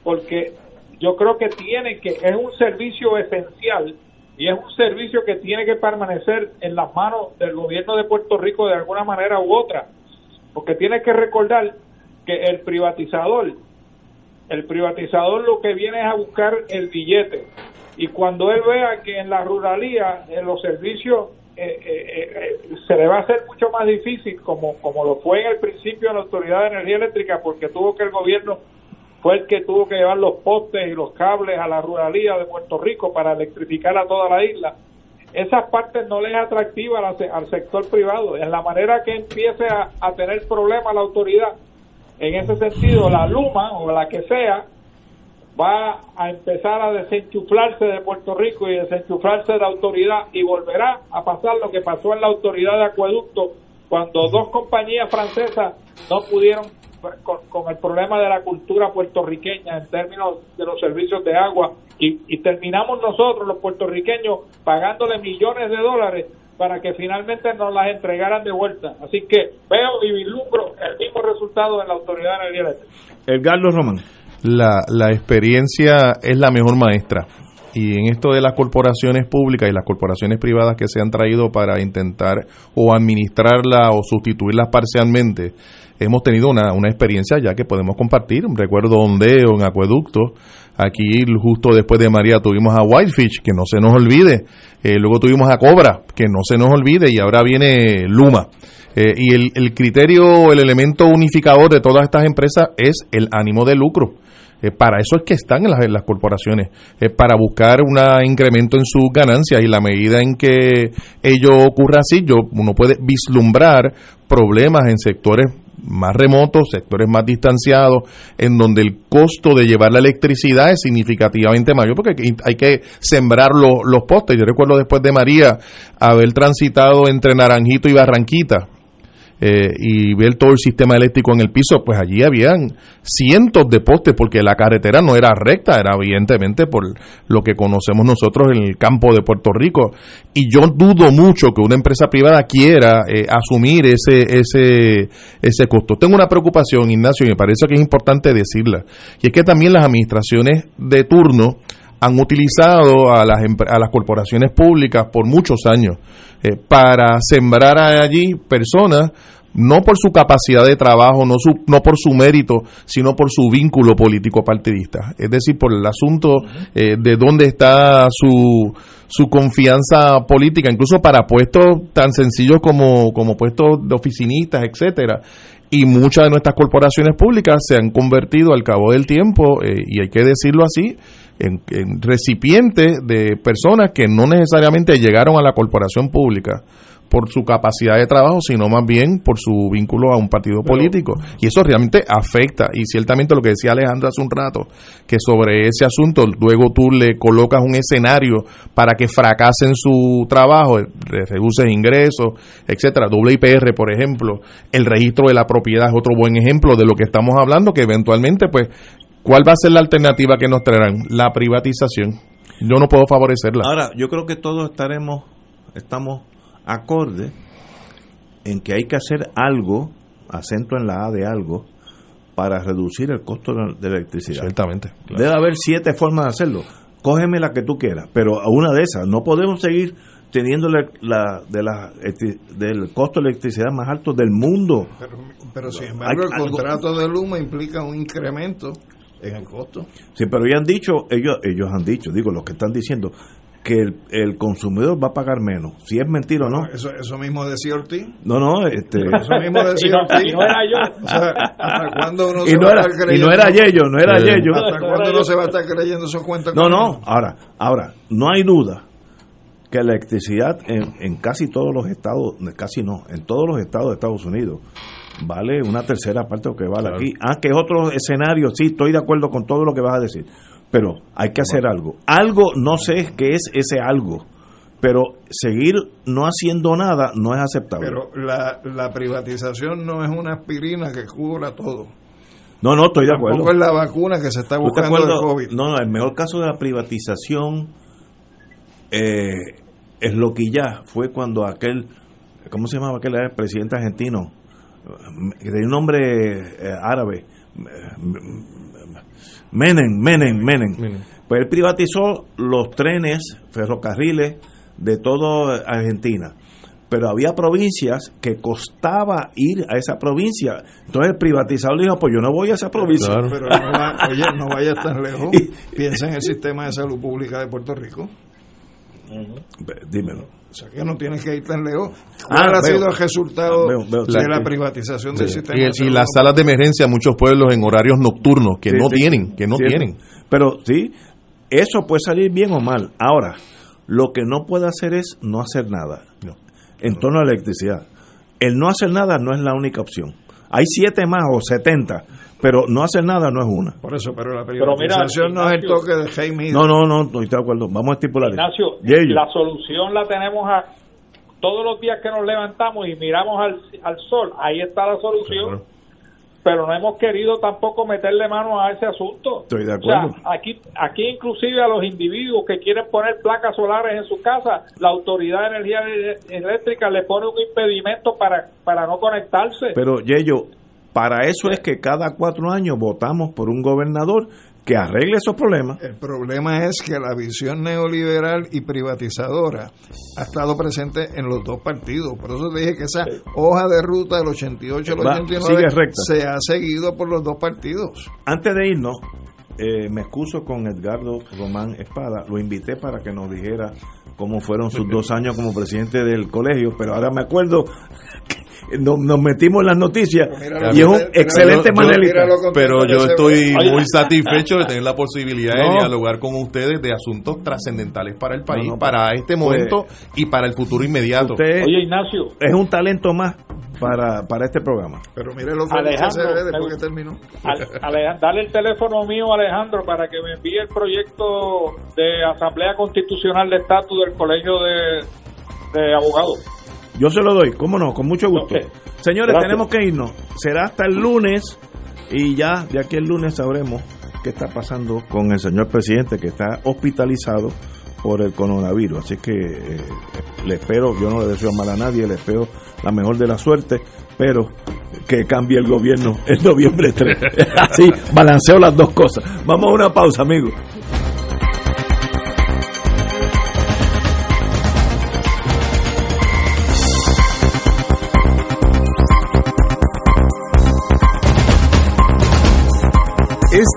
porque yo creo que tiene que es un servicio esencial y es un servicio que tiene que permanecer en las manos del gobierno de Puerto Rico de alguna manera u otra, porque tiene que recordar que el privatizador, el privatizador lo que viene es a buscar el billete. Y cuando él vea que en la ruralía, en los servicios, eh, eh, eh, se le va a hacer mucho más difícil, como, como lo fue en el principio la Autoridad de Energía Eléctrica, porque tuvo que el gobierno fue el que tuvo que llevar los postes y los cables a la ruralía de Puerto Rico para electrificar a toda la isla. Esas partes no le es atractiva al, sector privado. En la manera que empiece a tener problemas la autoridad, en ese sentido, la Luma o la que sea, va a empezar a desenchuflarse de Puerto Rico y desenchuflarse de la autoridad y volverá a pasar lo que pasó en la autoridad de acueducto cuando dos compañías francesas no pudieron con, el problema de la cultura puertorriqueña en términos de los servicios de agua y, terminamos nosotros los puertorriqueños pagándole millones de dólares para que finalmente nos las entregaran de vuelta. Así que veo y vislumbro el mismo resultado en la Autoridad de Eléctrica. El Román. La, la experiencia es la mejor maestra. Y en esto de las corporaciones públicas y las corporaciones privadas que se han traído para intentar o administrarla o sustituirlas parcialmente, hemos tenido una, una experiencia ya que podemos compartir. Recuerdo ondeo en acueducto. Aquí justo después de María tuvimos a Whitefish, que no se nos olvide. Eh, luego tuvimos a Cobra, que no se nos olvide. Y ahora viene Luma. Eh, y el, el criterio, el elemento unificador de todas estas empresas es el ánimo de lucro. Eh, para eso es que están en las, corporaciones, para buscar un incremento en sus ganancias y la medida en que ello ocurra así, yo, uno puede vislumbrar problemas en sectores más remotos, sectores más distanciados, en donde el costo de llevar la electricidad es significativamente mayor, porque hay que sembrar los postes. Yo recuerdo después de María haber transitado entre Naranjito y Barranquita, eh, y ver todo el sistema eléctrico en el piso, pues allí habían cientos de postes porque la carretera no era recta, era evidentemente por lo que conocemos nosotros en el campo de Puerto Rico. Y yo dudo mucho que una empresa privada quiera eh, asumir ese, ese, ese costo. Tengo una preocupación, Ignacio, y me parece que es importante decirla, y es que también las administraciones de turno han utilizado a las, a las corporaciones públicas por muchos años eh, para sembrar allí personas no por su capacidad de trabajo, no, su, no por su mérito, sino por su vínculo político partidista. Es decir, por el asunto eh, de dónde está su, su confianza política, incluso para puestos tan sencillos como, como puestos de oficinistas, etcétera. Y muchas de nuestras corporaciones públicas se han convertido al cabo del tiempo, eh, y hay que decirlo así, en, en recipientes de personas que no necesariamente llegaron a la corporación pública por su capacidad de trabajo, sino más bien por su vínculo a un partido político. Y eso realmente afecta. Y ciertamente lo que decía Alejandro hace un rato, que sobre ese asunto luego tú le colocas un escenario para que fracase en su trabajo, le reduces ingresos, etcétera. WIPR, por ejemplo, el registro de la propiedad es otro buen ejemplo de lo que estamos hablando, que eventualmente, pues, ¿cuál va a ser la alternativa que nos traerán? La privatización. Yo no puedo favorecerla. Ahora, yo creo que todos estaremos, estamos acorde en que hay que hacer algo, acento en la A de algo, para reducir el costo de la electricidad. Ciertamente. Debe haber siete formas de hacerlo. Cógeme la que tú quieras, pero a una de esas. No podemos seguir teniendo la, de la, del costo de electricidad más alto del mundo. Pero, pero sin embargo, el contrato de Luma implica un incremento en el costo. Sí, pero ya han dicho, ellos, ellos han dicho, digo, los que están diciendo, que el, el, consumidor va a pagar menos. Si es mentira o no. Eso, eso mismo decía Ortiz. No, no, este. Eso mismo (laughs) decía Ortiz. y no era yo. O sea, ¿hasta cuándo uno y se no va era, a estar creyendo? Y no era Yello, no era Yello. ¿Hasta cuándo uno se va a estar creyendo esos cuentos? No, no, ahora, ahora, no hay duda que la electricidad en, en casi todos los estados, casi no, en todos los estados de Estados Unidos, vale una tercera parte de lo que vale Claro. aquí. Ah, que es otro escenario, sí, estoy de acuerdo con todo lo que vas a decir, pero hay que hacer algo. Algo, no sé qué es ese algo, pero seguir no haciendo nada no es aceptable. Pero la, la privatización no es una aspirina que cubra todo. no, no, estoy de acuerdo. Tampoco es la vacuna que se está ¿Tú te buscando del? COVID. No, no, el mejor caso de la privatización eh, es lo que ya fue cuando aquel, ¿cómo se llamaba aquel el presidente argentino? Eh, De un nombre eh, árabe. Menem, Menem, Menem. Pues él privatizó los trenes, ferrocarriles de toda Argentina. Pero había provincias que costaba ir a esa provincia. Entonces el privatizador dijo, pues yo no voy a esa provincia. Pero no va- oye, no vayas tan lejos. (laughs) Piensa en el sistema de salud pública de Puerto Rico. Dímelo. O sea que no tienes que ir tan lejos. Ah, ¿Cuál ha veo. sido el resultado Veo, veo, de la privatización del Sí. sistema Y, de y salud? las salas de emergencia, muchos pueblos en horarios nocturnos que Sí, no sí. tienen, que no Sí, tienen. Pero sí, eso puede salir bien o mal. Ahora, lo que no puede hacer es no hacer nada en torno a la electricidad. El no hacer nada no es la única opción. Hay siete más o setenta, pero no hacer nada no es una. Por eso, pero la Pero mira, privatización no es el toque de Jaime. No, no, no, no estoy de acuerdo. Vamos a estipular. Ignacio, Yello. la solución la tenemos a todos los días que nos levantamos y miramos al, al sol, ahí está la solución. Pero no hemos querido tampoco meterle mano a ese asunto. Estoy de O sea, acuerdo. aquí, aquí inclusive a los individuos que quieren poner placas solares en su casa, la Autoridad de Energía Eléctrica le pone un impedimento para, para no conectarse. Pero, Yello, para eso es que cada cuatro años votamos por un gobernador que arregle esos problemas. El problema es que la visión neoliberal y privatizadora ha estado presente en los dos partidos. Por eso te dije que esa hoja de ruta del 88 al Va, 89 sigue recta. se ha seguido por los dos partidos. Antes de irnos, eh, me excuso con Edgardo Román Espada. Lo invité para que nos dijera cómo fueron sus (laughs) dos años como presidente del colegio, pero ahora me acuerdo que nos, nos metimos en las noticias y es un excelente con- Pero yo estoy muy satisfecho de tener la posibilidad No. de dialogar con ustedes de asuntos trascendentales para el país, No, no, para este pues, momento y para el futuro inmediato. Usted Oye, Ignacio, es un talento más para, para este programa. Pero mire lo feliz que se ve después que terminó. Alejandro, dale el teléfono mío, Alejandro, para que me envíe el proyecto de Asamblea Constitucional de Estatus del Colegio de, de Abogados. Yo se lo doy, cómo no, con mucho gusto. Señores, Gracias. tenemos que irnos. Será hasta el lunes y ya de aquí el lunes sabremos qué está pasando con el señor presidente que está hospitalizado por el coronavirus. Así que eh, le espero, yo no le deseo mal a nadie, le espero la mejor de la suerte, pero que cambie el gobierno en noviembre 3. (laughs) Así balanceo las dos cosas. Vamos a una pausa, amigos.